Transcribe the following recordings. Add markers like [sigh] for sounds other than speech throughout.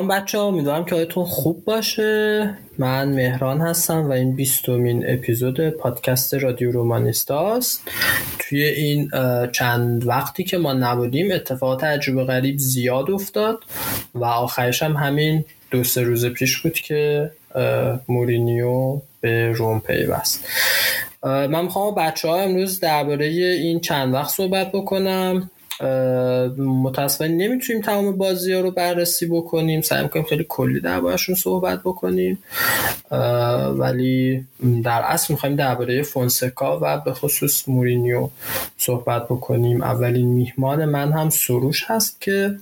سلام بچه ها امیدوارم که حالتون خوب باشه. من مهران هستم و این بیستمین اپیزود پادکست رادیو رومانیستاست توی این چند وقتی که ما نبودیم اتفاقات عجیب و غریب زیاد افتاد و آخرش هم همین دو سه روز پیش بود که مورینیو به روم پیوست. من می‌خوام بچه ها امروز درباره این چند وقت صحبت بکنم. متاسفانه نمی‌تونیم تمام بازی ها رو بررسی بکنیم. سعی می‌کنیم خیلی کلی دربارهشون صحبت بکنیم. ولی در اصل می‌خوایم درباره فونسکا و به خصوص مورینیو صحبت بکنیم. اولین میهمان من هم سروش هست که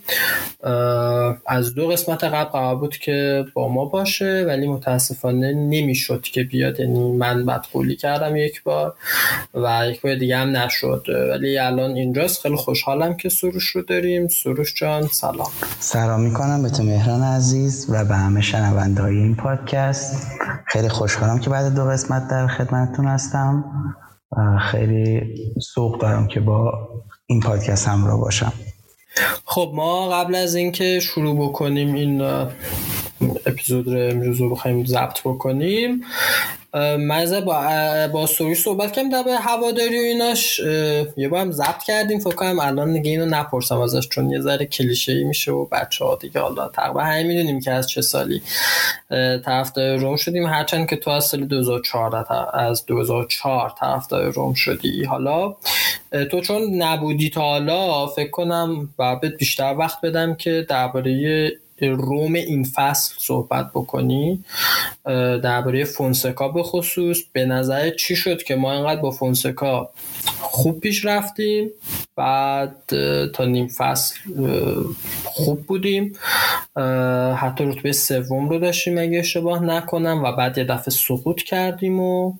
از دو قسمت قبل قرار بود که با ما باشه ولی متاسفانه نمی‌شد که بیاد. یعنی من بدقولی کردم یک بار و یک بار دیگه هم نشد. ولی الان اینجاست. خیلی خوشحالم که سروش رو داریم. سروش جان سلام. سلام می‌کنم به تو مهران عزیز و به همه شنونده های این پادکست. خیلی خوشحالم که بعد دو قسمت در خدمتتون هستم و خیلی سوق دارم که با این پادکست همراه باشم. خب ما قبل از اینکه شروع بکنیم این اپیزود رو امروز رو بخوایم ضبط بکنیم من با با سوری صحبت کردم در هواداری و ایناش یه با هم ضبط کردیم فکر کنم الان دیگه اینو نپرسم ازش چون یه ذره کلیشه ای میشه و بچه ها دیگه حالا تقریبا همین می‌دونیم که از چه سالی طرفدار روم شدیم. هرچند که تو از سال 2004 از 2004 طرفدار روم شدی. حالا تو چون نبودی تا حالا فکر کنم باید بیشتر وقت بدم که درباره روم این فصل صحبت بکنی درباره فونسکا به خصوص. به نظر چی شد که ما اینقدر با فونسکا خوب پیش رفتیم بعد تا نیم فصل خوب بودیم. حتی رتبه سوم رو داشتیم اگه اشتباه نکنم و بعد یه دفعه سقوط کردیم و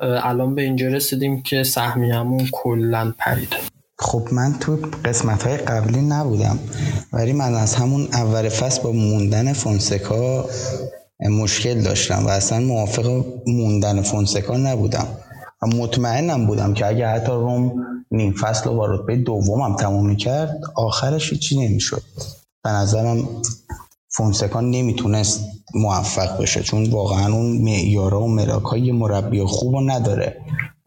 الان به اینجا رسیدیم که سهمیمون کلا پریده خب من تو قسمت های قبلی نبودم ولی من از همون اول فصل با موندن فونسکا مشکل داشتم و اصلا موافق موندن فونسکا نبودم. و مطمئنم بودم که اگه حتی روم نیم فصل رو با رتبه دومم تمام کرد آخرش هیچی نمی‌شد. به نظرم فونسکا نمی‌تونست موفق بشه چون واقعا اون معیارا و مراک های مربی خوب رو نداره.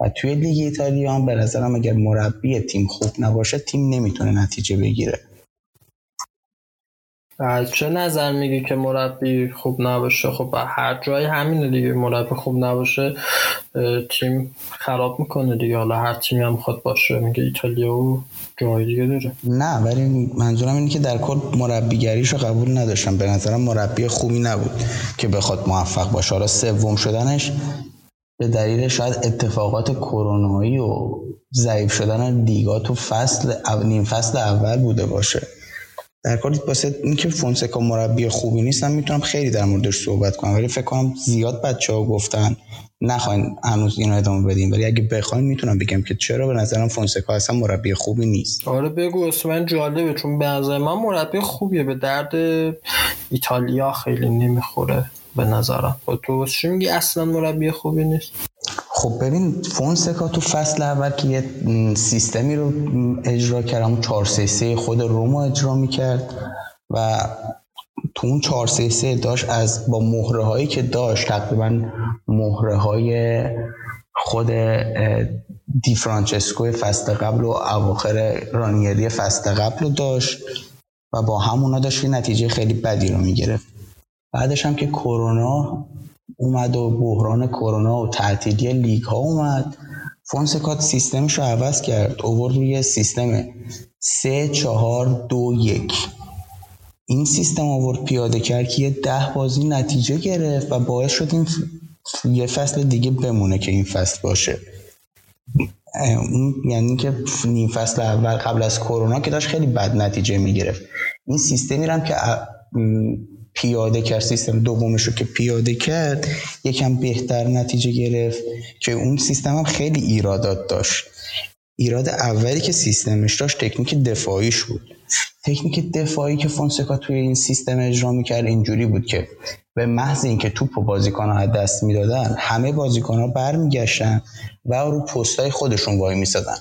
و توی لیگ ایتالیا هم به نظرم اگر مربی تیم خوب نباشه تیم نمی‌تونه نتیجه بگیره. از چه نظر میگی که مربی خوب نباشه؟ خب هر جای همینه دیگه مربی خوب نباشه تیم خراب می‌کنه دیگه. حالا هر تیمی هم خود باشه میگه ایتالیا و جای دیگه داره. نه ولی منظورم اینه که در کل مربیگریشو قبول نداشتم به نظرم مربی خوبی نبود که بخواد موفق باشه. حالا سوم شدنش به دلیل شاید اتفاقات کرونایی و ضعیف شدن لیگا تو فصل نیم فصل اول بوده باشه. در کل واسه اینکه فونسکا مربی خوبی نیست من می‌تونم خیلی در موردش صحبت کنم. ولی فکر کنم زیاد بچه ها گفتن نخواین هنوز اینو ادامه بدیم ولی اگه بخواین می‌تونم بگم که چرا به نظرم فونسکا اصلا مربی خوبی نیست. آره بگو من جالبه. چون به نظر من مربی خوبیه. به درد ایتالیا خیلی نمی‌خوره. به نظرم. با تو چی میگی اصلا مربی خوبی نیست؟ خب ببین فونسکا تو فصل اول که یه سیستمی رو اجرا کرد همون 4 3 خود رومو اجرا می‌کرد و تو اون 4 3 داشت از با مهره هایی که داشت تقریبا مهره های خود دی فرانچسکو فصل قبل و اواخر رانیری فصل قبل رو داشت و با همونا داشت نتیجه خیلی بدی رو می‌گرفت. بعدش هم که کرونا اومد و بحران کرونا و تعطیلی لیگ ها اومد فونسکات سیستمش رو عوض کرد اوورد روی سیستم سه چهار دو یک. این سیستم آورد پیاده کرد که یه ده بازی نتیجه گرفت و باعث شد این یه فصل دیگه بمونه که این فصل باشه. یعنی که نیم فصل اول قبل از کرونا که داشت خیلی بد نتیجه می‌گرفت. این سیستمی هم که پیاده کرد سیستم دومش رو که پیاده کرد یکم بهتر نتیجه گرفت که اون سیستم هم خیلی ایرادات داشت. ایراد اولی که سیستمش داشت تکنیک دفاعیش بود. تکنیک دفاعی که فونسکا توی این سیستم اجرا می‌کرد اینجوری بود که به محض اینکه توپ و بازیکن ها دست می‌دادن همه بازیکن ها برمیگشتن و رو پستای خودشون وای میسادن.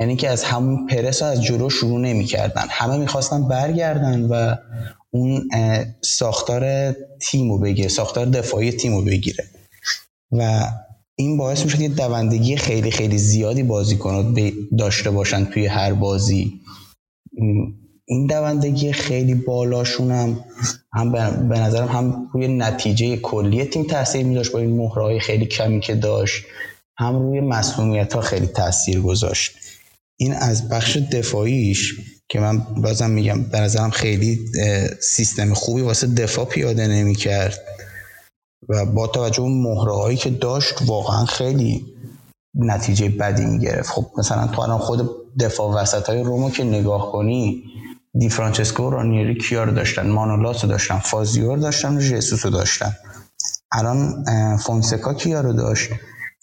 یعنی که از همون پرس از جلو شروع نمی‌کردن. همه می‌خواستن برگردن و اون ساختار تیمو بگیره ساختار دفاعی تیمو بگیره. و این باعث می‌شد یه دوندگی خیلی خیلی زیادی بازیکنات داشته باشن توی هر بازی. این دوندگی خیلی بالاشون هم هم به نظرم هم روی نتیجه کلی تیم تاثیر میداشت با این مهرهای خیلی کمی که داشت هم روی مسئولیت ها خیلی تاثیر گذاشت. این از بخش دفاعیش که من بازم میگم به نظرم خیلی سیستم خوبی واسه دفاع پیاده نمی کرد و با توجه اون مهره که داشت واقعا خیلی نتیجه بدی می‌گرفت. خب مثلا تو الان خود دفاع وسط های رومو که نگاه کنی دی فرانچسکو رانیری کیا رو داشتن مانولاس رو داشتن فازیور داشتن و جسوس رو داشتن. الان فونسکا کیا رو داشت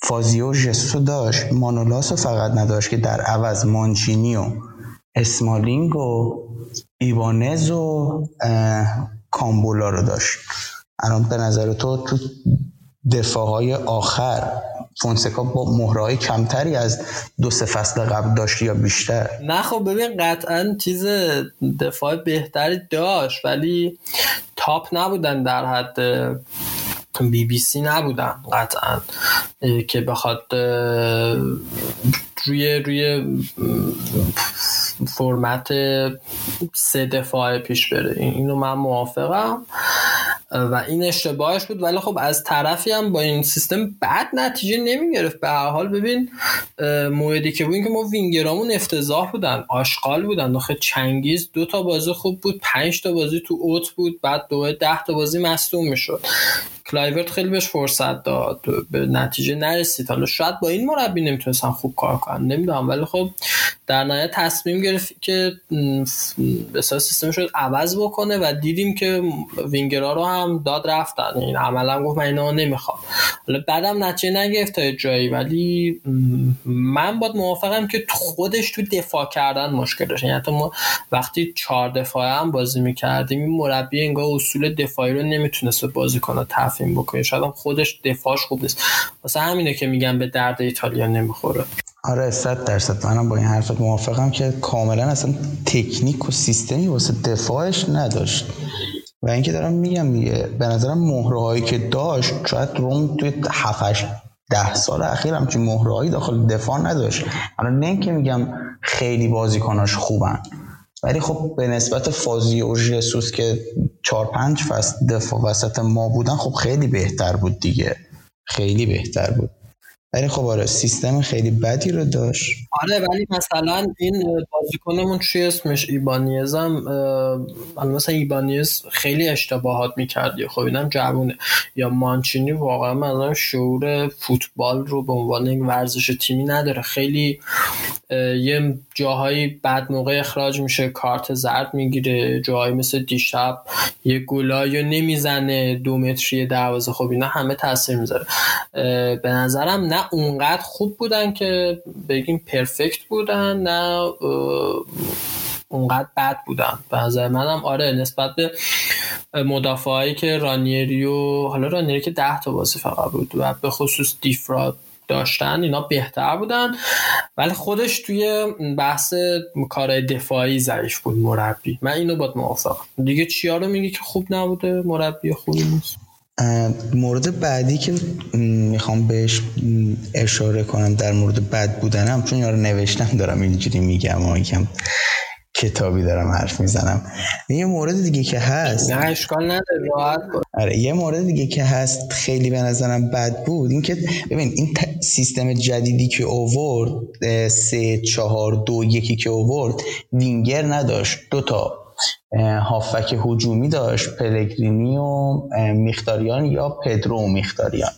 فازیو جسوس رو داشت مانولاس رو فقط نداشت که در عوض مانچینی و اسمالینگ و ایوانز و کامبولا رو داشت. الان به نظر تو تو دفاع های آخر فونسکا با مهرهای کمتری از دو سه فصل قبل داشت یا بیشتر؟ نه خب ببین قطعا چیز دفاع بهتری داشت ولی تاپ نبودن در حد بی بی سی نبودن قطعا. که بخواد روی روی فرمت سه دفاعه پیش بره. اینو من موافقم. و این اشتباهش بود. ولی خب از طرفی هم با این سیستم بعد نتیجه نمی‌گرفت. به هر حال ببین موردی که بود که ما وینگرامون افتضاح بودن آشغال بودن. داخل چنگیز دو تا بازی خوب بود پنج تا بازی تو اوت بود بعد دو ده تا بازی مصدوم می‌شد. کلایورت خیلی بهش فرصت داد. به نتیجه نرسید. حالا شاید با این مربی نمی‌تونستن خوب کار کنن. نمی‌دونم. ولی خب در نهایت تصمیم گرفت که به سیستمش رو عوض بکنه و دیدیم که وینگرها رو هم داد رفتن. این عملا گفت من اینا نمی‌خوام. حالا بعدم نتیجه نگرفت تا جایی ولی من باید موافقم که خودش تو دفاع کردن مشکل داشت. یعنی ما وقتی چهار دفاعه هم بازی می‌کردیم این مربی انگار اصول دفاعی رو نمی‌تونست بازی کنه تفهیم بکنه. شاید خودش دفاعش خوب نیست. واسه همینه که میگم به درد ایتالیا نمی‌خوره. آره صد درصد. منم با این حرفت موافقم که کاملا اصلا تکنیک و سیستمی واسه دفاعش نداشت. و اینکه دارم میگم دیگه به نظرم مهره که داشت شاید روم توی 7 ده سال اخیر همچین مهره داخل دفاع نداشت. الان نه که میگم خیلی بازیکناش خوبن ولی خب به نسبت فازی و جسوس که چهار پنج فصل دفاع وسط ما بودن خب خیلی بهتر بود دیگه. خیلی بهتر بود. ولی خب آره سیستم خیلی بدی رو داشت. آره ولی مثلا این بازیکنمون چی اسمش؟ ایبانیز هم مثلا ایبانیز خیلی اشتباهات می‌کرد. خب اینم جوونه. یا مانچینی واقعا مثلا شعور فوتبال رو به عنوان یک ورزش تیمی نداره. خیلی یه جاهایی بعد موقع اخراج میشه کارت زرد می‌گیره جاهایی مثل دیشب یه گلایی نمی‌زنه دو متری دروازه خب اینا همه تاثیر می‌ذاره. به نظرم نه اونقدر خوب بودن که بگیم پرفکت بودن نه اونقدر بد بودن. به نظر منم آره نسبت به مدافعایی که رانیری حالا رانیری که ده تا بازی فقط بود و به خصوص دیفراد داشتن اینا بهتر بودن. ولی خودش توی بحث کار دفاعی ضعیف بود مربی. من اینو باید موافقم. دیگه چیا رو میگی که خوب نبوده؟ مربی خوبی نیست. مورد بعدی که می‌خوام بهش اشاره کنم در مورد بد بودنم چون یارو نوشتم دارم اینجوری میگم و کتابی دارم حرف می‌زنم. یه مورد دیگه که هست. نه اشکال نداره راحت آره یه مورد دیگه که هست خیلی به نظرم بد بود این که ببین این سیستم جدیدی که اوورد سه چهار دو یکی که اوورد وینگر نداشت. دو تا هافک هجومی داشت پلگرینی و میختاریان یا پدرو و میختاریان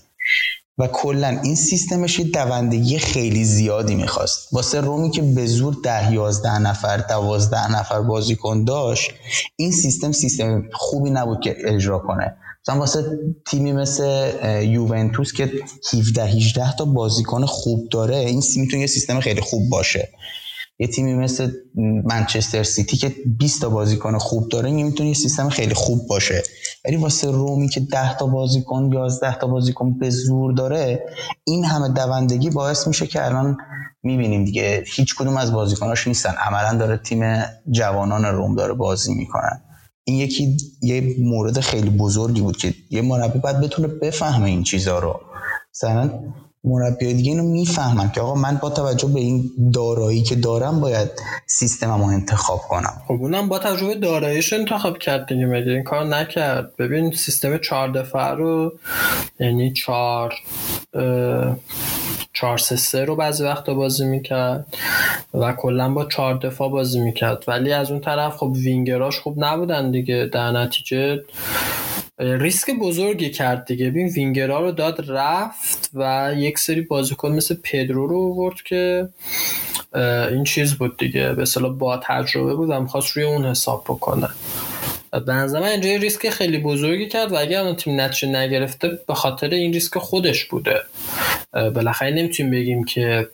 و کلا این سیستمش یه دوندگی خیلی زیادی می‌خواست. واسه رومی که به زور ده یازده نفر دوازده نفر بازیکن داشت این سیستم سیستم خوبی نبود که اجرا کنه. مثلا واسه تیمی مثل یوونتوس که 17 18 تا بازیکن خوب داره این می‌تونه یه سیستم خیلی خوب باشه. یه تیمی مثل منچستر سیتی که 20 تا بازیکن خوب داره این می‌تونه یه سیستم خیلی خوب باشه. ولی واسه رومی که 10 تا بازیکن 11 تا بازیکن به زور داره این همه دوندگی باعث میشه که الان می‌بینیم دیگه هیچ کدوم از بازیکناش نیستن. عملا داره تیم جوانان روم داره بازی می‌کنن. این یکی یه مورد خیلی بزرگی بود که یه مربی باید بتونه بفهمه این چیزها رو. مثلا مربی دیگه اینو می‌فهمن که آقا من با توجه به این دارایی که دارم باید سیستممو انتخاب کنم. خب اونم با توجه به داراییش انتخاب کرد دیگه مگه این کار نکرد؟ ببین سیستم چهار دفعه رو یعنی چهار چهار سه سه رو بعضی وقتا بازی می‌کرد و کلا با چهار دفاع بازی می‌کرد. ولی از اون طرف خب وینگراش خوب نبودن دیگه. در نتیجه ریسک بزرگی کرد دیگه. ببین وینگرها رو داد رفت و یک سری بازیکن مثل پدرو رو آورد که این چیز بود دیگه. به با تجربه بود و می‌خواست روی اون حساب بکنه. به نظر من اینجا ریسک خیلی بزرگی کرد و اگر اون تیم نتیجه نگرفته به خاطر این ریسک خودش بوده. بالاخره نمی‌تونیم بگیم که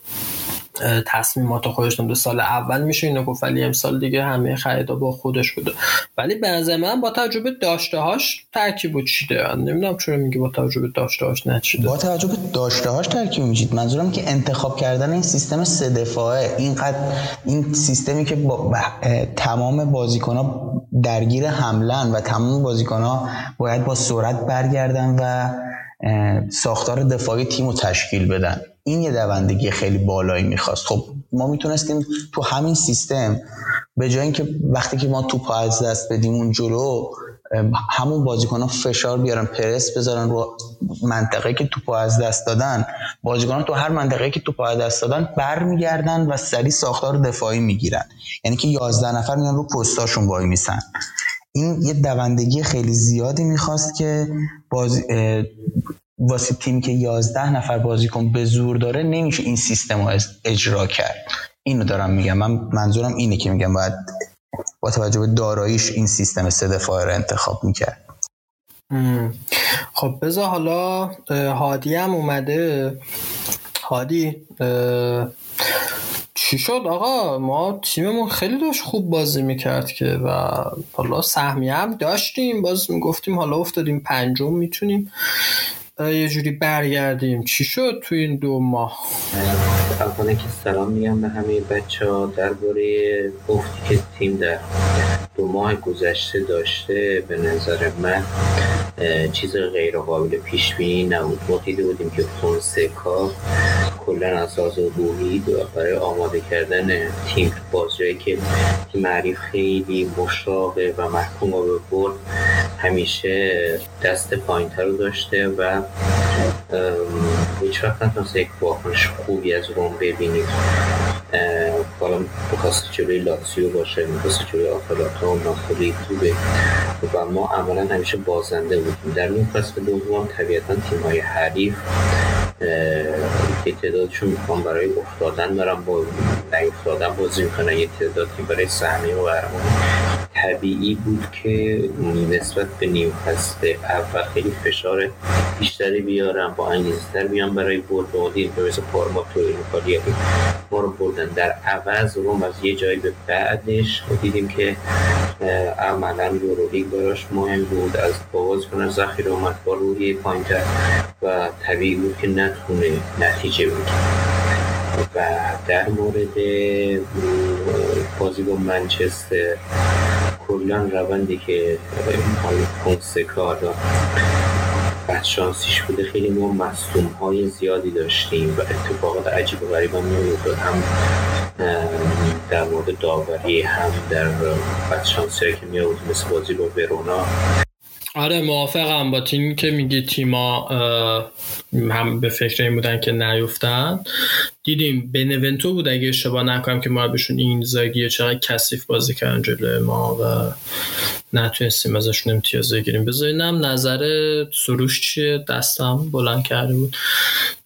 تصمیمات خودش دو سال اول میشه. اینو گفت ولی امسال دیگه همه خریدا با خودش بوده. ولی به نظر من با تجربه داشته هاش ترکیب چیده نمی‌دونم چرا میگه با تجربه داشته هاش نچیده با تجربه داشته هاش ترکیب میشید منظورم که انتخاب کردن این سیستم سه دفاعه اینقدر این سیستمی که با تمام بازیکن ها درگیر حملن و تمام بازیکن ها باید با سرعت برگردن و ساختار دفاعی تیم رو تشکیل بدن. این یه دوندگی خیلی بالایی می‌خواست. خب ما می‌تونستیم تو همین سیستم به جای اینکه وقتی که ما توپ از دست بدیم اون جلو همون بازیکن ها فشار بیارن پرس بذارن رو منطقه که توپ از دست دادن. بازیکن ها تو هر منطقه که توپ از دست دادن برمیگردن و سریع ساختار دفاعی می‌گیرن. یعنی که 11 نفر میان رو پستاشون وای میسن. این یه دوندگی خیلی زیادی می‌خواست که باز واسه تیم که 11 نفر بازیکن به زور داره نمیشه این سیستم رو اجرا کرد. اینو دارم میگم. من منظورم اینه که میگم باید با توجه به داراییش این سیستم سه دفاعه رو انتخاب می‌کرد. خب بذار حالا هادی هم اومده. هادی چی شد آقا؟ ما تیممون خیلی داشت خوب بازی می‌کرد که و حالا سهمیه هم داشتیم. باز می‌گفتیم حالا افتادیم پنجم می‌تونیم یه جوری برگردیم. چی شد تو این دو ماه؟ اولا که سلام میگم به همه بچه ها درباره گفتی که تیم در دو ماه گذشته داشته به نظر من چیز غیر قابل پیش بینی نبود. ما دیده بودیم که فونسکا کلا اساس روحی برای آماده کردن تیم بازجایی که معریف خیلی مشاقه و محکوم به برد همیشه دست پایینتر رو داشته و هیچ وقت نتونسته یک واکنش خوبی از روم ببینید حالا می‌خواست جلوی لاتسیو باشه می‌خواست جلوی آتالانتا و ناپولی خوبه. و ما عملا همیشه بازنده بودیم. در این فصل دوم طبیعتا تیم‌های حریف یه تعدادشون می‌خوام برای افتادن دارم با نیفتادن بازی می‌کنن. یه تعدادی برای سهمیه و قهرمانی. طبیعی بود که نسبت به فصل اول خیلی فشار بیشتری بیارم با انگیزتر بیان برای برد و دید به مثل پارما تو ما رو بردن در عوض روم از یه جایی به بعدش دیدیم که عملا یورولیگ براش مهم بود. از باز کنه زخیر اومد با روی پایینتر و طبیعی بود که نتونه نتیجه بود و در مورد بازی با منچستر کلا روندی که فونسکا شانسیش بوده خیلی ما مصوم های زیادی داشتیم و اتفاقات عجیب و غریب هم میافتاد هم در مورد داوری هم در شانسی که می مثل بازی با ورونا. آره موافقم با تیم که میگی تیما هم به فکر این بودن که نیفتن. دیدیم بنونتو بود اگه اشتباه نکنم که ما بهشون این زاگیه چقدر کثیف بازی کردن جلوی ما و نتونستیم ازشون امتیاز بگیریم. بذارینم نظر سروش چیه؟ دستم بلند کرده بود.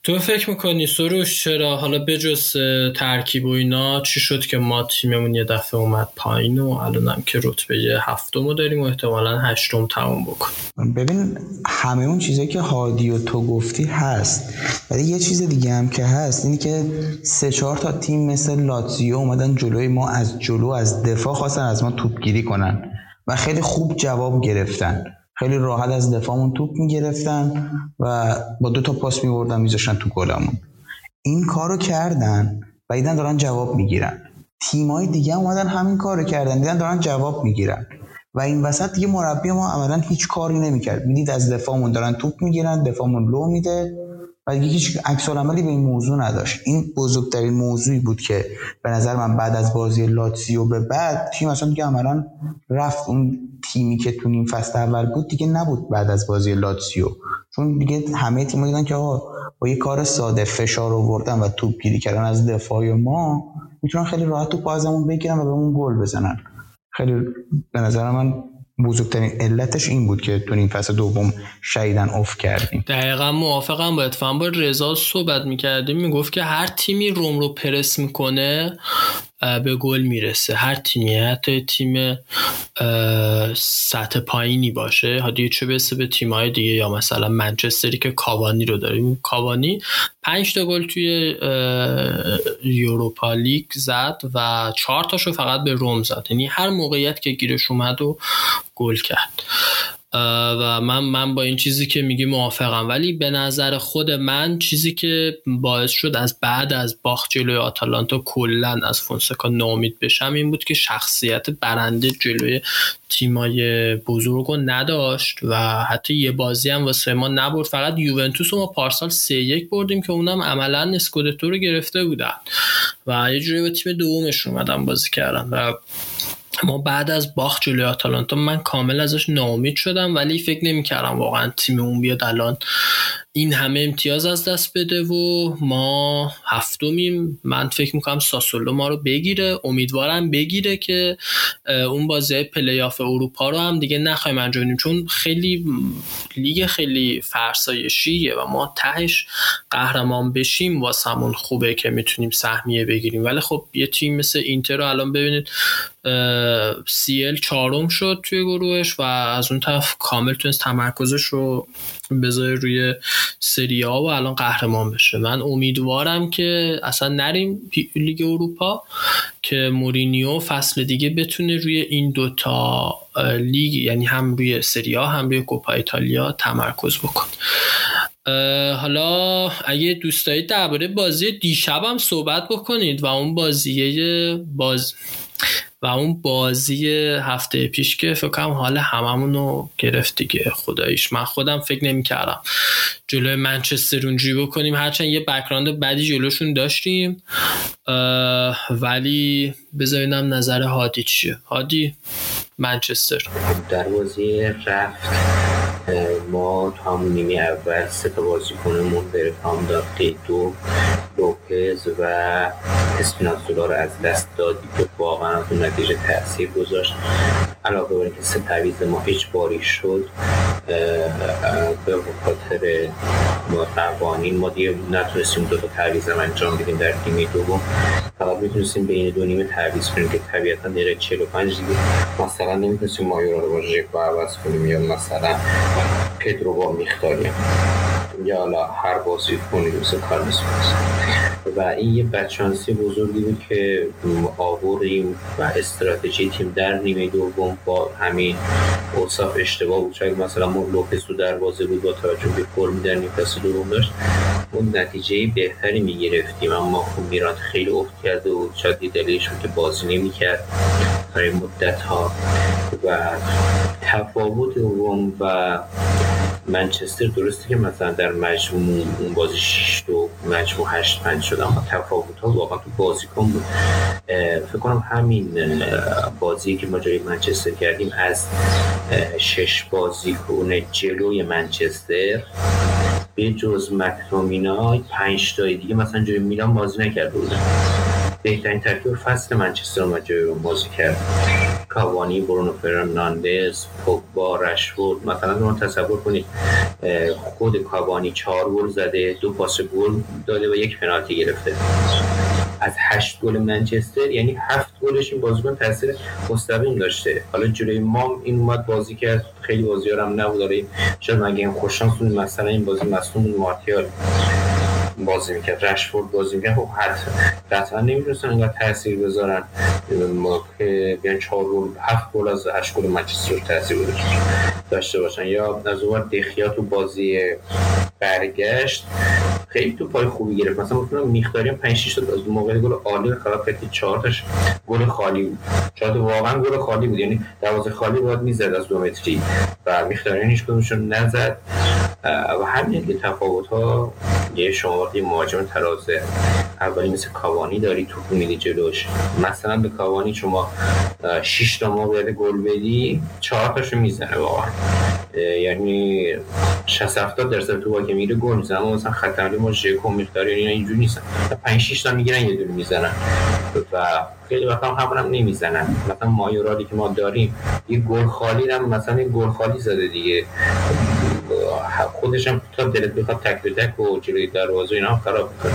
تو فکر می‌کنی سروش چرا؟ حالا بجز ترکیب و اینا چی شد که ما تیممون یه دفعه اومد پایین و الانم که رتبه هفتم داریم و احتمالا هشتم تموم بکن ببین همه اون چیزایی که هادی و تو گفتی هست. ولی یه چیز دیگه هم که هست اینی که سه چهار تا تیم مثل لاتزیو اومدن جلوی ما از جلو از دفاع خواستن از ما توپگیری کنن و خیلی خوب جواب گرفتن. خیلی راحت از دفاعمون توپ می‌گرفتن و با دو تا پاس میوردن میذاشتن تو گلمون. این کارو کردن و دیدن دارن جواب می‌گیرن. تیمای دیگه اومدن همین کارو کردن دیدن دارن جواب می‌گیرن. و این وسط دیگه مربی ما عملا هیچ کاری نمی‌کرد. می‌دید از دفاعمون دارن توپ می‌گیرن دفاعمون لو میده. و دیگه هیچ عکس عملی به این موضوع نداشت. این بزرگترین موضوعی بود که به نظر من بعد از بازی لاتزیو به بعد تیم اصلا دیگه عملا رفت اون تیمی که تو نیم فصل اول بود دیگه نبود بعد از بازی لاتزیو. چون دیگه همه تیم دیدن که آقا با یه کار ساده فشار آوردن و توپ گیری کردن از دفاع ما می‌تونن خیلی راحت توپ ازمون بگیرن و به اون گل بزنن. خیلی به نظر من بزرگترین علتش این بود که تو این فصل دوم شهیدن اوف کردیم. دقیقا موافقم با اتفاقا با رضا صحبت می‌کردیم. می‌گفت که هر تیمی روم رو پرس می‌کنه به گل می‌رسه. هر تیمی حتی تیم سطح پایینی باشه حالا چه برسه به تیم‌های دیگه؟ یا مثلا منچستری که کاوانی رو داریم کاوانی پنج تا گل توی یوروپا لیگ زد و چهار تاشو فقط به روم زد. یعنی هر موقعیت که گیرش اومد و گل کرد. و من من با این چیزی که میگی موافقم. ولی به نظر خود من چیزی که باعث شد از بعد از باخت جلوی آتالانتا کلا از فونسکا نامید بشم این بود که شخصیت برنده جلوی تیمای بزرگ رو نداشت و حتی یه بازی هم واسه ما نبرد. فقط یوونتوس رو ما پارسال سه یک بردیم که اونم عملا اسکودتو رو گرفته بودن. و یه جوری با تیم دومش اومدن بازی کردن و ما بعد از باخت جلوی آتالانتا من کامل ازش ناامید شدم ولی فکر نمی‌کردم واقعا تیم اون بیاد الان این همه امتیاز از دست بده و ما هفتمیم. من فکر می‌کنم ساسولو ما رو بگیره. امیدوارم بگیره که اون بازی پلی آف اروپا رو هم دیگه نخوایم انجام چون خیلی لیگ خیلی فرسایشیه و ما تهش قهرمان بشیم واسمون خوبه که می‌تونیم سهمیه بگیریم. ولی خب یه تیم مثل اینتر رو الان ببینید سیل چهارم شد توی گروهش و از اون طرف کامل تونست تمرکزش رو بذاره روی سریا و الان قهرمان بشه. من امیدوارم که اصلا نریم لیگ اروپا که مورینیو فصل دیگه بتونه روی این دوتا لیگ یعنی هم روی سریا هم روی کوپا ایتالیا تمرکز بکن. حالا اگه دوست دارید درباره بازی دیشب هم صحبت بکنید و اون بازیه باز و اون بازی هفته پیش که فکر کنم حال هممون رو گرفت دیگه. خداییش. من خودم فکر نمی‌کردم جلوی منچستر اونجوری بکنیم. هرچند یه بکراند بدی جلوشون داشتیم. ولی بذارینم نظر هادی چیه. هادی منچستر. در بازی رفت ما تا همون نیمه اول سه تا بازیکنمون برکام داد. دو لوپز و اسپینازولا رو از دست دادی که واقعا تو نتیجه تاثیر گذاشت. علاوه بر اینکه سه تعویض ما هیچ باری شد به خاطر قوانین ما دیگه نتونستیم دو تا تعویض انجام بدیم در نیمه دوم. فقط می‌تونستیم بین دو نیمه تعویض کنیم که طبیعتا دقیقه 45 دیگه. مثلا نمی‌تونستیم مایورا رو با ژکو عوض کنیم یا مثلا پدرو با میختاریم یا حالا هر بازی کنی مثل کارلس و این یه بدشانسی بزرگی بود که آوردیم و استراتژی تیم در نیمه دوم با همین اوصاف اشتباه بود. شاید مثلا ما لوپس تو دروازه بود با توجه به فرمی در نیمه دوم داشت. اون نتیجه بهتری می‌گرفتیم اما خب میران خیلی افت کرده و شاید دلیلش که بازی نمی‌کرد. برای مدت ها و تفاوت روم و منچستر درسته که مثلا در مجموع اون بازی 6 دو مجموع 8 5 شد اما تفاوت ها واقعا تو بازیکن بود. فکر کنم همین بازی که ما جای منچستر کردیم از شش بازیکن جلوی منچستر به جز مکتومینای پنج تای دیگه مثلا جای میلان بازی نکرده بودن. بهترین ترکیب فصل منچستر رو بازی کرد. کاوانی برونو فرناندز پوگبا رشفورد. مثلا رو تصور کنید خود کاوانی چهار گل زده دو پاس گل داده و یک پنالتی گرفته. از هشت گل منچستر یعنی هفت گلش این بازیکن تاثیر مستقیم داشته. حالا جلوی ما این اومد بازی کرد. خیلی بازیار هم نبود. شاید مگه این خوششانس مثلا این بازی مصدوم مارتیال. بازی می‌کرد. رشفورد بازی می‌کرد. خب قطعا نمی‌دونستن اینقدر تاثیر بذارن. ما که بیان چهار گل هفت گل از هشت گل منچستر تاثیر داشته باشن. یا از اون دخیا تو بازی برگشت. خیلی تو پای خوبی گرفت. مثلا مثلا میخداری 5 6 تا از موقع گل عالی خراب کرد 4 تاش گل خالی بود. 4 واقعا گل خالی بود. یعنی دروازه خالی بود می‌زد از دو متری. و میخداری هیچ کدومشون نزد. و همین تفاوت ها یه شما وقتی مهاجم ترازه اولی مثل کاوانی داری تو میدی جلوش. مثلا به کاوانی شما 6 تا موقعیت گل بدی 4 تاشو می‌زنه واقعا. یعنی 60 70 درصد تو که میره گل می‌زنه. اما مثلا خطرلی ما ژکو میختار یعنی اینجوری نیستن. 5 6 تا می‌گیرن یه دونه می‌زنن. و خیلی وقتا هم همون هم نمی‌زنن. مثلا مایورالی که ما داریم یه گل خالی هم مثلا گل خالی زده دیگه. خودش هم تا دلت بخواد تک به تک و جلوی دروازه اینا خراب می‌کنه.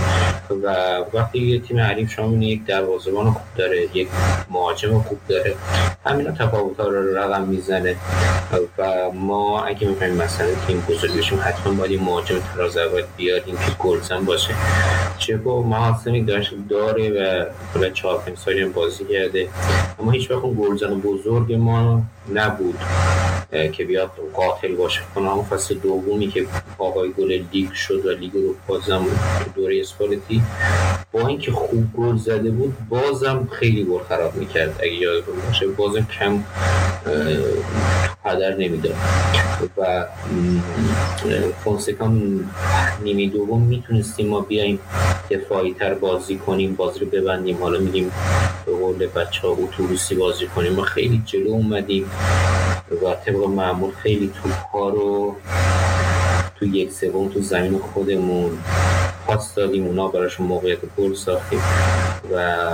و وقتی یه تیم حریف شما یک دروازه‌بان خوب داره یک مهاجم خوب داره. همینا تفاوت ها رو رقم می‌زنه. و ما اگه می‌خوایم مثلا تیم بزرگ بشیم حتما باید این مهاجم تراز اول بیاریم که گلزن باشه. چه با محاسنی داشت داره و کلا چهار پنج سالی هم بازی کرده. اما هیچ وقت گلزن بزرگ ما نبود که بیاد قاتل باشه. کنه همون فصل دومی که آقای گل لیگ شد و لیگ رو بازم دوره اسپالتی با اینکه خوب گل زده بود بازم خیلی گل خراب می‌کرد. اگه یادتون باشه بازم کم هدر نمی‌داد و فونسکان نیمه دوم می‌تونستیم ما بیایم دفاعی تر بازی کنیم بازی رو ببندیم. حالا میگیم به قول بچه ها اتوبوسی بازی کنیم. ما خیلی جلو اومدیم و طبق معمول خیلی توپ ها رو تو یک سوم تو زمین خودمون پاس دادیم اونا براشون موقعیت گل ساختیم و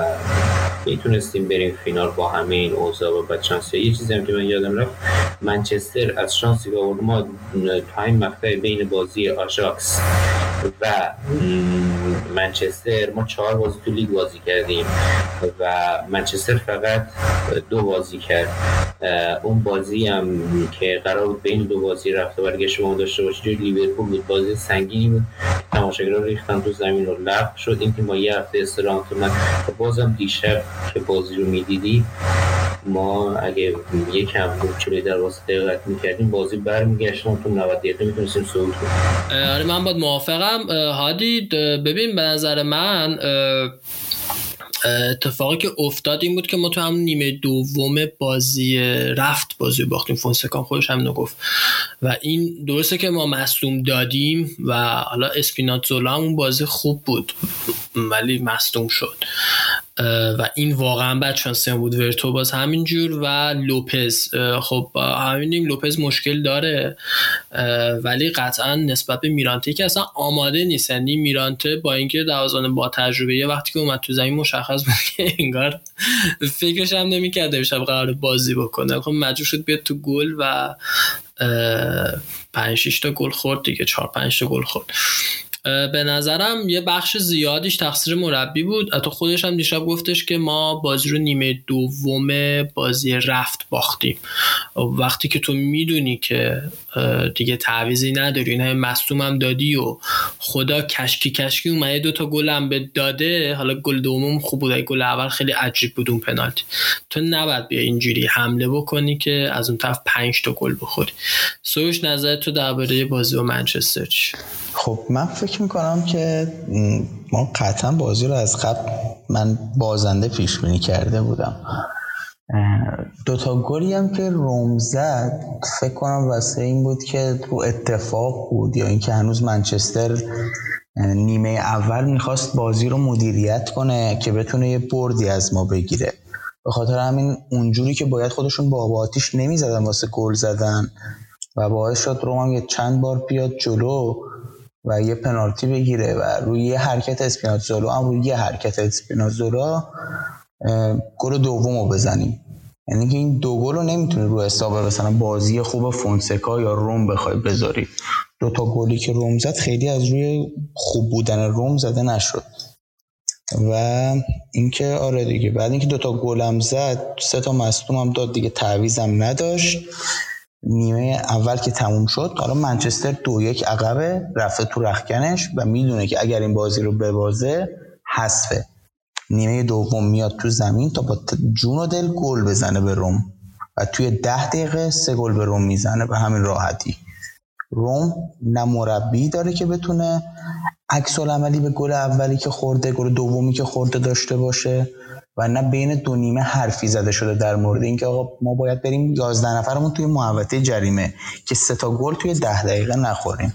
می‌تونستیم بریم فینال با همه این اوضاع و بدشانسی. یه چیزی هم که من یادم رفت منچستر از شانسی که ما تو این مقطع بین بازی آژاکس و منچستر ما چهار بازی تو لیگ بازی کردیم و منچستر فقط دو بازی کرد. اون بازی هم که قرار بود بین دو بازی رفته برگشت ما داشته جوی لیورپول بود. بازی سنگینی بود. تماشاگرها ریختن تو زمین رو لغو شد. این تیم با یه هفته استراحت اومد و بازم دیشب که بازی رو می‌دیدی ما اگه یکم چلی در واسه دقت می‌کردیم بازی برمیگشتم تو 90 دقیقه می‌تونستیم صعود آره من باید موافقم. هادی ببین به نظر من اتفاقی که افتاد این بود که ما تو هم نیمه دوم بازی رفت بازی باختیم فونسکان خودش هم گفت. و این درسته که ما مصدوم دادیم و حالا اسپیناتزولا اون بازی خوب بود ولی مصدوم شد. و این واقعا بد شانسی بود. ورتو باز همینجور و لوپز. خب همینیم لوپز مشکل داره. ولی قطعا نسبت به میرانته که اصلا آماده نیست. یعنی میرانته با اینکه دوازان با تجربه یه وقتی که اومد تو زمین مشخص بود که انگار فکرش هم نمی‌کرده بشه قرار بازی بکنه. خب مجبور شد بیاد تو گل و 5 تا گل خورد دیگه. 4 5 تا گل خورد. به نظرم یه بخش زیادیش تقصیر مربی بود. حتی خودش هم دیشب گفتش که ما بازی رو نیمه دوم بازی رفت باختیم. وقتی که تو می‌دونی که دیگه تعویزی نداری همه مصوم هم دادی و خدا کشکی کشکی اومده دو تا گلم به داده. حالا گل دومم خوب بود گل اول خیلی عجیب بود اون پنالتی. تو نباید بیا اینجوری حمله بکنی که از اون طرف پنج تا گل بخوری. سوش نظر تو درباره بازی و منچستر چی؟ خب من فکر می‌کنم که ما قطعا بازی رو از قبل من بازنده پیش بینی کرده بودم. دوتا گلی هم که روم زد فکر کنم واسه این بود که رو اتفاق بود یا اینکه هنوز منچستر نیمه اول می‌خواست بازی رو مدیریت کنه که بتونه یه بردی از ما بگیره. به خاطر همین اونجوری که باید خودشون با آتیش نمی‌زدن واسه گل زدن و باعث شد روم هم یه چند بار بیاد جلو. و یه پنالتی بگیره و روی یه حرکت اسپینازولا هم روی یه حرکت اسپینازولا گل دوم رو بزنیم. یعنی که این دو گل رو نمی‌تونه رو حساب مثلا بازی خوب فونسکا یا روم بخوای بذاری. دو تا گلی که روم زد خیلی از روی خوب بودن روم زده نشد. و اینکه آره دیگه بعد اینکه دوتا گلم زد سه تا مصدوم هم داد دیگه تعویزم نداشت. نیمه اول که تموم شد حالا منچستر دو یک عقبه رفته تو رخکنش و می‌دونه که اگر این بازی رو ببازه حذفه. نیمه دوم میاد تو زمین تا با جون و دل گل بزنه به روم. و توی ده دقیقه سه گل به روم می‌زنه به همین راحتی. روم نه مربی داره که بتونه عکس عملی به گل اولی که خورده گل دومی که خورده داشته باشه. و نه بین دو نیمه حرفی زده شده در مورد اینکه آقا ما باید بریم 11 نفرمون توی محوطه جریمه که سه تا گل توی ده دقیقه نخوریم.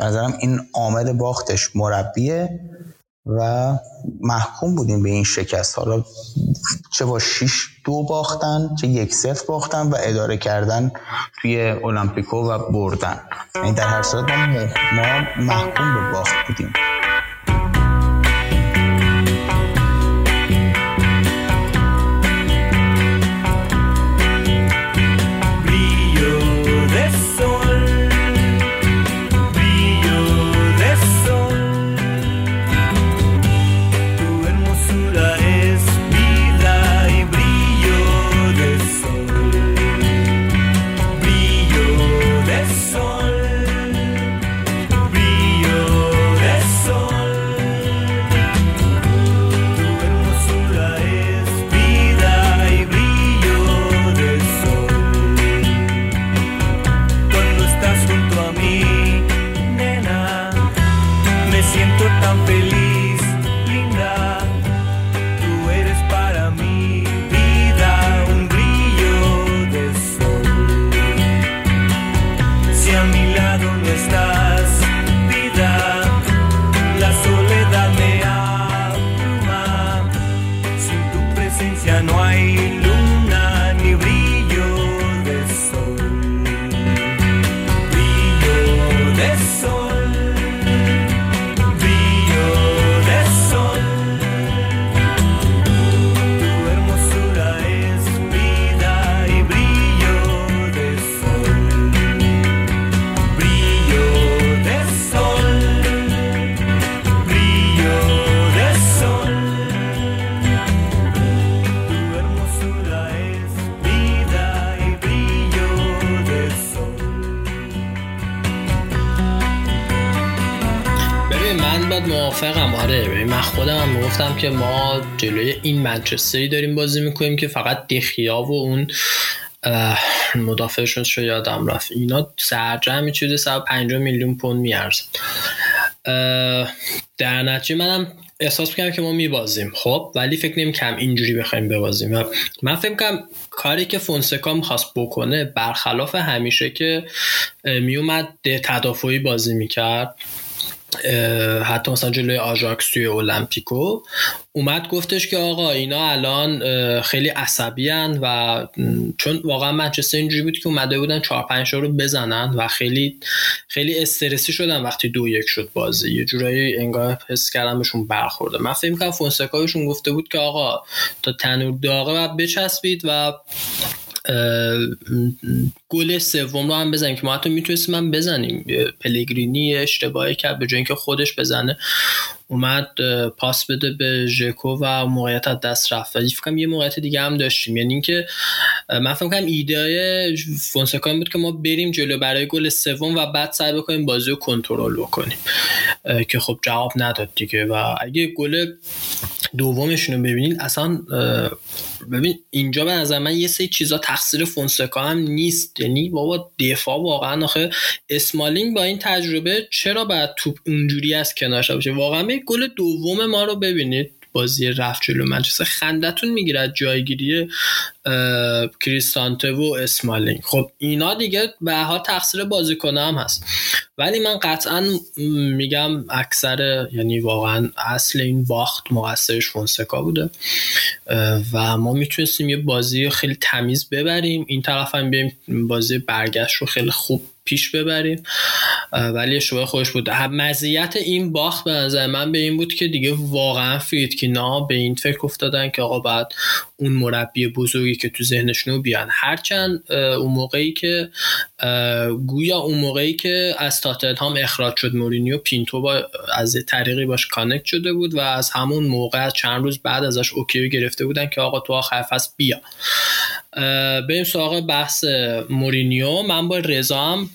نظرم این عامل باختش مربیه و محکوم بودیم به این شکست. حالا چه با 6 دو باختن چه یک صفر باختن و اداره کردن توی المپیکو و بردن. این یعنی در هر صورت ما محکوم به باخت بودیم. که ما جلوی این منچستری داریم بازی می‌کنیم که فقط دخیا و اون مدافعشون شو یادم رفت. اینا سرجمعی چیزی 150 میلیون پوند میارزن در نتیجه منم احساس می‌کنم که ما میبازیم خب؟ ولی فکر نمی کم اینجوری بخوایم ببازیم. من فکر کنم کاری که فونسکا می‌خواست بکنه برخلاف همیشه که میومد تدافعی بازی می‌کرد. حتی مثلا جلوی آژاکس توی المپیکو اومد گفتش که آقا اینا الان خیلی عصبی و چون واقعا منچستر اینجوری بود که اومده بودن 4 5 رو بزنن و خیلی خیلی استرسی شدن وقتی دو یک شد بازی. یه جورایی انگار حس کردم بهشون برخورده. من فکر می‌کنم فونسکایشون گفته بود که آقا تا تنور داغه و بچسبید و گل سوم رو هم بزنیم که ما حتی می‌تونستیم هم بزنیم. پلگرینی اشتباهی کرد به جای اینکه خودش بزنه. اومد پاس بده به ژکو و موقعیت از دست رفت. ولی فکر یه موقعیت دیگه هم داشتیم. یعنی اینکه من فکر کنم ایده فونسکا بود که ما بریم جلو برای گل سوم و بعد سعی بکنیم بازی رو کنترل بکنیم. که خب جواب نداد دیگه. و اگه گل دومشون رو ببینید اصلا ببین اینجا به نظر من یه سری چیزا تقصیر فونسکا هم نیست. یعنی بابا دفاع واقعا آخه اسمالینگ با این تجربه چرا باید توپ اونجوری از کنارش باشه؟ واقعا گل دوم ما رو ببینید. بازی رفت جلو منچستر. خندتون می‌گیره جایگیری کریستانته و اسمالینگ. خب اینا دیگه به حال تقصیر بازیکن هم هست. ولی من قطعا میگم اکثر یعنی واقعا اصل این باخت مقصرش فونسکا بوده. و ما می‌تونستیم یه بازی خیلی تمیز ببریم. این طرف هم بیایم بازی برگشت رو خیلی خوب پیش ببریم. ولی اشتباه خوش بود. مزیت این باخت به نظر من به این بود که دیگه واقعا فریدکینا به این فکر افتادن که آقا بعد اون مربی بزرگی که تو ذهنشون بیان. هرچند اون موقعی که گویا اون موقعی که از تاتنهام اخراج شد مورینیو پینتو با از طریقی باش connect شده بود و از همون موقع چند روز بعد ازش OK گرفته بودن که آقا تو آخر فصل بیا. بریم سراغ بحث مورینیو. من با رضام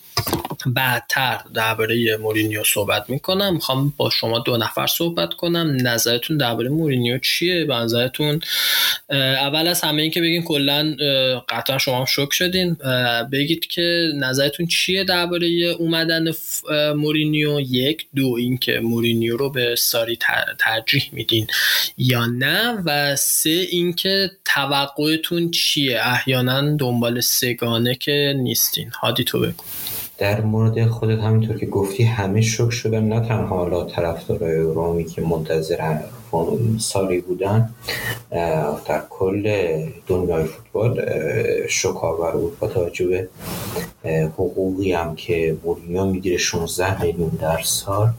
بعدتر درباره مورینیو صحبت می‌کنم. می‌خوام با شما دو نفر صحبت کنم. نظرتون درباره مورینیو چیه؟ به نظرتون اول از همه این که بگین کلا قطعا شما شوک شدین. بگید که نظرتون چیه درباره اومدن مورینیو؟ یک. دو اینکه مورینیو رو به ساری ترجیح میدین یا نه. و سه اینکه توقعتون چیه؟ احیانا دنبال سگانه که نیستین. هادی تو بگو. در مورد خودت همینطور که گفتی همه شک شدن نه تنها حالا طرفدارای رومی که منتظر سالی بودن در کل دنیای فوتبال شک آور بود با توجه به حقوقی هم که مورینیو می‌گیره 16 میلیون در سال.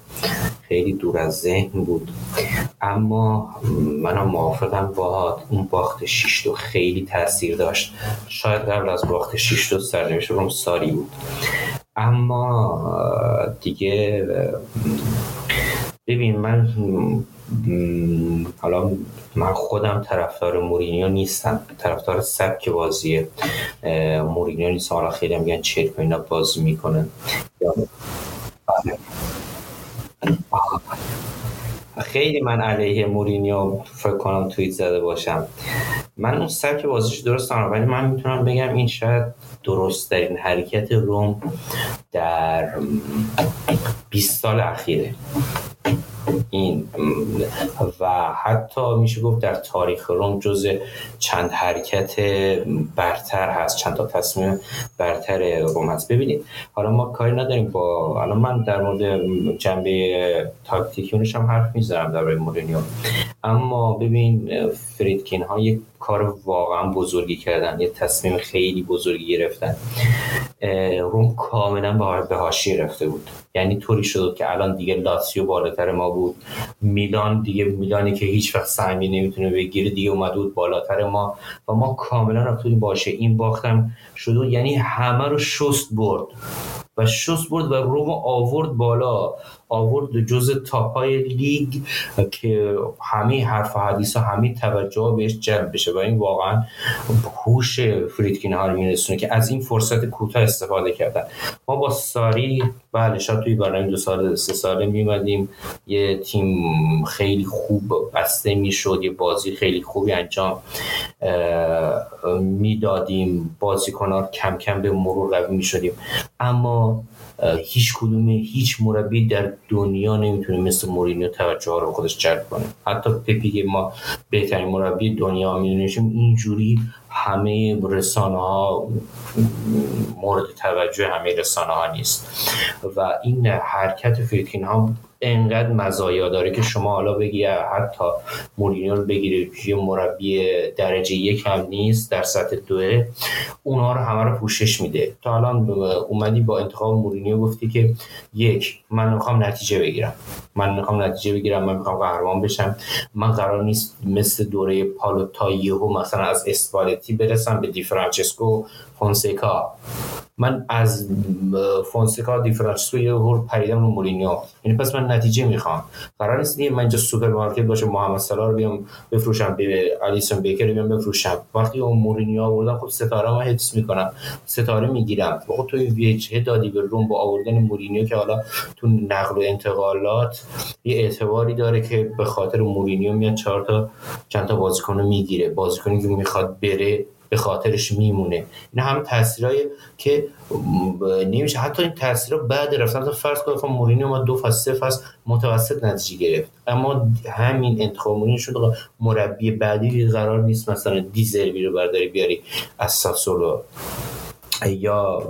خیلی دور از ذهن بود. اما منم موافقم با اون باخت 6 خیلی تاثیر داشت. شاید قبل از باخت 6 دو سرنوشت روم ساری بود. اما دیگه ببین من حالا من خودم طرفدار مورینیو نیستم. طرفدار سبک بازی مورینیو نیستم حالا خیلی میگن چرک اینا بازی می‌کنن خیلی من علیه مورینیو فکر کنم توییت زده باشم. من اون سبک بازیش درست دارم ولی من می‌تونم بگم این شاید درست این حرکت روم در 20 سال اخیره. این و حتی میشه گفت در تاریخ روم جز چند حرکت برتر هست چند تا تصمیم برتر روم هست. ببینید حالا ما کاری نداریم با الان من در مورد جنبه تاکتیکی هم حرف می‌ذارم در مورینیو. اما ببین فریدکین ها یک کار واقعا بزرگی کردن یه تصمیم خیلی بزرگی گرفتن. روم کاملا به هاشی رفته بود. یعنی طوری شد که الان دیگه لاتسیو بالاتر ما بود. میلان دیگه میلانی که هیچ وقت سهمی نمی‌تونه بگیره دیگه اومده بود بالاتر ما. و ما کاملا رفتیم باشه. این باختم شد. یعنی همه رو شست برد. و شست برد و روم آورد بالا. آورد جز تاپای لیگ که همه حرف و حدیث و همه توجه بهش جلب بشه. و این واقعا هوش فریدکین ها رو که از این فرصت کوتاه استفاده کردن. ما با ساری بله شاید توی برنامه دو سال سه ساله میمدیم یه تیم خیلی خوب بسته می‌شد یه بازی خیلی خوبی انجام می‌دادیم. بازیکنان کم کم به مرور قوی می‌شدیم. اما هیچ کدوم هیچ مربی در دنیا نمی‌تونه مثل مورینیو توجه رو خودش جلب کنه. حتی پپی که ما بهترین مربی دنیا میدونیشیم اینجوری همه رسانه ها مورد توجه همه رسانه ها نیست. و این حرکت فیتکین ها انقدر مزایا داره که شما حالا بگی حتی مورینیو رو بگیری یه مربی درجه یک هم نیست در سطح دوه اونها رو همه رو پوشش میده. تا الان اومدی با انتخاب مورینیو گفتی که یک من می‌خوام نتیجه بگیرم. من می‌خوام نتیجه بگیرم من می‌خوام قهرمان بشم. من قرار نیست مثل دوره پالوتا مثلا از اسپالتی برسم به دی فرانچسکو فونسیکا. من از فونسکا دی فرانچسکو یهو پریدم رو مورینیو. یعنی پس من نتیجه می‌خوام. قرار نیست من اینجا سوپرمارکت باشه محمد صلاح رو بیام بفروشم به الیسون بیکر بیام بفروشم. وقتی اون مورینیو آوردم خب ستاره ما حفظ می‌کنم. ستاره می‌گیرم. خب تو وجهه دادی به روم با آوردن مورینیو که حالا تو نقل و انتقالات یه اعتباری داره که به خاطر مورینیو میاد چهار تا چند تا بازیکن می‌گیره. بازیکنی که می‌خواد بره به خاطرش میمونه. این هم تاثیرایی که نمیشه. حتی این تاثیر بعد رفتن فرض کنید خب مورینیو ما دو فصل سه فصل متوسط نتیجه گرفت. اما همین انتخاب مورینیو شد مربی بعدی قرار نیست مثلا دیزربی رو برداری بیاری از ساسولو. یا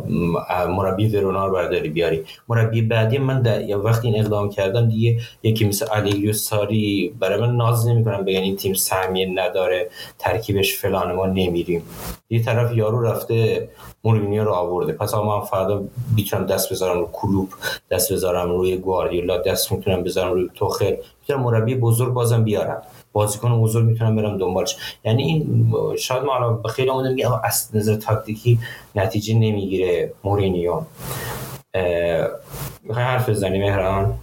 مربی ورونا رو برداری بیاری. مربی بعدی من در وقتی این اقدام کردم دیگه یکی مثل علیلیو ساری برای من ناز نمی‌کنم بگن این تیم سهمیه نداره ترکیبش فلان ما نمیریم. یه طرف یارو رفته مورینیو رو آورده. پس من فردا می‌تونم دست بذارم رو کلوب دست بذارم روی گواردیولا دست می‌تونم بذارم روی توخل. می‌تونم مربی بزرگ بازم بیارم. بازیکن بزرگ می‌تونم برم دنبالش. یعنی این شاید ما الان به خیلی آمده میگه از نظر تاکتیکی نتیجه نمی‌گیره مورینیو. می‌خوای حرف بزنی مهران؟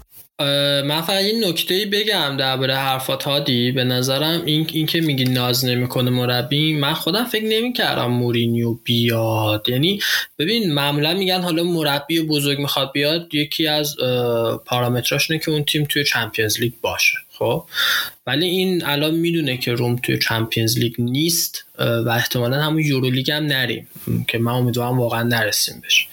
من فقط این نکته بگم درباره حرفات هادی. به نظرم این, این که میگی ناز نمی‌کنه مربی من خودم فکر نمی‌کردم مورینیو بیاد. یعنی ببین معمولا میگن حالا مربی بزرگ می‌خواد بیاد یکی از پارامتراش که اون تیم توی Champions League باشه. خب. ولی این الان می‌دونه که روم توی Champions League نیست و احتمالا همون Euro League هم نریم که من امیدوارم واقعا نرسیم بشه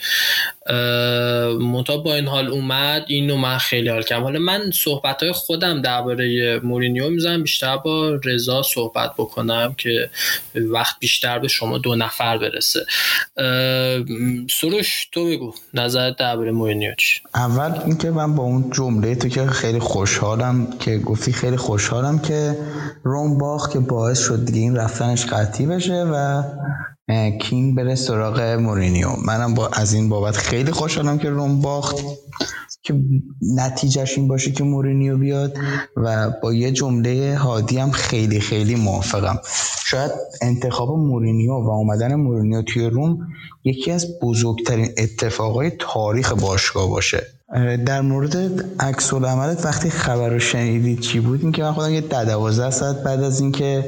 منتها با این حال اومد اینو من خیلی حال کردم. حالا من صحبت های خودم درباره مورینیو می‌زنم بیشتر با رضا صحبت بکنم که وقت بیشتر به شما دو نفر برسه. سروش تو بگو نظرت درباره مورینیو چی؟ اول اینکه من با اون جمله تو که خیلی خوشحالم که گفتی خیلی خوشحالم که روم باخت که باعث شد دیگه این رفتنش قطعی بشه و کینگ بره سراغ مورینیو. منم با از این بابت خیلی خوشحالم که روم باخت که نتیجهش این باشه که مورینیو بیاد و با یه جمله هادی هم خیلی خیلی موافقم. شاید انتخاب مورینیو و اومدن مورینیو توی روم یکی از بزرگترین اتفاقای تاریخ باشگاه باشه. در مورد عکس عملت وقتی خبر رو شنیدید چی بود؟ اینکه من خودم یه ده دوازده ساعت بعد از اینکه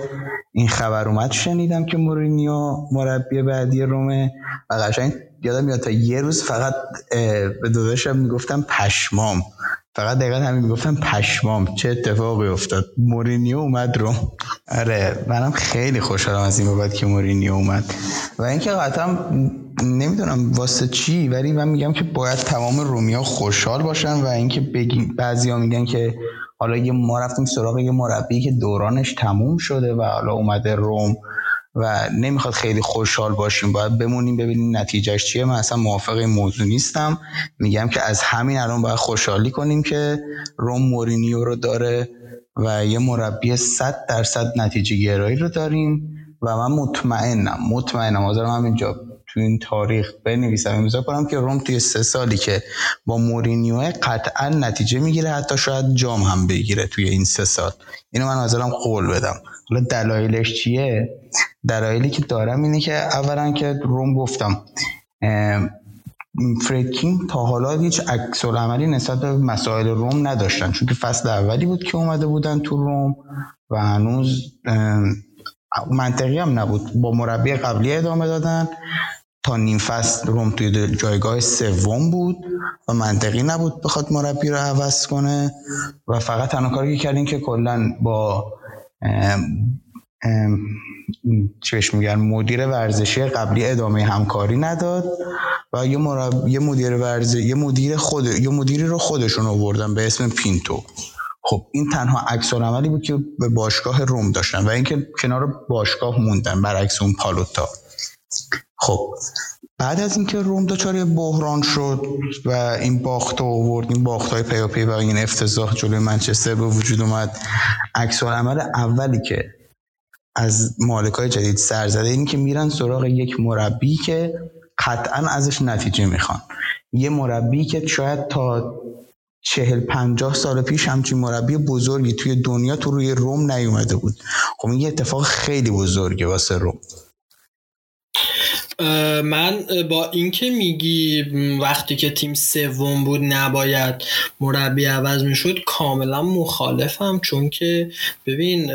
این خبر اومد شنیدم که مورینیو مربی بعدی رومه و قشنگ یادم میاد تا یه روز فقط به داداشم می‌گفتم پشمام. فقط دقیقا همین می‌گفتم پشمام چه اتفاقی افتاد. مورینیو اومد رو. آره منم خیلی خوشحالم از این بابت که مورینیو اومد. و اینکه قطعا نمی‌دونم واسه چی ولی من میگم که باید تمام رومیا خوشحال باشن و اینکه بگی بعضیا میگن که حالا یه ما رفتیم سراغ یه مربی که دورانش تموم شده و حالا اومده روم. و نمی‌خواد خیلی خوشحال باشیم. باید بمونیم ببینیم نتیجهش چیه. من اصلا موافق این موضوع نیستم. میگم که از همین الان باید خوشحالی کنیم که روم مورینیو رو داره و یه مربی 100 درصد نتیجه گرایی رو داریم و من مطمئنم مطمئنم. حاضرم همینجا تو این تاریخ بنویسم. امضا کنم که روم توی سه سالی که با مورینیو قطعا نتیجه می‌گیره حتی شاید جام هم بگیره توی این سه سال. اینو من حاضرم قول بدم. حالا دلایلش چیه؟ دلایلی که دارم اینه که اولا که روم گفتم فریدکین تا حالا هیچ عکس عملی نسبت به مسائل روم نداشتن چون که فصل اولی بود که اومده بودن تو روم و هنوز منطقی هم نبود. با مربی قبلی ادامه دادن. تا نیم فصل روم توی جایگاه سوم بود و منطقی نبود بخواد مربی رو عوض کنه. و فقط تنها کاری که کردین که کلا با چیش میگن مدیر ورزشی قبلی ادامه همکاری نداد و یه, مرب... یه مدیر ورزش یه مدیر خود یه مدیری رو خودشون آوردن به اسم پینتو. خب این تنها عکس عملی بود که به باشگاه روم داشتن و اینکه کنار باشگاه موندن برعکس اون پالوتا. خب بعد از اینکه روم دچار بحران شد و این باخت آورد این باخت های پیاپی و این افتضاح جلوی منچستر به وجود اومد عکس عمل اولی که از مالک های جدید سر زده این که میرن سراغ یک مربی که قطعا ازش نتیجه می‌خوان. یه مربی که شاید تا چهل پنجاه سال پیش همچین مربی بزرگی توی دنیا تو روی روم نیومده بود. خب این یه اتفاق خیلی بزرگه واسه روم. من با اینکه میگی وقتی که تیم سوم بود نباید مربی عوض می‌شد کاملا مخالفم چون که ببین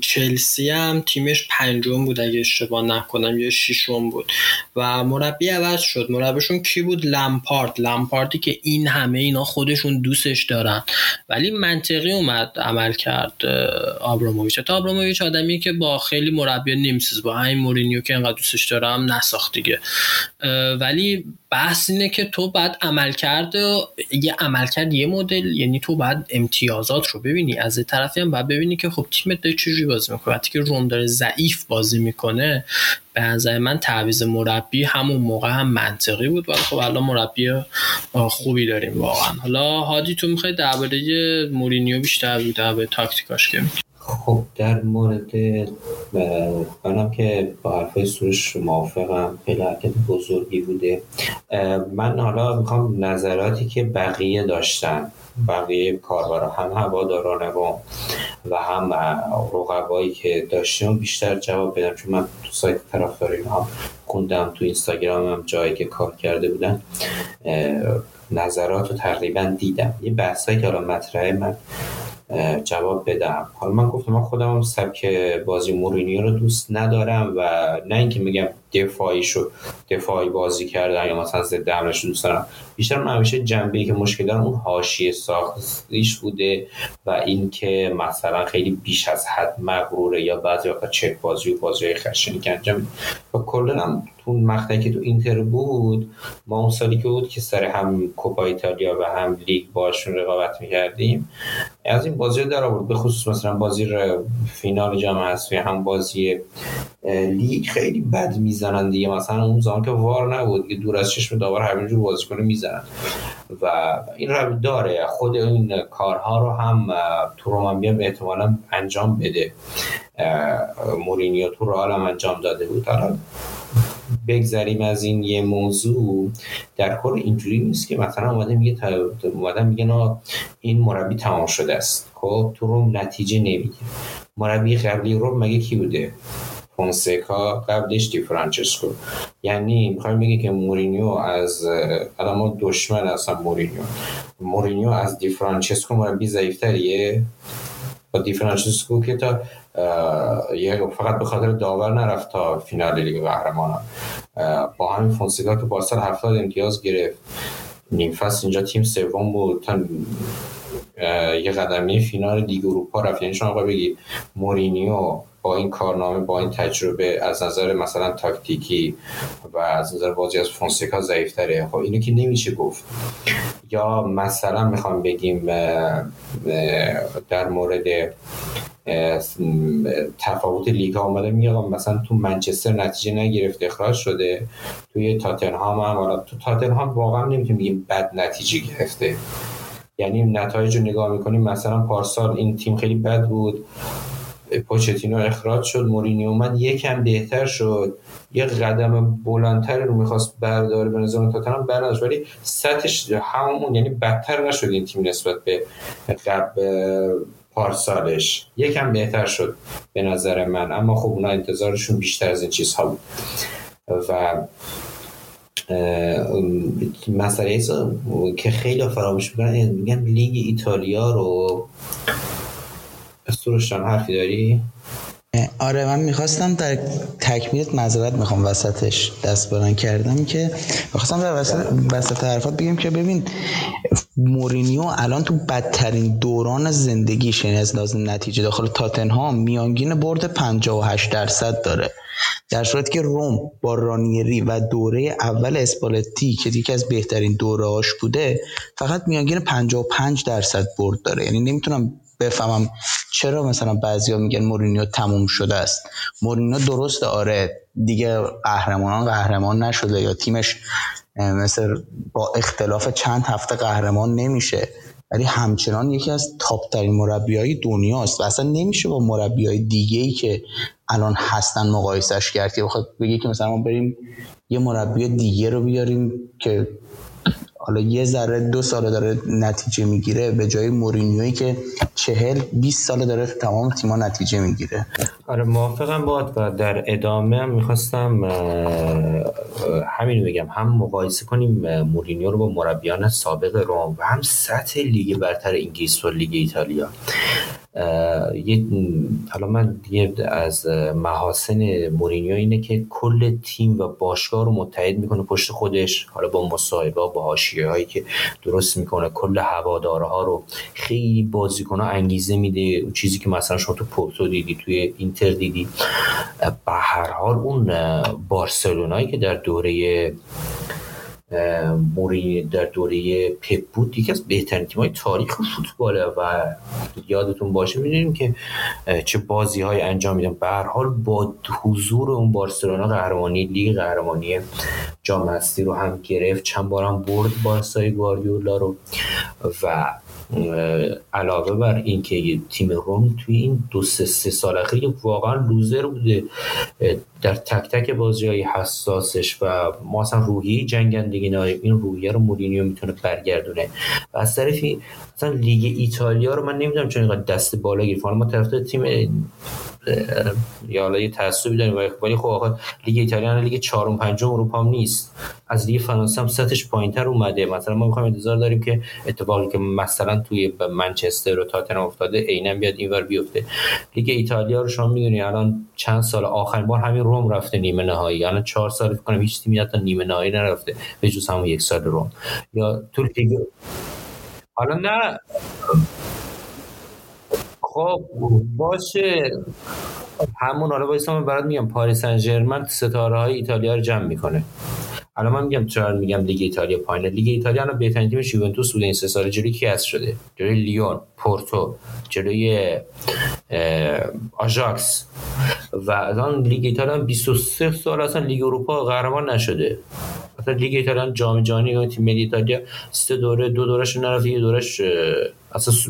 چلسی هم تیمش پنجم بود اگه اشتباه نکنم یا ششم بود. و مربی عوض شد. مربیشون کی بود؟ لمپارد. لمپاردی که این همه اینا خودشون دوستش دارن. ولی منطقی اومد عمل کرد آبراموویچ. تا آبراموویچ آدمی که با خیلی مربی نیمسیز با همین مورینیو که انقدر دوستش دارم نساخت دیگه. ولی بحث اینه که تو بعد عمل کرده یه عمل کرد یه مدل یعنی تو بعد امتیازات رو ببینی. از طرفی هم باید ببینی که خب تیمت داره چجوری بازی می‌کنه. وقتی که روم داره ضعیف بازی می‌کنه به نظر من تعویض مربی همون موقع هم منطقی بود. ولی خب الان مربی خوبی داریم واقعا. حالا هادی تو می‌خوای درباره مورینیو بیشتر درباره تاکتیکاش که خب در مورد منم که با حرفای سروش موافقم خیلی حرکت بزرگی بوده. من حالا می‌خوام نظراتی که بقیه داشتن بقیه کاربرا هم هواداران و هم رقبایی که داشتیم بیشتر جواب بدم چون من تو سایت طرفداری هم خوندم تو اینستاگرام هم جایی که کار کرده بودن. نظرات رو تقریبا دیدم. یه بحثایی که حالا مطرحه من جواب بدم. حالا من گفتم من خودم سبک بازی مورینیو رو دوست ندارم و نه اینکه میگم دفاعی شو دفاعی بازی کردن یا مثلا ضد حملهش دوست بیشتر من همیشه جنبه که مشکل دارم اون حاشیه ساختیش بوده و اینکه مثلا خیلی بیش از حد مغروره یا بعضی وقتا چک بازی و بازی خشنی که انجام و کلا تو مقطعی که تو اینتر بود ما اون سالی که بود که سر هم کوپا ایتالیا و هم لیگ باشون رقابت می‌کردیم از این بازی در آورد به خصوص مثلا بازی فینال جام حذفی هم بازی لیگ خیلی بد می‌زنن دیگه. مثلا اون زمان که وار نبود که دور از چشم داور همینجور بازیکن می‌زنن. و این رو داره. خود این کارها رو هم تو رومان احتمالا انجام بده. مورینیو تو رو هم انجام داده بود. حالا بگذریم از این یه موضوع. در کل اینجوری نیست که مثلا اومده میگه اومده میگه این مربی تمام شده است. خب تو رو نتیجه نمیگه مربی قبلی رو مگه کی بوده؟ فونسکا قبلش دی فرانچسکو. یعنی می‌خوایم بگه که مورینیو از الان ما دشمن اصلا مورینیو. مورینیو از دی فرانچسکو مربی ضعیفتریه؟ با دی فرانچسکو که تا فقط به خاطر داور نرفت تا فینال لیگ قهرمانان با همین فونسکا که پارسال 70 امتیاز گرفت. نیم فصل اینجا تیم سوم بود. تا یه قدمی فینال لیگ اروپا رفت. یعنی شما بگی مورینیو با این کارنامه با این تجربه از نظر مثلا تاکتیکی و از نظر بازی از فونسکا ضعیفتره. خب اینو که نمیشه گفت. یا مثلا می‌خوام بگیم در مورد تفاوت لیگ ها اومده میگه مثلا تو منچستر نتیجه نگرفت اخراج شده. توی تاتنهام هم حالا تو تاتنهام واقعا نمی‌تونیم بگیم بد نتیجه گرفته. یعنی نتایج رو نگاه می‌کنیم مثلا پارسال این تیم خیلی بد بود. پوچتینو اخراج شد مورینیو اومد یکم بهتر شد. یه قدم بلندتر رو می‌خواست برداره به نظام تاتنهام برداشت. ولی سطحش همون یعنی بدتر نشد این تیم نسبت به قبل پارسالش. یکم بهتر شد به نظر من. اما خب اونا انتظارشون بیشتر از این چیزها بود. و مسئله که خیلی فراموش می‌کنن میگن لیگ ایتالیا رو سروشان حرفی داری؟ آره من می‌خواستم در تکمیلت معذرت می‌خوام. وسطش دست بلند کردم که می‌خواستم در وسط, وسط حرفات بگم که ببین مورینیو الان تو بدترین دوران زندگیش یعنی از لازم نتیجه داخل تاتنهام میانگین برد 58 درصد داره. در صورتی که روم با رانیری و دوره اول اسپالتی که یکی از بهترین دورهاش بوده فقط میانگین 55 درصد برد داره. یعنی نمی‌تونم بفهمم چرا مثلا بعضیا میگن مورینیو تموم شده است. مورینیو درسته آره دیگه قهرمانان قهرمان نشده یا تیمش مثل با اختلاف چند هفته قهرمان نمیشه. ولی همچنان یکی از تاپ ترین مربی های دنیاست و اصلا نمیشه با مربی های دیگه ای که الان هستن مقایسش کرد که بخواد بگی که مثلا ما بریم یه مربی دیگه رو بیاریم که حالا یه ذره دو سال داره نتیجه می‌گیره به جای مورینیویی که چهل 20 سال داره تمام تیما نتیجه می‌گیره. آره موافقم باد و در ادامه هم می‌خواستم همین بگم هم مقایسه کنیم مورینیو رو با مربیان سابق روم و هم سطح لیگ برتر انگلیس و لیگ ایتالیا. یه حالا من یه از محاسن مورینیو اینه که کل تیم و باشگاه رو متحد می‌کنه پشت خودش. حالا با مصاحبه با حاشیه هایی که درست می‌کنه کل هوادارها رو خیلی بازیکن ها انگیزه میده. اون چیزی که مثلا شما تو پورتو دیدی توی اینتر دیدی. به هر حال اون بارسلونایی که در دوره موری در دوره پپ بود. یکی از بهترین تیم‌های تاریخ فوتباله و یادتون باشه می‌دونیم که چه بازی های انجام میدن. به هر حال با حضور اون بارسلونا قهرمانی لیگ قهرمانی جام رو هم گرفت. چند بارم برد بارسای گواردیولا رو و علاوه بر اینکه تیم روم توی این دو سه, سه سال اخیر واقعا لوزر بوده. در تک تک بازی های حساسش و ما اصلا روحی جنگندگی ناریم این روحیه رو مورینیو می‌تونه برگردونه. و از طرفی مثلا لیگ ایتالیا رو من نمی‌دونم چون اینقدر دست بالا گرفت. ما طرف تیم یا حالا یه تعصبی داریم ولی خب آقا لیگ ایتالیا لیگ چهارم پنجم اروپا هم نیست. از لیگ فرانسه هم سطحش پایینتر اومده. مثلا ما می‌خوایم انتظار داریم که اتفاقی که مثلا توی منچستر و تاتنهام افتاده عینا بیاد اینور بیفته. لیگ ایتالیا رو شما می‌دونی الان چند سال آخرین بار همین روم رفته نیمه نهایی. الان چهار سال فکر کنم هیچ تیمی حتی نیمه نهایی نرفته به جز همون یک سال روم. یا تو لیگ حالا نه. خب باشه. همون حالا وایسا برات میگم. پاریس سن ژرمن ستاره های ایتالیا رو جمع می‌کنه. الان من میگم چرا میگم لیگ ایتالیا پایینه. لیگ ایتالیا الان بهترین تیمش یوونتوس بوده این سه سال جلوی کی هست شده؟ جلوی لیون پورتو جلوی آژاکس. و الان لیگ ایتالیا 23 سال اصلا لیگ اروپا قهرمان نشده. مثلا لیگ ایتالیا جام جهانی و تیم ملی ایتالیا سه دوره دو دورش نرفت یه دورش اساس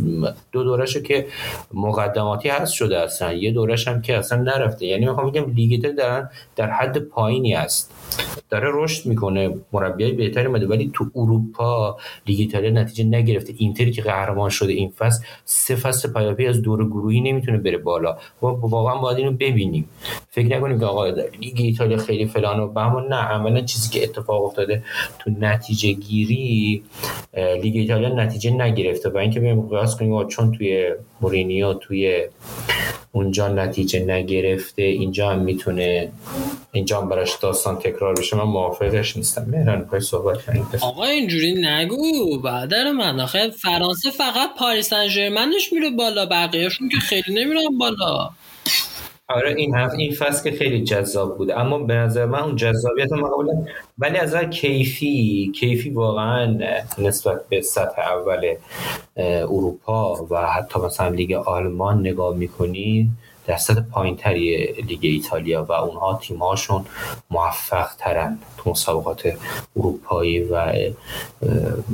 دو دورش که مقدماتی هست شده اصلا. یه دورش هم که اصلا نرفته. یعنی می‌خوام بگم لیگ ایتالیا در حد پایینی است. داره رشد می‌کنه. مربیای بهتری اومده. ولی تو اروپا لیگ ایتالیا نتیجه نگرفته. اینتری که قهرمان شده این فصل سه فصل پیاپی از دور گروهی نمی‌تونه بره بالا. و واقعا باید اینو ببینیم. فکر نکنیم که آقا لیگ ایتالیا خیلی فلان و به نه. عملا چیزی که اتفاق افتاده تو نتیجه گیری لیگ ایتالیا نتیجه نگرفته. و اینکه ببینیم قیاس کنیم چون توی مورینیو توی اونجا نتیجه نگرفته اینجا هم می‌تونه اینجا هم براش داستان تکرار بشه. من موافقش نیستم. مهران پای صحبت کنید آقا اینجوری نگو. به نظر من آخه فرانسه فقط پاریس سن میره بالا بقیهشون که خیلی نمیرن بالا. آره این هفت این فصل که خیلی جذاب بود. اما به نظر من اون جذابیت مقابل ولی از کیفی کیفی واقعا نسبت به سطح اول اروپا و حتی مثلا لیگ آلمان نگاه می‌کنید در سطح پایین تری لیگ ایتالیا و اونها تیمهاشون موفق ترن تو مسابقات اروپایی و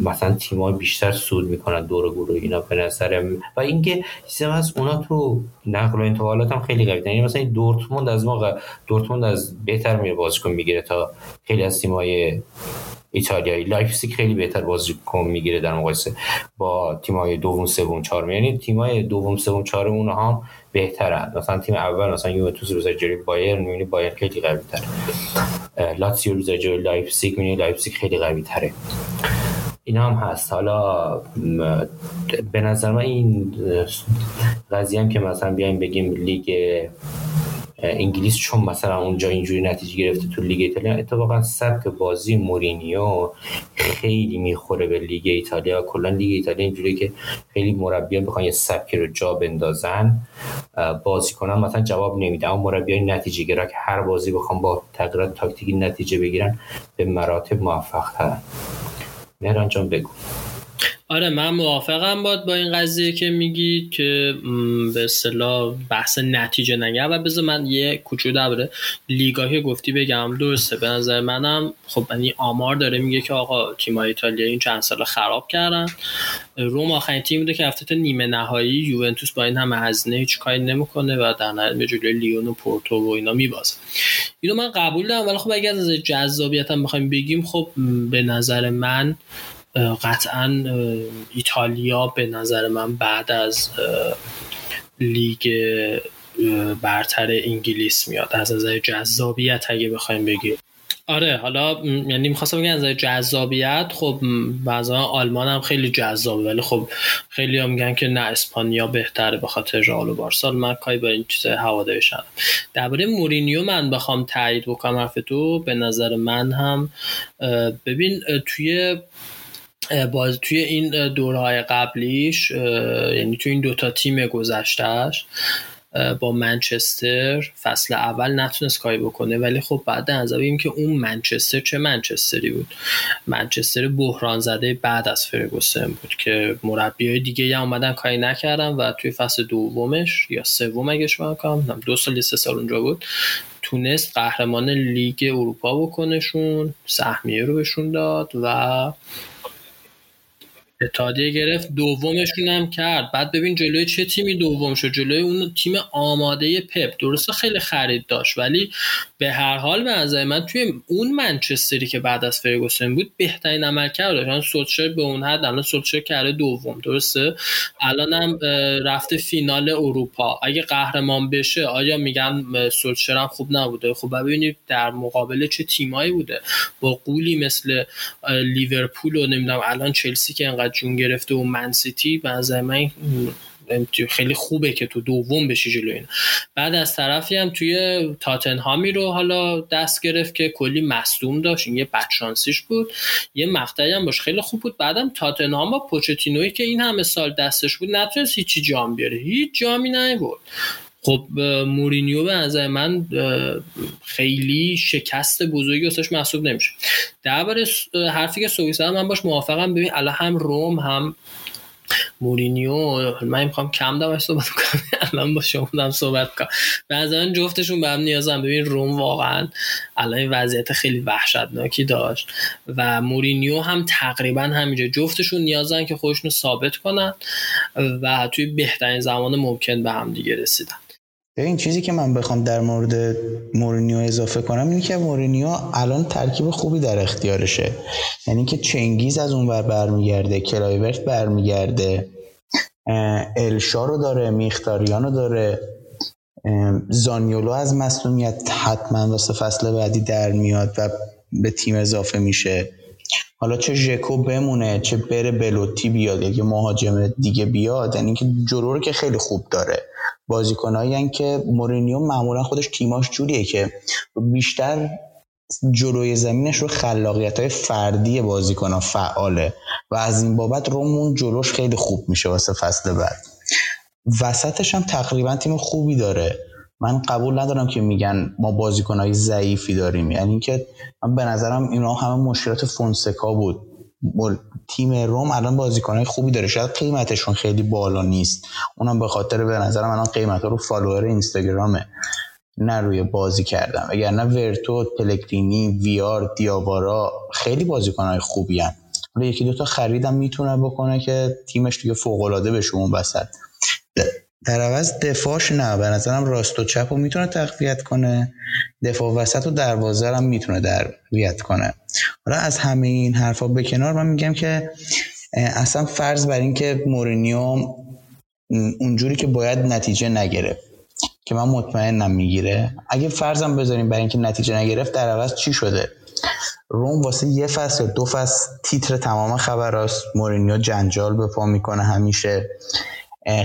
مثلا تیم‌ها بیشتر صعود می‌کنن دور گروه اینا به نظرم و اینکه چیزی از اونا تو نقل و انتقالات هم خیلی قوی یعنی مثلا دورتموند از ما دورتموند از بهتر میره بازیکن می‌گیره تا خیلی از تیم‌های ایتالیایی. لایپزیگ خیلی بهتر بازیکن می‌گیره در مقایسه با تیم‌های دوم سوم چهارم. یعنی تیم‌های دوم سوم چهارم اونها هم بهترن. مثلا تیم اول مثلا یوونتوس رو جلوی بایرن می‌بینی بایرن خیلی قوی تره لاتزیو رو جلوی لایپزیگ می‌بینی لایپزیگ خیلی قوی تره اینا هم هست. حالا به نظر من این قضیه هم که مثلا بیایم بگیم لیگ انگلیس چون مثلا اونجا اینجوری نتیجه گرفته تو لیگ ایتالیا اتفاقا سبک بازی مورینیو خیلی می‌خوره به لیگ ایتالیا. کلا لیگ ایتالیا اینجوری که خیلی مربیان بخوان یه سبکی رو جا بندازن بازی کنن مثلا جواب نمیده. اما مربیان نتیجه گرا که هر بازی بخوام با تغییر تاکتیکی نتیجه بگیرن به مراتب موفق ترن. مهران جان بگو. آره من موافقم باد با این قضیه که میگید که به اصطلاح بحث نتیجه نگه. و بذار من یه کوچو درباره لیگاهی گفتی بگم. درسته به نظر منم خب یعنی آمار داره میگه که آقا تیم ایتالیا این چند سال خراب کردن. روم آخرین تیم بوده که رفته تا نیمه نهایی یوونتوس با این همه هزینه هیچ کاری نمی‌کنه و در نهایت به جلوی لیون و پورتو و اینا میبازه. اینو من قبول دارم ولی خب اگر از جذابیت هم بخوایم بگیم خب به نظر من قطعا ایتالیا به نظر من بعد از لیگ برتر انگلیس میاد. از نظر جذابیت اگه بخوایم بگیم. آره حالا یعنی می‌خواستم بگم از جذابیت خب بعضا آلمان هم خیلی جذابه ولی خب خیلی هم میگن که نه اسپانیا بهتره به خاطر رئال و بارسا. من کاری با این چیز هوادارشم درباره مورینیو من بخوام تایید بکنم حرف تو به نظر من هم ببین توی باز توی این دورهای قبلیش یعنی توی این دوتا تیم گذشتهش با منچستر فصل اول نتونست کاری بکنه ولی خب بعد از بگیم که اون منچستر چه منچستری بود؟ منچستر بحران زده بعد از فرگوسن بود که مربی های دیگه یا اومدن کاری نکردن و توی فصل دومش یا سوم اگه شما کنم دو سال سه سال اونجا بود تونست قهرمان لیگ اروپا بکنشون سهمیه رو بهشون داد و اتحادیه گرفت دومشون هم کرد. بعد ببین جلوی چه تیمی دوم شد؟ جلوی اون تیم آماده پپ. درسته خیلی خرید داشت ولی به هر حال به نظر من توی اون منچستری که بعد از فرگوسن بود بهترین عمل کرد داشت سولشر به اون حد الان سولشر کرده دوم درسته؟ الان هم رفته فینال اروپا. اگه قهرمان بشه آیا میگن سولشر هم خوب نبوده؟ خب ببینید در مقابل چه تیمایی بوده. با قولی مثل لیورپول و نمی‌دونم الان چلسی که انقدر جون گرفته و منسیتی به نظر من خیلی خوبه که تو دوم بشی جلو این بعد از طرفی هم توی تاتنهامی رو حالا دست گرفت که کلی مصدوم داشت. این یه بدشانسیش بود. یه مقطعی هم باش خیلی خوب بود. بعدم تاتنهام با پوچتینوی که این همه سال دستش بود نتونست هیچی جام بیاره. هیچ جامی نیورد. خب مورینیو به نظر من خیلی شکست بزرگی واسش محسوب نمیشه. درباره حرفی که سویس من باش موافقم. ببین الان هم روم هم مورینیو من می‌خوام کم دواش صحبت کنم. [laughs] الان با شما دارم صحبت کنم به نظر جفتشون به هم نیازم ببین روم واقعا الان وضعیت خیلی وحشتناکی داشت و مورینیو هم تقریبا همینجا. جفتشون نیازن که خودشون ثابت کنن و توی بهترین زمان ممکن به هم دیگه رسیدن. این چیزی که من بخوام در مورد مورینیو اضافه کنم اینه که مورینیو الان ترکیب خوبی در اختیارشه. یعنی که چنگیز از اون ور برمیگرده کلایورت برمیگرده الشا رو داره مخیتاریان رو داره زانیولو از مصدومیت حتما واسه فصل بعدی در میاد و به تیم اضافه میشه. حالا چه ژکو بمونه چه بره بلوتی بیاد یا مهاجم دیگه بیاد یعنی که جلو که خیلی خوب داره. بازیکنایی که مورینیو معمولا خودش تیماش جوریه که بیشتر جلوی زمینش رو خلاقیت های فردی بازیکن فعاله و از این بابت رومون جلوش خیلی خوب میشه واسه فصل بعد. وسطش هم تقریبا تیم خوبی داره. من قبول ندارم که میگن ما بازیکنهای ضعیفی داریم. یعنی اینکه من به نظرم اینا همه مشکلات فونسکا بود. تیم روم الان بازیکنهای خوبی داره. شاید قیمتشون خیلی بالا نیست. اونم به خاطر به نظرم الان قیمت رو follower اینستاگرامه. نه روی بازی کردن نه ورتو پلگرینی ویار دیاوارا خیلی بازیکنهای خوبی هن. یکی دوتا خریدم می‌تونه بکنه که تیمش دیگه فوق العاده بشه اون وسط. در عوض دفاعش نه. به نظرم راست و چپ رو می‌تونه تقویت کنه. دفاع وسط و دروازه هم می‌تونه تقویت کنه. حالا از همه این حرفا به کنار من میگم که اصلا فرض بر این که مورینیو اونجوری که باید نتیجه نگرفت که من مطمئنم می‌گیره. اگه فرضم بذاریم برای اینکه نتیجه نگرفت در عوض چی شده؟ روم واسه یه فصل یا دو فصل تیتر تمام خبراست. مورینیو جنجال به پا می‌کنه همیشه.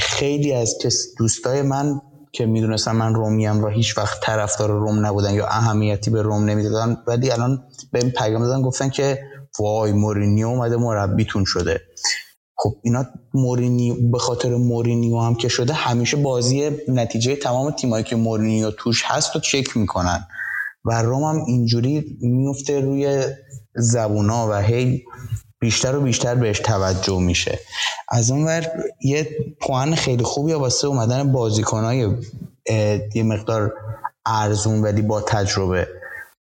خیلی از دوستای من که می‌دونستم من رومیم و هیچ وقت طرفدار روم نبودن یا اهمیتی به روم نمی‌دادن ولی الان به این پیام دادن گفتن که وای مورینیو اومده مربیتون شده. خب اینا مورینیو به خاطر مورینیو هم که شده همیشه بازی نتیجه تمام تیمایی که مورینیو توش هست رو چک می‌کنن. و روم هم اینجوری میفته روی زبونا و هی بیشتر و بیشتر بهش توجه میشه. از اونور یه پوان خیلی خوبی واسه اومدن بازیکنهای یه مقدار ارزون ولی با تجربه.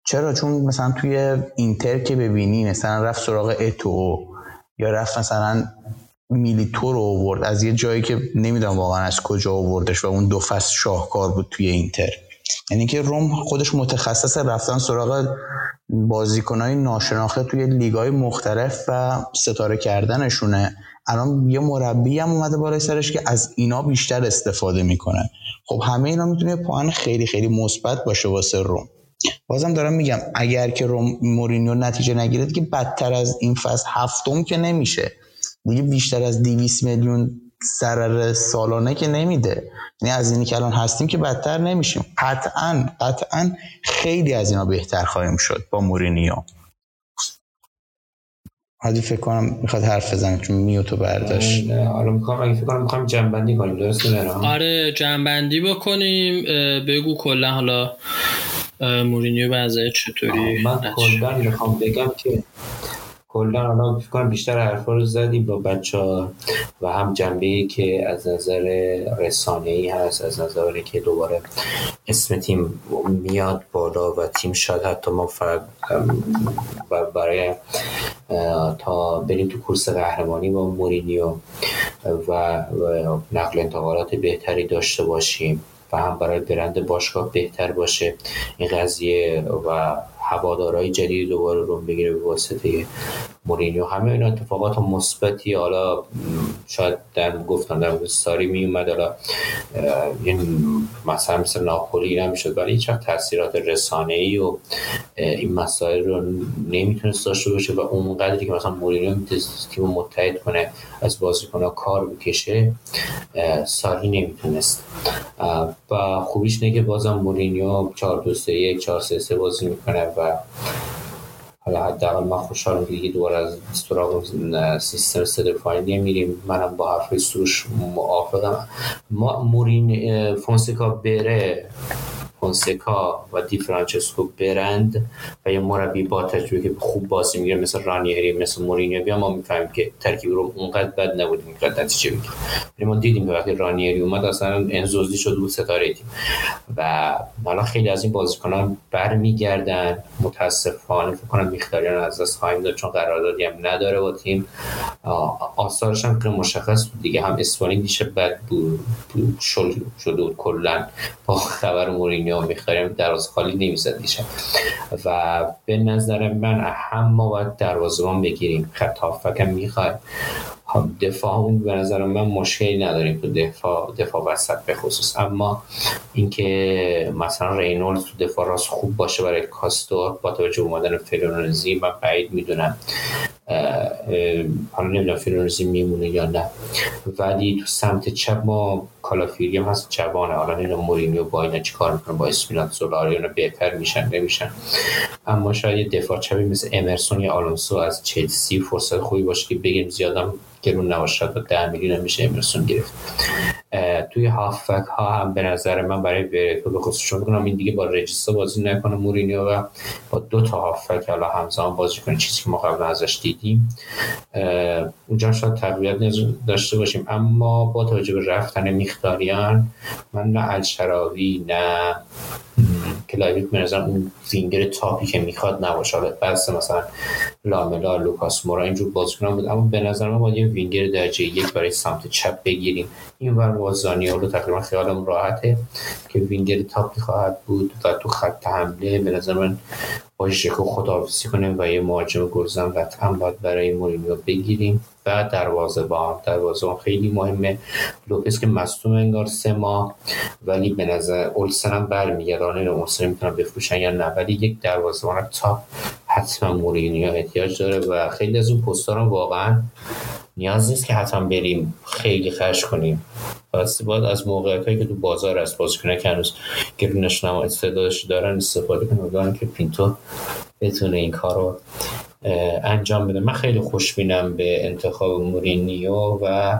چرا؟ چون مثلا توی اینتر که ببینی مثلا رفت سراغ اتو یا رفت مثلا میلیتور رو آورد. از یه جایی که نمی‌دونم واقعا از کجا آوردش و اون دو فصل شاهکار بود توی اینتر. یعنی که روم خودش متخصص رفتن سراغ بازیکنهای ناشناخته توی لیگای مختلف و ستاره کردنشونه. الان یه مربی هم اومده بالای سرش که از اینا بیشتر استفاده می‌کنه. خب همه اینا می‌تونه پوان خیلی خیلی مثبت باشه واسه روم. بازم دارم میگم اگر که روم مورینیو نتیجه نگیره که بدتر از این فصل هفتم که نمیشه. دیگه بیشتر از 200 میلیون ضرر سالانه که نمیده. یعنی از اینی که الان هستیم که بدتر نمیشیم. قطعا قطعا خیلی از اینا بهتر خواهیم شد با مورینیو. حالی فکر کنم می‌خواد حرف بزنه چون میوتو برداشت. حالا می‌خوام اگه فکر کنم می‌خوام جنبندی کنیم درسته آره جنبندی بکنیم. بگو کلا حالا مورینیو به چطوری؟ من کلا می‌خوام بگم که کلا حالا فکر کنم بیشتر حرفا رو زدیم با بچه ها و هم جنبه که از نظر رسانه ای هست از نظر که دوباره اسم تیم میاد بالا و تیم شاید حتی ما فرق برای تا بریم تو کورس قهرمانی با مورینیو و نقل انتقالات بهتری داشته باشیم و هم برای برند باشگاه بهتر باشه. این قضیه و هوادارهای جدید دوباره رو بگیره به واسطه مورینیو. همه این اتفاقات مثبتی حالا شاید در گفتم در ساری می اومد حالا این مثلا مثل ناپولی نمی‌شد ولی هیچ تاثیرات رسانه ای و این مسائل رو نمی‌تونست داشته باشه و اونقدری که مثلا مورینیو تیم متحد کنه از بازیکن کار بکشه ساری نمی‌تونست. و خوبیش نه که بازم مورینیو 4 2 3 1 4 3 3 بازی می‌کنه و حالا حداقل من خوشحالم که دیگه دوباره از سراغ سیستم دفاعی نمیریم منم با حرفای سروش موافقم. ما مورین فونسکا بره. فونسکا و دی فرانچسکو برند و یه مربی با تجربه که خوب بازی می‌گیره مثل رانیری مثل مورینیو. بیا ما می‌فهمیم که ترکیب رو اونقدر بد نبود اینقدر نتیجه ولی ما دیدیم که وقتی رانیری اومد اصلا انزوزی شد بود ستاره تیم. و حالا خیلی از این بازیکنان برمیگردن. متاسفانه فکر کنم میختاریان از دست خواهیم داد چون قراردادی هم نداره با تیم. آثارش هم که مشخص بود دیگه. هم اسپانی دیشه بد بود شل شده بود کلا با خبر مورینیو دنیا می‌خریم دروازه خالی نمی‌زد دیشب. و به نظر من هم ما باید دروازه‌بان بگیریم. خط هافکم می‌خوایم. دفاع به نظر من مشکلی نداریم تو دفاع دفاع وسط به خصوص. اما اینکه مثلا رینولد تو دفاع راست خوب باشه برای کاستور با توجه اومدن فرونزی من بعید می‌دونم. حالا نمی‌دونم فلورنزی میمونه یا نه. ولی تو سمت چپ ما کالافیری هم هست جوانه حالا نمی‌دونم مورینیو با اینا چیکار می‌کنه با اسپیناتزولا اونا بهتر میشن نمیشن. اما شاید دفاع چپی مثل امرسون یا آلونسو از چلسی فرصت خوبی باشه که بگیم زیادم گرون نباشد و ده میلیون میشه امرسون گرفت. توی هافبک ها هم به نظر من برای ورتو به خصوص چون کنم این دیگه با رجیستا بازی نکنه مورینیو و با دو تا هافبک حالا همزمان بازی کنه چیزی که ما قبل ازش دیدیم. اونجا شاید تقویت داشته باشیم. اما با توجه به رفتن مخیتاریان من نه الشعراوی نه کلایورت به نظر اون وینگر top ی که می‌خواد نباشه. حالا بس مثلا لاملا لوکاس مورا اینجور بازیکنان بود اما به نظر من باید یه وینگر درجه یک برای سمت چپ بگیریم. این ور با رو تقریبا خیالم راحته که وینگر top ی خواهد بود و تو خط حمله به نظر من با ژکو خداحافظی کنیم و یه مهاجم گلزن قطعا باید برای مورینیو بگیریم. و دروازه‌بان دروازه‌بان خیلی مهمه. لوپس که مصدوم انگار سه ماه ولی به نظر اولسن هم برمیگرده. آن اولسن می‌تونن بفروشن یا نه ولی یک دروازه‌بان top حتما مورینیو احتیاج داره و خیلی از این پستا واقعا نیاز نیست که حتما بریم خیلی خرج کنیم. پس باید از موقعیت هایی که تو بازار هست کنه که هنوز گرونش نما استعدادش دارن استفاده کنیم. که پینتو بتونه این کار رو انجام بده. من خیلی خوشبینم به انتخاب مورینیو و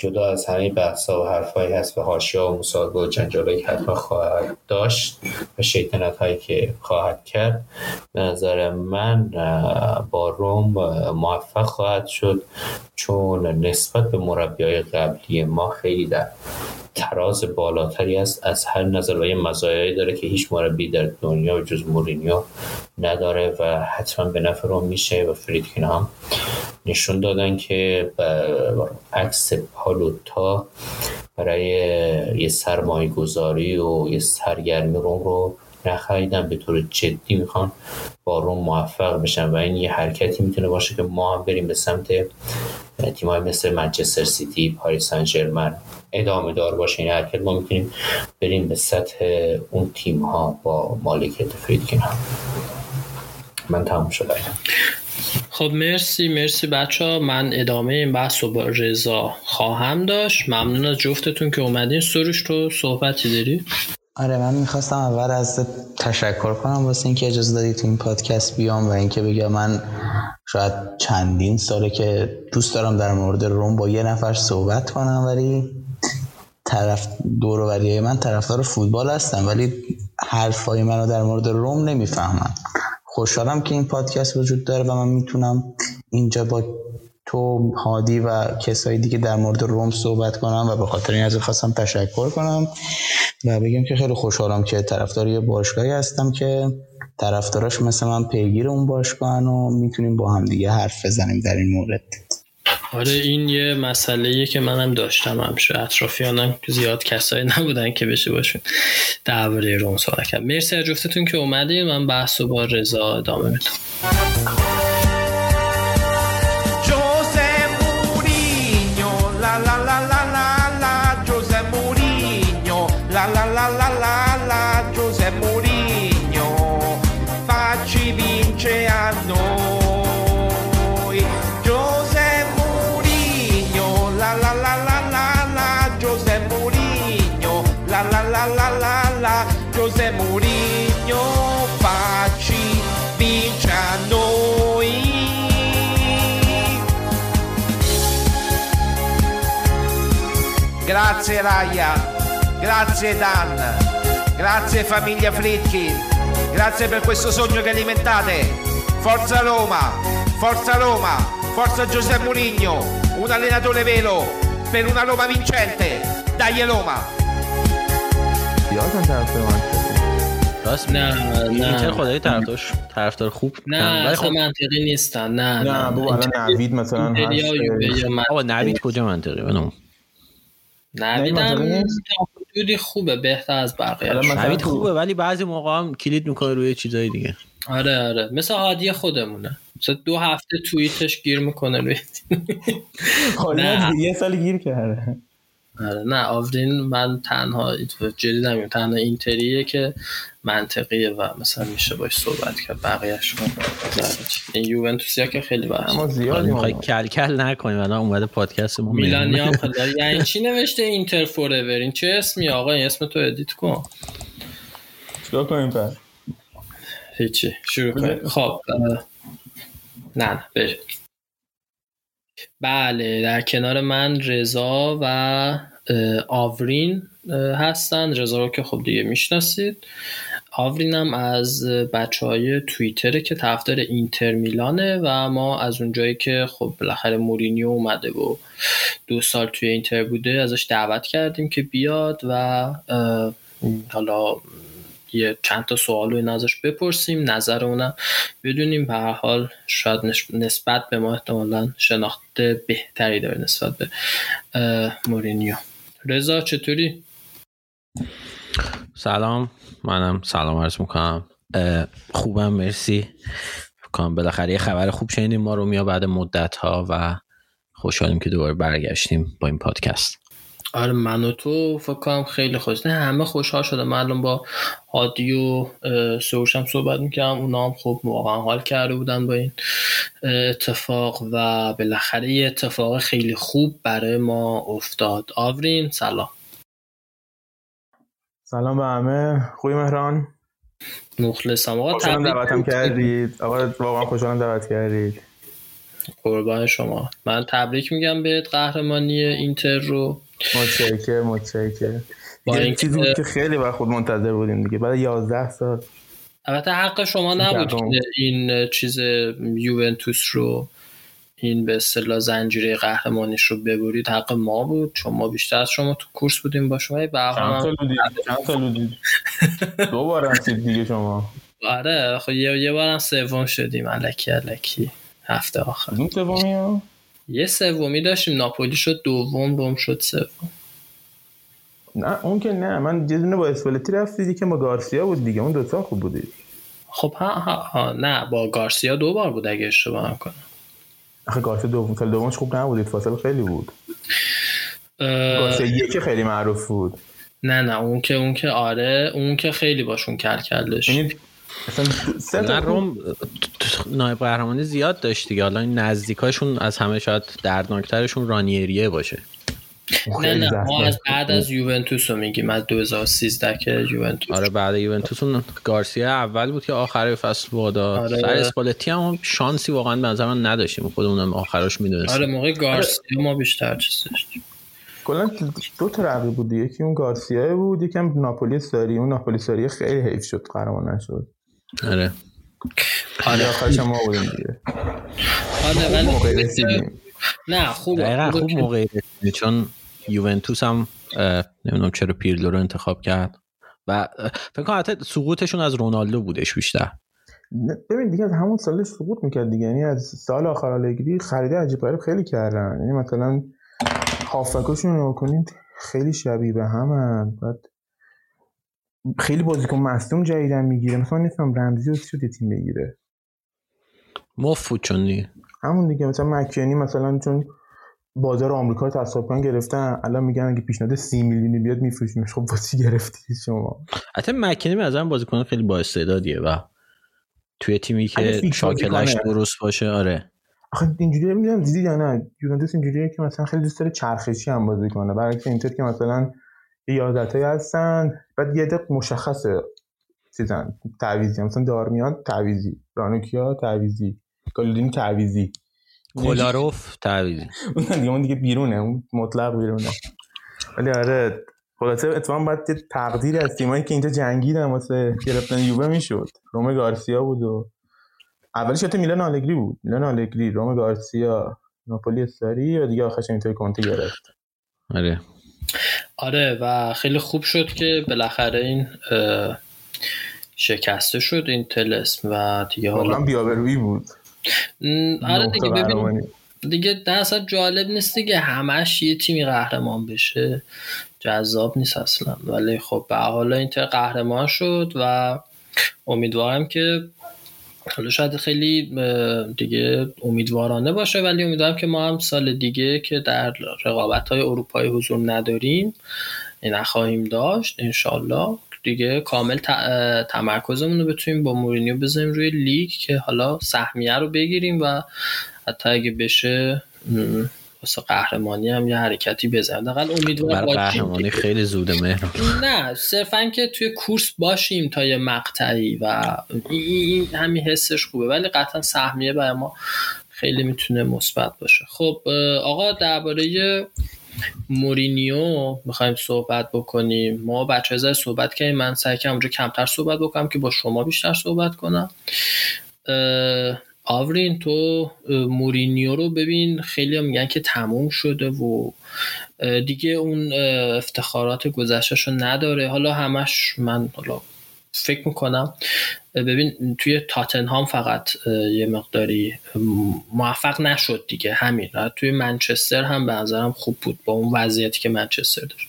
جدا از همه بحثا و حرفایی هست و حاشیه و مصاحبه و جنجالایی که حتما خواهد داشت و شیطنت هایی که خواهد کرد به نظر من با روم موفق خواهد شد چون نسبت به مربی های قبلی ما خیلی در تراز بالاتری است. از هر نظر و یه مزایایی داره که هیچ مربی در دنیا جز مورینیو نداره و حتما به نفع رو میشه و فریدکین هم نشون دادن که عکس پالوتا برای یه سرمایه گذاری و یه سرگرمی رو رو نخریدن. به طور جدی می‌خوان با روم موفق بشن و این یه حرکتی می‌تونه باشه که ما هم بریم به سمت تیمای مثل منچستر سیتی پاریس سن ژرمن ادامه دار باشه این حرکت ما می‌تونیم بریم به سطح اون تیم ها با مالکیت فریدکین هم من تموم شده. خب مرسی مرسی بچه ها من ادامه این بحث رو با رضا خواهم داشت. ممنون از جفتتون که اومدین. سروش تو صحبتی داری؟ آره من می‌خواستم اول از تشکر کنم واسه اینکه اجازه دادی تو این پادکست بیام و اینکه بگم من شاید چندین ساله که دوست دارم در مورد روم با یه نفر صحبت کنم ولی طرف دوروبری من طرفدار فوتبال هستم ولی حرفای منو در مورد روم نمی‌فهمم خوشحالم که این پادکست وجود داره و من می‌تونم اینجا با تو هادی و کسایی دیگه در مورد روم صحبت کنم و به خاطر این ازت خواستم تشکر کنم و بگم که خیلی خوشحالم که طرفدار یه باشگاهی هستم که طرفداراش مثل من پیگیر اون باشگاهن و می‌تونیم با هم دیگه حرف بزنیم در این مورد. آره این یه مسئله که منم داشتم همشه اطرافیانم زیاد کسایی نبودن که بشه باشون درباره روم صحبت کرد. مرسی از جفتتون که اومدین. من بحث با رضا ادامه میدم. Grazie Raya, grazie Dan, grazie famiglia Fritkin, grazie per questo sogno che alimentate. Forza Roma, forza Roma, forza Giuseppe Mourinho, un allenatore vero per una Roma vincente. Dai Roma! یادم طرفدار منطقی راست نه نه اینتر خدای طرفدارش طرفدار خوب نه ولی اصلا منطقی نیستن نه نه بابا الان نوید مثلا اینتریا هست یووه یا من- آقا نوید کجا منطقی بنام نویدم حدودی خوبه بهتر از بقیه. نوید خوبه ولی بعضی موقع هم کلید می‌کنه روی چیزای دیگه. آره آره. مثل هادی خودمونه. مثلا دو هفته توییتش گیر می‌کنه روی. از یه سال گیر کرده. آره نه آورین من تنها جدی نمیم تنها اینتریه که منطقیه و مثلا میشه باش صحبت کرد بقیهش این یوونتوسیا که خیلی اما بحث حالا زیادی می‌خوای ما کل کل نکنیم الان اومده پادکست ما میلانیا هم خیلی [laughs] یعنی چی نوشته اینتر forever این چه اسمی آقا؟ این اسم تو edit کن. چیکار کنیم پس هیچی. شروع کنیم. خب اه، نه نه بریم. بله در کنار من رضا و آورین هستن. رضا رو که خب دیگه می‌شناسید. آورین هم از بچه های توییتره که طرفدار اینتر میلانه و ما از اونجایی که خب بالاخره مورینیو اومده و دو سال توی اینتر بوده ازش دعوت کردیم که بیاد و حالا یه چند تا سوال رو ازش بپرسیم نظر اونم بدونیم به هر حال شاید نسبت به ما احتمالا شناخت بهتری داره نسبت به مورینیو. رضا چطوری؟ سلام منم سلام عرض می‌کنم. خوبم مرسی. کنم بالاخره یه خبر خوب شنیدیم ما رو میا بعد مدت ها و خوشحالیم که دوباره برگشتیم با این پادکست. آره من و تو فکر کنم خیلی خوش نه همه خوشحال شده من الان با هادی و سروش هم صحبت می‌کردم. اونا هم خب واقعا حال کرده بودن با این اتفاق و بالاخره یه اتفاق خیلی خوب برای ما افتاد. آورین سلام. سلام به همه. خوبی مهران؟ مخلصم. آقا خوشحالم تبریک دعوتم کردید. آقا واقعا خوشحالم دعوت کردید. قربان شما. من تبریک میگم بهت قهرمانی اینتر رو. متشکر متشکر اینکه- چیزی بود که خیلی وقت خود منتظر بودیم دیگه. بعد 11 سال. البته حق شما نبود این چیز یوونتوس رو این به اصطلاح زنجیره قهرمانیش رو ببرید. حق ما بود. چون ما بیشتر از شما تو کورس بودیم با شما. به هر چند [laughs] دو بار رفتید دیگه شما. آره خب یه یه بارم سوم شدیم. الکی الکی. هفته آخر. سومی ها یه سومی داشتیم ناپولی شد دوم روم شد سوم. نه اون که نه من یه دونه با اسپلتی رفت که با گارسیا بود دیگه اون دوتا خوب بودی. خب ها, ها, ها نه با گارسیا دو بار بود اگه اشتباه نکنم. آخه گارسیا دوم سال دومش خوب نبودید فاصله خیلی بود. گارسیا یکی خیلی معروف بود. نه نه اون که اون که آره اون که خیلی باشون کل کلش. یعنی نه روم نایب قهرمانی زیاد داشت دیگه. حالا این نزدیکاشون از همه شاید دردناکترشون رانیریه باشه. نه نه ما از بعد از یوونتوس رو میگیم. از 2013 که یوونتوس آره بعد یوونتوس اون گارسیا اول بود که آخر فصل وادا آره. سر اسپالتی هم شانسی واقعا به نظر من نداشتیم. خودمون آخرش می‌دونستیم. آره موقع گارسیا ما بیشتر چیز داشتیم. کلا دو تا رقیب بود یکی اون گارسیا بود یکم ناپولی ساری. اون ناپولی ساری خیلی حیف شد قهرمان نشد آره. آره. آخرش ما بودیم دیگه. آره ولی نه خوب دقیقا خوب موقعی چون یوونتوس هم نمی‌دونم چرا پیرلو رو انتخاب کرد. و فکر کنم حتی سقوطشون از رونالدو بودش بیشتر. ببین دیگه از همون سالش سقوط می‌کرد دیگه. یعنی از سال آخر آلگری خرید عجیب غریب خیلی کردن. یعنی مثلا هافکاشون رو کنید خیلی شبیه به هم بعد خیلی بازیکن مصدوم جدیدن می‌گیره. مثلا نفهم رمزی رو شده تیم بگیره. مفت چون همون دیگه. مثلا مکیانی مثلا چون بازار آمریکا رو تصاحب کردن گرفتن. الان میگن اگه پیشنهاد 30 میلیونی بیاد میفروشیمش. خب واسه گرفتی شما؟ حتی مکینی به نظرم بازیکن خیلی با استعدادیه و توی تیمی که شاکلش درست باشه آره. آخه اینجوری نمی‌دونم دیدی یا نه. یوونتوس اینجوریه که مثلا خیلی دوست داره چرخشی هم بازی کنه. برعکس اینتر که مثلا یه یادتایی هستن. بعد یه دق مشخصه چیزن. تعویزی مثلا دارمیان تعویزی رانوکیا تعویزی گالدینی تعویزی کولاروف تعویزی اون دیگه اون دیگه بیرونه. اون مطلق بیرونه. ولی آره خلاصه اتفاقا باید یه تقدیر از تیمایی که اینجا جنگیدن واسه گرفتن یووه می‌شد. روم گارسیا بود و اولش حتی میلان آلگری بود. میلان آلگری روم گارسیا ناپولی استاری و دیگه آخرش اینطوری کنته گرفت. آره. آره و خیلی خوب شد که بالاخره این شکسته شد این تلسم و دیگه حالا بیابروی بود. آره دیگه ببین دیگه اصلا جالب نیست دیگه همش یه تیمی قهرمان بشه جذاب نیست اصلا. ولی خب به حالا اینتر قهرمان شد و امیدوارم که حالا شاید خیلی دیگه امیدوارانه باشه ولی امیدوارم که ما هم سال دیگه که در رقابت های اروپایی حضور نداریم نخواهیم داشت انشالله دیگه کامل تمرکزمون رو بتونیم با مورینیو بزنیم روی لیگ که حالا سهمیه رو بگیریم و حتی اگه بشه واسه قهرمانی هم یه حرکتی بزنیم دقیقا امیدوارم قهرمانی خیلی زوده مهر نه صرفا که توی کورس باشیم تا یه مقطعی و این همین حسش خوبه. ولی قطعا سهمیه برای ما خیلی می‌تونه مثبت باشه. خب آقا درباره مورینیو می‌خوایم صحبت بکنیم. ما بچه های صحبت کنیم من سعی کنم اونجا کمتر صحبت بکنم که با شما بیشتر صحبت کنم. آورین تو مورینیو رو ببین خیلی هم میگن که تموم شده و دیگه اون افتخارات گذشتش رو نداره. حالا همش من حالا فکر می‌کنم ببین توی تاتنهام فقط یه مقداری موفق نشد دیگه. همین توی منچستر هم به نظرم خوب بود با اون وضعیتی که منچستر داشت.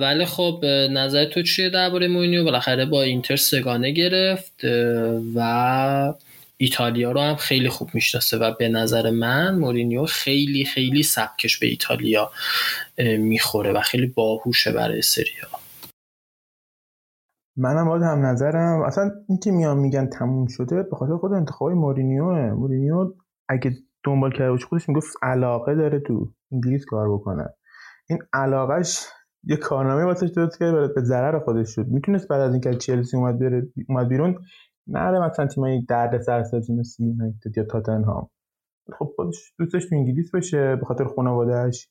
ولی خب نظر تو چیه درباره مورینیو؟ بالاخره با اینتر سگانه گرفت و ایتالیا رو هم خیلی خوب می‌شناسه و به نظر من مورینیو خیلی خیلی سبکش به ایتالیا می‌خوره و خیلی باهوشه برای سریا منم باید هم نظرم. اصلا اینکه میان میگن تموم شده به خاطر خود انتخاب مورینیوه. مورینیو اگه دنبال کرده باشه خودش می‌گفت علاقه داره تو انگلیس کار بکنه. این علاقهش یه کارنامه واسه درست کرده به ضرر خودش شد. می‌تونست بعد از اینکه چلسی اومد بیرون نره مثلا تیمای درد سرسازی مثل یونایتد یا تاتنهام. خب خودش دوستش تو انگلیس بشه به خاطر خانوادهش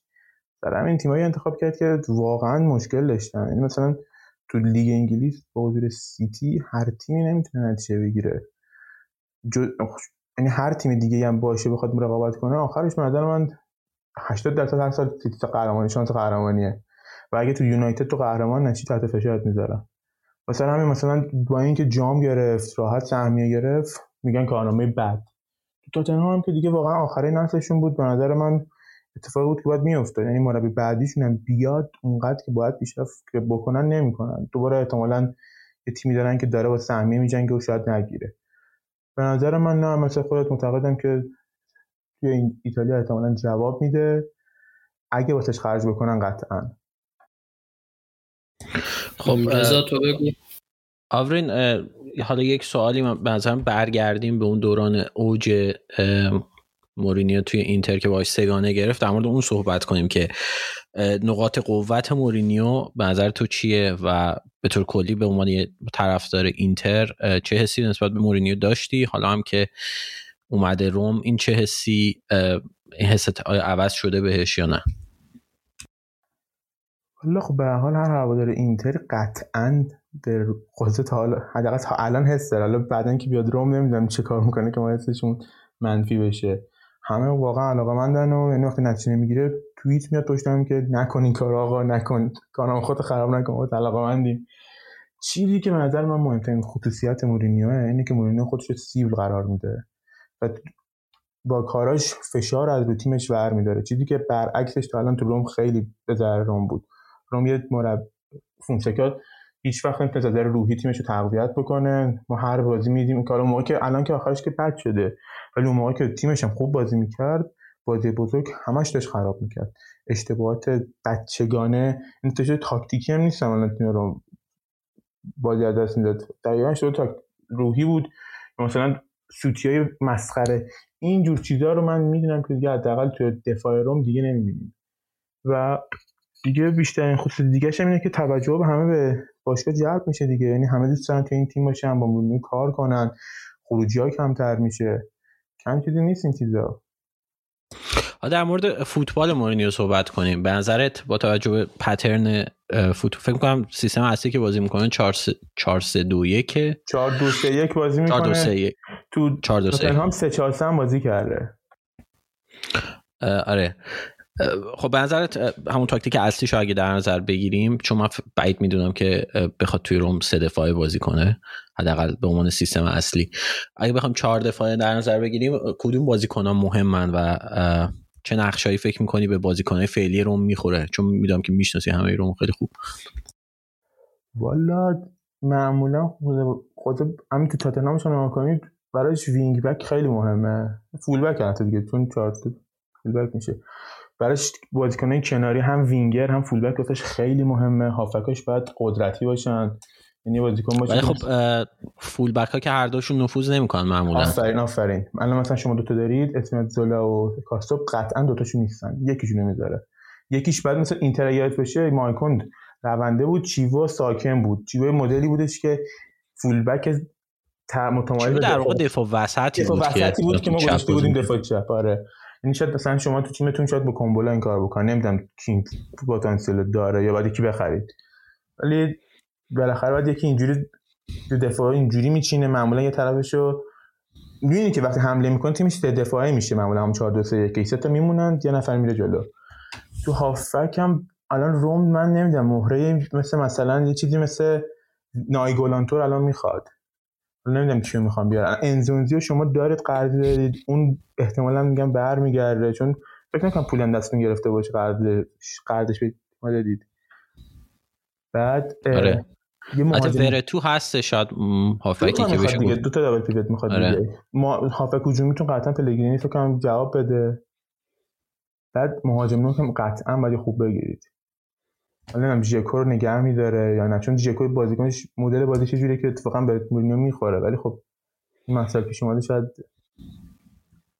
سر همین تیمایی انتخاب کرد که واقعا مشکل داشتن. یعنی مثلا تو لیگ انگلیس با حضور سیتی هر تیمی نمی‌تونه نتیجه بگیره. جو... یعنی هر تیم دیگه هم باشه بخواد رقابت کنه آخرش به نظر من 80 درصد هر سال سیتی قهرمانی شانس قهرمانیه. و اگه تو یونایتد تو قهرمان نشی تحت فشارت می‌ذارن مثلا همین مثلا با اینکه جام گرفت راحت سهمیه گرفت میگن کارنامه بد. تاتنهام هم که دیگه واقعا آخرین نسلشون بود به نظر من اتفاقی بود که باید میافتاد. یعنی مربی بعدیشون هم بیاد اونقدر که باید پیشرفت که بکنن نمی‌کنن. دوباره احتمالا یه تیمی دارن که داره با سهمیه میجنگه و شاید نگیره. به نظر من نه مثل خودت معتقدم که توی ایتالیا احتمالا جواب میده. اگه واسش خرج بکنن قطعا. خب تو بگو. آورین حالا یک سوالی به برگردیم به اون دوران اوج مورینیو توی اینتر که باش سگانه گرفت. در مورد اون صحبت کنیم که نقاط قوت مورینیو به نظر تو چیه و به طور کلی به عنوان طرفدار اینتر چه حسی نسبت به مورینیو داشتی؟ حالا هم که اومده روم این چه حسی این حس عوض شده بهش یا نه؟ حالا خب به حال هر هوادار اینتر قطعا در قضیه تا حالا حداقل تا الان حس داره. حالا بعدا که بیاد روم نمی‌دونم چه کار می‌کنه که ما حسشون منفی بشه. همه واقعا علاقه مندن و یعنی وقتی نتیجه نمی‌گیره توییت میاد پشتم که نکن این کار آقا نکن. کارم خود خراب نکن. خود علاقه مندیم چیزی که به نظر من مهمترین خصوصیت مورینیوه اینه که مورینیو خودش رو سیبل قرار میده و با کاراش فشار از رو تیمش ور میداره. چیزی که برعکسش تا الان تو روم خیلی به ضرر روم بود. روم یه مرب فونسکا هیچ وقت نمی‌تونه نظر روحی تیمش رو تقویت بکنه. ما هر بازی میدیم. کارو موقع که الان که آخرش که بد شده. ولی اون موقع که تیمش هم خوب بازی می‌کرد بازی بزرگ همش داشت خراب می‌کرد. اشتباهات بچگانه. این تاکتیکی هم نیست الان تیم رو بازی از دست می‌داد. دقیقا شده تا روحی بود. مثلا سوتی های مسخره. این جور چیزها رو من می‌دونم که دیگه حداقل تو دفاع روم دیگه نمی‌بینیم. و دیگه بیشترین خصوص دیگه اینه که توجه به همه به باشگاه جلب میشه دیگه. یعنی همه دوست دارن که این تیم باشن با مورینیو کار کنن خروجی ها کمتر میشه. کم چیزی نیست این چیزا. در مورد فوتبال مورینیو صحبت کنیم. به نظرت با توجه به پترن فوت فکر کنم سیستم اصلی که بازی می‌کنه 4 4 3 2 1 4 2 3 1 بازی می‌کنه. 4 2 3 1 تو 4 2 3 هم 3 4 3 بازی کرده. آره. خب به نظرت همون تاکتیک اصلیش اگه در نظر بگیریم چون من بعید می‌دونم که بخواد توی روم سه دفاعه بازی کنه حداقل به عنوان سیستم اصلی. اگه بخوام چهار دفاعه در نظر بگیریم کدوم بازیکنان مهمن و چه نقشایی فکر می‌کنی به بازیکنهای فعلی روم می‌خوره؟ چون می‌دونم که می‌شناسی همه روم خیلی خوب. والا معمولا خود همین تو تاتنهام شما کنید براش wing back خیلی مهمه. full back حتی دیگه چون چهار full back میشه. براش بازیکنای کناری هم وینگر هم full back خیلی مهمه. هافبکاش باید قدرتی باشن. یعنی بازیکن باشه ولی خب full back ها که هر دوشون نفوذ نمی‌کنن معمولا. آفرین آفرین. الان مثلا شما دو تا دارید اسمت زولا و کاستوب قطعا دو تاشون نیستن. یکیشون نمی‌ذاره یکیش بعد مثلا اینتر یادت باشه مایکون رونده بود چیوو ساکن بود. چیوو مدلی بودش که فول بک متمایل در واقع دفاع وسطی بود, که ما گذاشته بودیم. دفاع چپ. آره. یعنی شاید مثلا شما تو تیمتون شاید با کومبولا این کار بکنه نمی‌دونم کی پتانسیل داره یا باید کی بخرید. ولی بالاخره باید یکی اینجوری تو دفاع اینجوری میچینه معمولا یه طرفشو. می‌بینی که وقتی حمله می‌کنه تیمش سه دفاعی میشه معمولا هم 4 2 3 1 سه تا میمونن یه نفر میره جلو. تو هافک هم الان روم من نمی‌دونم مهره مثل مثلا یه چیزی مثل نایگولانتور الان می‌خواد. نمی‌دونم کیو می‌خوام بیارن انزونزی شما دارید قرض دارید اون احتمالا میگم برمیگرده چون فکر نکنم پول دست گرفته باشه قرض قرضش ما دادید. بعد آره. یه مهاجم تو هست شاید هافکی که بشه دیگه دو تا دابل پیوت می‌خواد آره. دیگه. ما هافک هجومیتون قطعا پلگرینی فکر کنم جواب بده. بعد مهاجم که قطعا باید خوب بگیرید. حالا هم ژکو رو نگه میداره یا نه. چون ژکو بازیکنش مدل بازیش جوریه که اتفاقا به مورینیو می‌خوره. ولی خب این مسئله پیش اومده شاید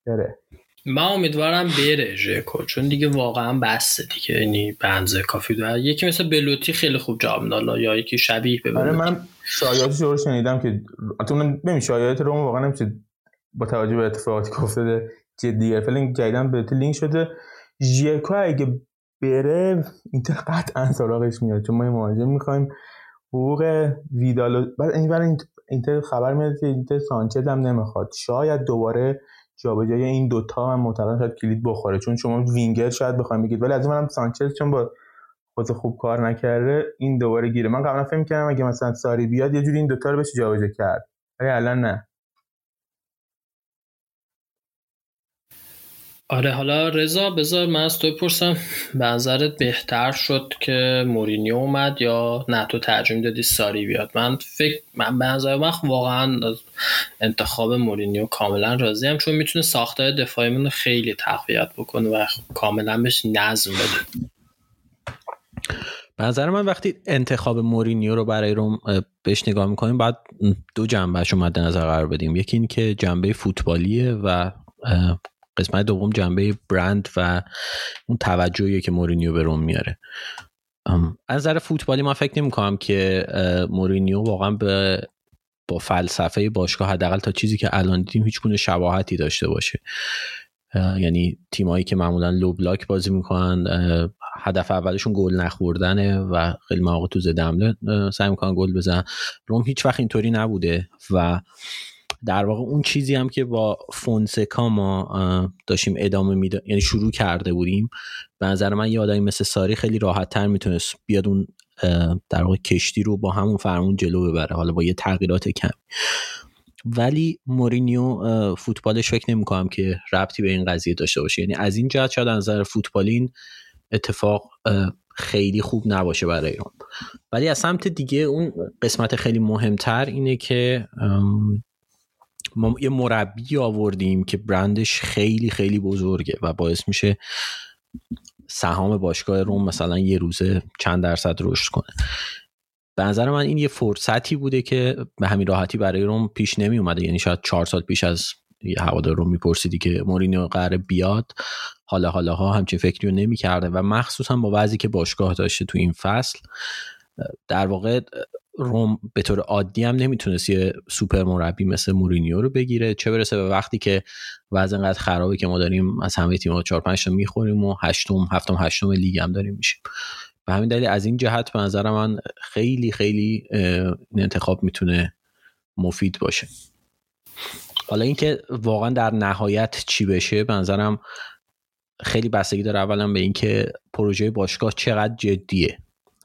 بره. من امیدوارم بره ژکو چون دیگه واقعا بسته دیگه. یعنی بنزه کافی داره. یکی مثل بلوتی خیلی خوب جواب می‌داد یا یکی شبیه به آره من شایعاتی رو شنیدم که اون ببین شایعات رو واقعا نمیشه با توجه به اتفاقاتی که افتاده جدیه فعلا جدیدن به لینک شده. ژکو اگه بره اینتر قطعا سراغش میاد چون ما یه مهاجم می‌خوایم. حقوق ویدال بعد این برای اینتر خبر میاد که اینتر سانچز هم نمی‌خواد. شاید دوباره جابجایی این دوتا هم معتقدم شاید کلید بخوره چون شما وینگر شاید بخوایم بگید. ولی از اون سانچز چون با خود خوب کار نکرده این دوباره گیره. من قبلا فکر کردم اگه مثلا ساری بیاد یه جوری این دوتا رو بشه جابجا کرد. ولی الان نه. آره حالا رضا بذار من از تو بپرسم به نظرت بهتر شد که مورینیو اومد یا نه؟ تو ترجمه دادی ساری بیاد. من فکر من به نظر من واقعا انتخاب مورینیو کاملا راضیم چون می‌تونه ساختار دفاعیمون خیلی تقویت بکنه و کاملا بهش نظم بده. به نظر من وقتی انتخاب مورینیو رو برای روم بهش نگاه می‌کنیم باید دو جنبهش رو مد نظر قرار بدیم. یکی این که جنبه فوتبالیه و قسمت دوم جنبه برند و اون توجهی که مورینیو به روم میاره. از نظر فوتبالی ما فکر نمی کنم که مورینیو واقعا به با فلسفه باشگاه حداقل تا چیزی که الان دیدیم هیچ گونه شباهتی داشته باشه. یعنی تیمایی که معمولا لو بلاک بازی می‌کنن هدف اولشون گل نخوردنه و خیلی مواقع تو حمله سعی می‌کنن گل بزن روم هیچ وقت اینطوری نبوده و در واقع اون چیزی هم که با فونسکا ما داشتیم ادامه می‌داد یعنی شروع کرده بودیم به نظر من یه آدمی مثل ساری خیلی راحت تر می‌تونست بیاد اون در واقع کشتی رو با همون فرمون جلو ببره حالا با یه تغییرات کم ولی مورینیو فوتبالش فکر نمی کنم که ربطی به این قضیه داشته باشه. یعنی از این جهت شاید نظر فوتبالین اتفاق خیلی خوب نباشه برای اون ولی از سمت دیگه اون قسمت خیلی مهمتر اینه که ما یه مربی آوردیم که برندش خیلی خیلی بزرگه و باعث میشه سهام باشگاه روم مثلا یه روزه چند درصد رشد کنه. به نظر من این یه فرصتی بوده که به همین راحتی برای روم پیش نمی اومده یعنی شاید چهار سال پیش از یه هوادار روم میپرسیدی که مورینیو قرار بیاد حالا حالا ها همچین فکری رو نمی‌کرده و مخصوصا با وضعی که باشگاه داشته تو این فصل در واقع روم به طور عادی هم نمی‌تونست یه سوپر مربی مثل مورینیو رو بگیره. چه برسه به وقتی که وضع انقدر خرابه که ما داریم از همه تیم‌ها 4 5 تا می‌خوریم و هشتم هفتم هشتم لیگ هم داریم میشیم. به همین دلیل از این جهت به نظر من خیلی خیلی این انتخاب می‌تونه مفید باشه. حالا اینکه واقعا در نهایت چی بشه به نظرم خیلی بستگی داره اولا به اینکه پروژه باشگاه چقدر جدیه.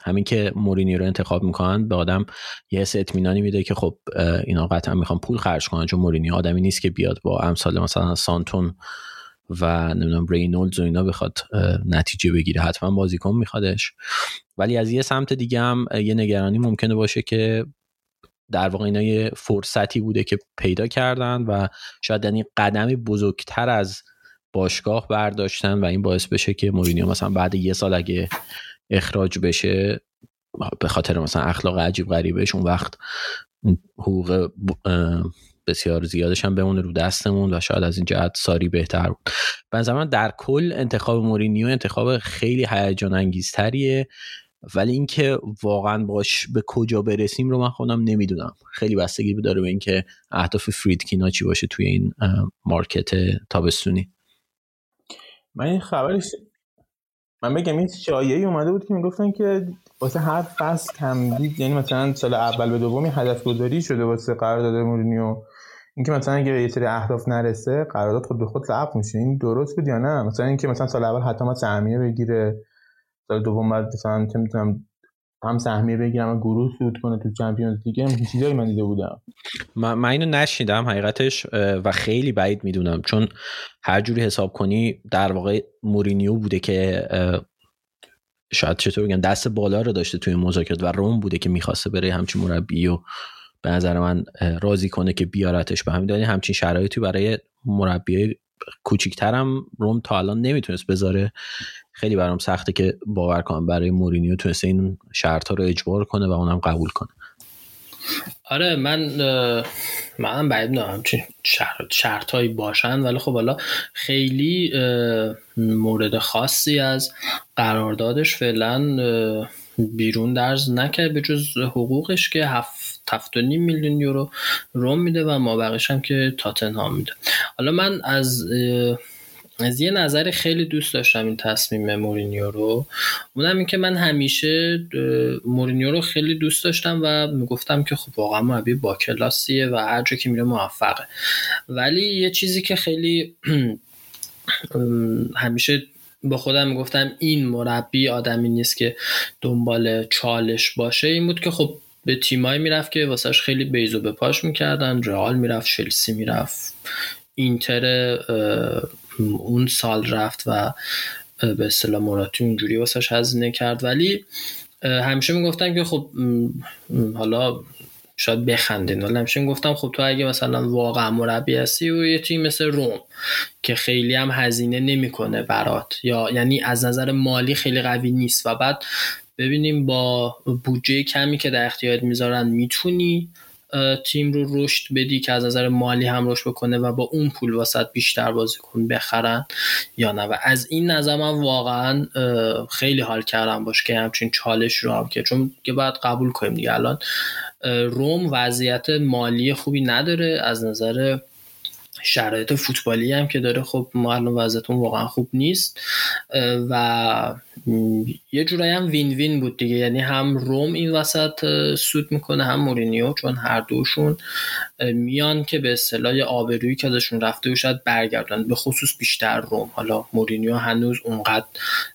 همین که مورینیو رو انتخاب می‌کنن به آدم یه حس اطمینانی میده که خب اینا قطعا می‌خوان پول خرج کنن چون مورینیو آدمی نیست که بیاد با امثال مثلا سانتون و نمی‌دونم رینولدز و اینا بخواد نتیجه بگیره. حتما بازیکن میخوادش. ولی از یه سمت دیگه هم یه نگرانی ممکنه باشه که در واقع اینا یه فرصتی بوده که پیدا کردن و شاید یعنی قدمی بزرگتر از باشگاه برداشتن و این باعث بشه که مورینیو مثلا بعد یه سال اگه اخراج بشه به خاطر مثلا اخلاق عجیب غریبش اون وقت حقوق بسیار زیادش هم بمونه رو دستمون و شاید از این جهت ساری بهتر بود. به در کل انتخاب مورینیو انتخاب خیلی هیجان انگیزتریه ولی اینکه واقعا باش به کجا برسیم رو من خودم نمی‌دونم. خیلی بستگی داره به اینکه اهداف فریدکینا چی باشه توی این مارکت تابستونی. من این خبرش من بگم این شایعی اومده بود که می‌گفتن که واسه هر فصل تمدید یعنی مثلا سال اول به دومی هدف گذاری شده واسه قرارداد مورینیو اینکه مثلا اگه یه سری اهداف نرسه قرارداد خود به خود ضعف میشه. این درست بود یا نه؟ مثلا اینکه مثلا سال اول حتی ما سهمیه بگیره سال دوم بعد مثلا چه می‌تونم هم سهمیه بگیرم و گروه سود کنه تو چمپیونز لیگ. هم چیزایی من دیده بودم. من, من اینو نشیدم حقیقتش و خیلی بعید می‌دونم. چون هر جوری حساب کنی در واقع مورینیو بوده که شاید چطور بگم دست بالا رو داشته توی مذاکرات و روم بوده که می‌خواسته بره همچین مربی و به نظر من راضی کنه که بیارتش. به همین دلیل همچین شرایطی برای مربی کوچیکترم روم تا الان نمی‌تونست بذاره. خیلی برام سخته که باور کنم برای مورینیو تونسته این شرط ها رو اجبار کنه و اونم قبول کنه. آره من من بعید نه شرط هایی باشن ولی خب حالا خیلی مورد خاصی از قراردادش فعلا بیرون درز نکرد به جز حقوقش که هفت هفت میلیون یورو روم میده و ما هم که تاتنهام میده. حالا من از از یه نظر خیلی دوست داشتم این تصمیم مورینیو رو. اونم این که من همیشه مورینیو رو خیلی دوست داشتم و می‌گفتم که خب واقعا مربی با کلاسیه و هر جا که میره موفقه. ولی یه چیزی که خیلی همیشه با خودم می‌گفتم این مربی آدمی نیست که دنبال چالش باشه. این بود که خب به تیمایی می‌رفت که واسهش خیلی بیزو به پاش می‌کردن. رئال می‌رفت چلسی می‌رفت. اینتر اون سال رفت و به اصطلاح مراتی اونجوری واسش هزینه کرد. ولی همیشه می‌گفتم که خب حالا شاید بخندین. ولی همیشه گفتم خب تو اگه مثلا واقعا مربی هستی و یه تیم مثل روم که خیلی هم هزینه نمی‌کنه برات. یا یعنی از نظر مالی خیلی قوی نیست. و بعد ببینیم با بودجه کمی که در اختیارت می‌ذارن می‌تونی تیم رو رشد بدی که از نظر مالی هم رشد بکنه و با اون پول واسط بیشتر بازیکن بخرن یا نه. و از این نظر من واقعا خیلی حال کردم باش که همچین چالش رو هم که چون که باید قبول کنیم دیگه الان. روم وضعیت مالی خوبی نداره از نظر شرایط فوتبالی هم که داره خب الان وضعیتون واقعا خوب نیست. و یه جورایی هم وین وین بود دیگه. یعنی هم روم این وسط سود می‌کنه هم مورینیو چون هر دوشون میان که به اصطلاح آبرویی که ازشون رفته و شاید برگردن. به خصوص بیشتر روم. حالا مورینیو هنوز اونقدر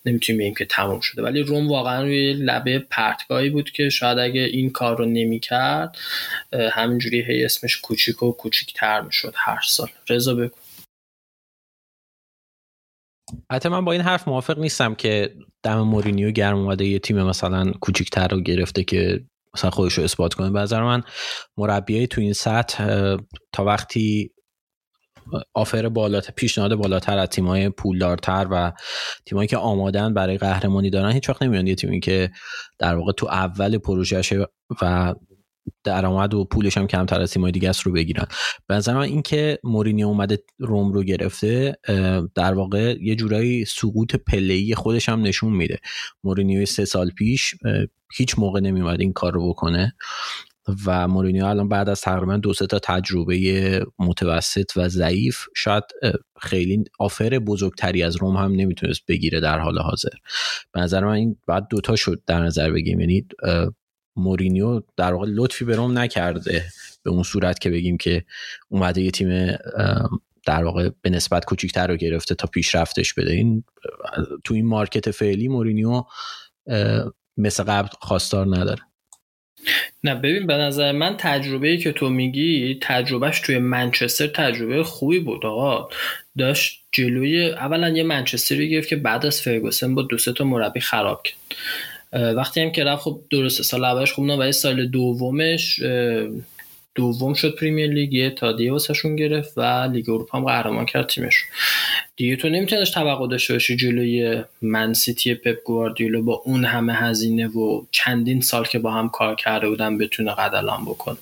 نمی‌تونیم بگیم که تموم شده. ولی روم واقعا روی لبه پرتگاهی بود که شاید اگه این کار رو نمی‌کرد همینجوری هی اسمش کوچیک و کوچیکتر می‌شد هر سال. رضا بگو. حتی من با این حرف موافق نیستم که دم مورینیو گرم اومده یه تیم مثلا کوچیکتر رو گرفته که مثلا خودش رو اثبات کنه. به نظر من مربیای تو این سطح تا وقتی آفر بالاتر پیشنهاد بالاتر از تیمای پولدارتر و تیمایی که آمادن برای قهرمانی دارن هیچ وقت نمیان یه تیمی که در واقع تو اول پروژهشه و درآمد و پولش هم کمتر از تیمای دیگه است رو بگیرن. به نظر من اینکه مورینیو اومده روم رو گرفته در واقع یه جورایی سقوط پله‌ای خودش هم نشون میده. مورینیو سه سال پیش هیچ موقع نمیومد این کار رو بکنه و مورینیو الان بعد از تقریبا دو سه تا تجربه متوسط و ضعیف شاید خیلی offer بزرگتری از روم هم نمی‌تونست بگیره در حال حاضر. به نظر من این بعد دوتا شد در نظر بگیم یعنی مورینیو در واقع لطفی به روم نکرده به اون صورت که بگیم که اومده یه تیم در واقع به نسبت کوچیکتر رو گرفته تا پیشرفتش بده. این تو این market فعلی مورینیو مثل قبل خواستار نداره. نه ببین به نظر من تجربه که تو میگی تجربهش توی منچستر تجربه خوبی بود آقا. داشت جلوی اولا یه منچستری گرفت که بعد از فرگوسن با دو تا مربی خراب کرد. وقتی هم که رفت خب درسته سال اولش خوب نه ولی سال دومش دوم شد پریمیر لیگ یه تادیه واسهشون گرفت و لیگ اروپا هم قهرمان کرد تیمش دیگه تو نمیتونش توقع داشته باشی جلوی من‌سیتی پپ گواردیولا با اون همه هزینه و چندین سال که با هم کار کرده بودن بتونه قد علم بکنه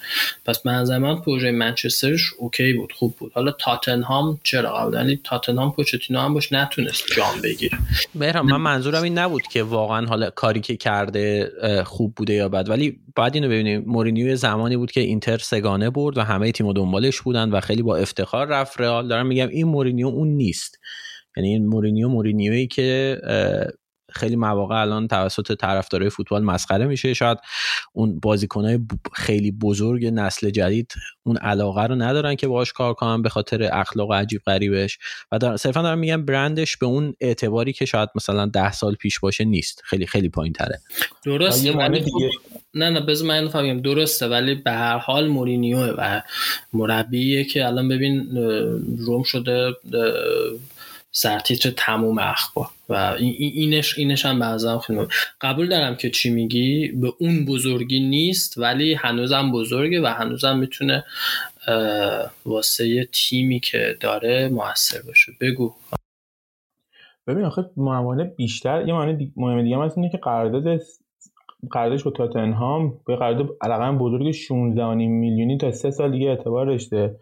پس من من پروژه منچسترش OK بود خوب بود. حالا تاتنهام چرا یعنی تاتنهام پوچتینو هم باش نتونست جام بگیره. بهرام من منظورم این نبود که واقعا حالا کاری که کرده خوب بوده یا بد ولی بعد اینو ببینیم. مورینیو زمانی بود که اینتر سه‌گانه برد و همه تیم دنبالش بودن و خیلی با افتخار رفت رئال. دارم میگم این مورینیو اون نیست. یعنی این مورینیو مورینیویی که خیلی مواقع الان توسط طرفدارای فوتبال مسخره میشه. شاید اون بازیکنهای خیلی بزرگ نسل جدید اون علاقه رو ندارن که باهاش کار کنن به خاطر اخلاق عجیب غریبش. و در صرفا دارم میگم برندش به اون اعتباری که شاید مثلا ده سال پیش باشه نیست. خیلی خیلی پایین تره درسته ولی خب نه نه بذار من فهمیم درسته ولی به هر حال مورینیو و مربیه که الان ببین روم شده سرتیتر تموم اخبار. و اینش اینش هم بعضا خیلی قبول دارم که چی میگی به اون بزرگی نیست ولی هنوزم بزرگه و هنوزم می‌تونه واسه تیمی که داره موثر باشه. بگو. ببین آخه معامله بیشتر یه معنی مهم دیگه هم اینه که قرارداد قراردادش با تاتنهام به قرارداد علاقه بزرگ 16 میلیونی تا سه سال دیگه اعتبار داشته.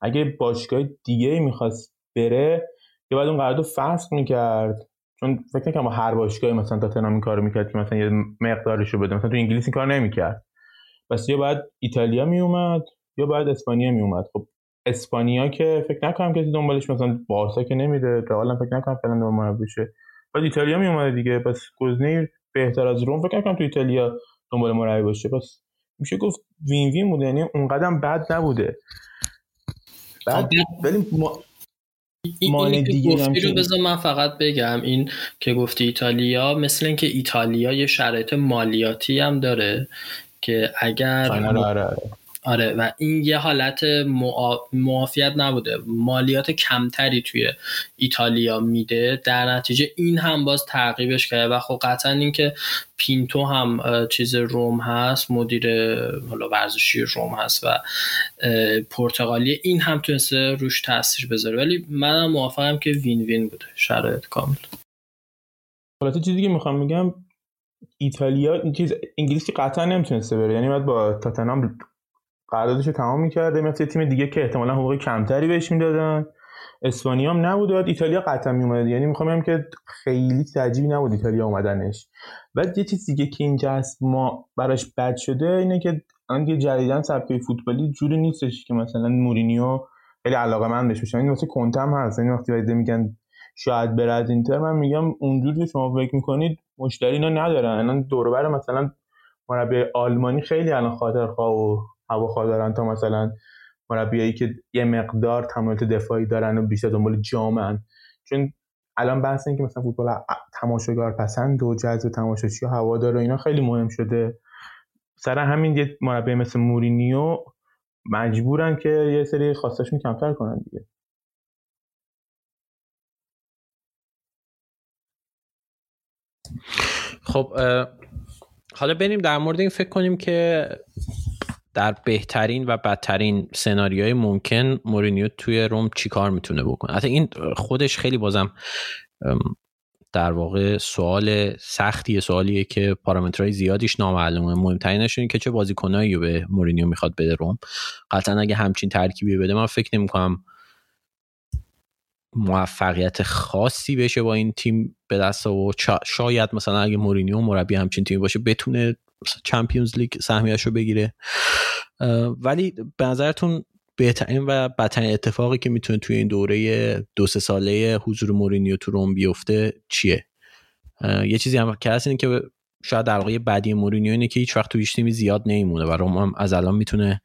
اگه باشگاه دیگه می‌خواست بره یه بعد اون قرارداد فسخ می‌کرد. چون فکر نکنم هر باشگاهی مثلا تاتنهام این کارو می‌کرد که مثلا یه مقدارش رو بده. مثلا تو انگلیس این کار نمی‌کرد. پس یا بعد ایتالیا میومد یا بعد اسپانیا میومد خب اسپانیا که فکر نکنم کسی دنبالش مثلا بارسا که نمیره. رئال فکر نکنم فعلا دنبال بشه بعد ایتالیا میومد دیگه. پس گزینه بهتر از روم فکر نکنم تو ایتالیا دنبال مربی باشه. پس میشه گفت وین وین بوده یعنی اونقدر بد نبوده. بعد ولی این دیگه گفتی رو بذار من فقط بگم. این که گفتی ایتالیا مثل اینکه ایتالیا یه شرایط مالیاتی هم داره که اگر آره، آره، آره. و این یه حالت معافیت نبوده. مالیات کمتری توی ایتالیا میده. در نتیجه این هم باز تعقیبش کرده. و خب قطعا اینکه پینتو هم چیز روم هست مدیر حالا ورزشی روم هست و پرتغالی این هم تونسته روش تاثیر بذاره. ولی منم موافقم که وین وین بوده شرایط کامل. حالا چیزی که می‌خوام میگم ایتالیا این چیز انگلیسی قطعا نمی‌تونسته بره. یعنی باید با تاتنهام قراردادش رو تمام می‌کرده مثل تیم دیگه که احتمالا حقوق کمتری بهش می‌دادن. اسپانیا هم نبود. ایتالیا قطعا میومد یعنی می‌خوام که خیلی تعجیبی نبود ایتالیا اومدنش. بعد یه چیز دیگه که اینجا هست ما براش بد شده اینه که الان دیگه جدیدن سبکه فوتبالی جوری نیستش که مثلا مورینیو خیلی علاقه من بهش بشه این واسه کنتم هست. این وقتی میگن شاید از اینتر من میگم اونجوری شما فکر می‌کنید مشتری اینا ندارن. الان دور مثلا مربی آلمانی خیلی الان خاطرخواه و هواخواه دارن تا مثلا مربیایی که یه مقدار تمایلات دفاعی دارن و بیشتر دنبال جامن. چون الان بحث این که مثلا فوتبال تماشاگر پسند و جذب تماشاچی و هوادار و اینا خیلی مهم شده. سر همین یه مربی مثل مورینیو مجبورن که یه سری خواستاشون کمتر کنن دیگه. خب حالا بریم در مورد این فکر کنیم که در بهترین و بدترین سناریوهای ممکن مورینیو توی روم چیکار می‌تونه بکنه؟ حتی این خودش خیلی بازم در واقع سوال سختیه سوالیه که پارامترهای زیادیش نامعلومه. مهمترینش اینه که چه بازیکنایی به مورینیو می‌خواد بده روم. قطعا اگه همچین ترکیبی بده من فکر نمی‌کنم موفقیت خاصی بشه با این تیم به دست و شاید مثلا اگه مورینیو مربی همچین تیمی باشه بتونه چمپیونز لیگ سهمیش رو بگیره ولی به نظرتون بهترین و بدترین اتفاقی که می‌تونه توی این دوره دو سه ساله حضور مورینیو تو روم بیفته چیه؟ یه چیزی هم که هست که شاید در بعدی مورینیو اینه که هیچ وقت توی تیمی زیاد نمیمونه و روم هم از الان می‌تونه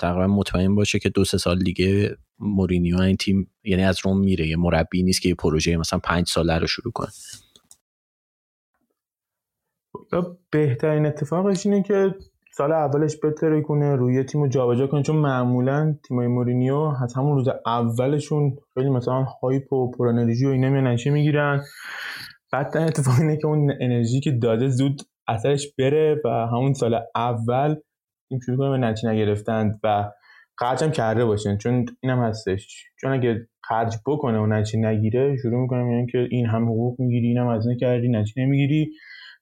تقریبا مطمئن باشه که دو سه سال دیگه مورینیو این تیم یعنی از روم میره. یه مربی نیست که یه پروژه مثلا پنج ساله رو شروع کنه. بهترین اتفاقش اینه که سال اولش بتره کنه روی تیم رو جابجا کنه چون معمولا تیمای مورینیو از همون روز اولشون خیلی مثلا هایپ و پر انرژی و اینا میان می‌گیرن؟ بعد اتفاق اینه که اون انرژی که داده زود اثرش بره و همون سال اول تیم شروع کنه به نتیجه نگرفتن و خرج هم کرده باشن چون اینم هستش. چون اگه خرج بکنه و نتیجه نگیره شروع می‌کنه میگن که این هم حقوق می‌گیری اینم از کردی نتیجه نمی‌گیری.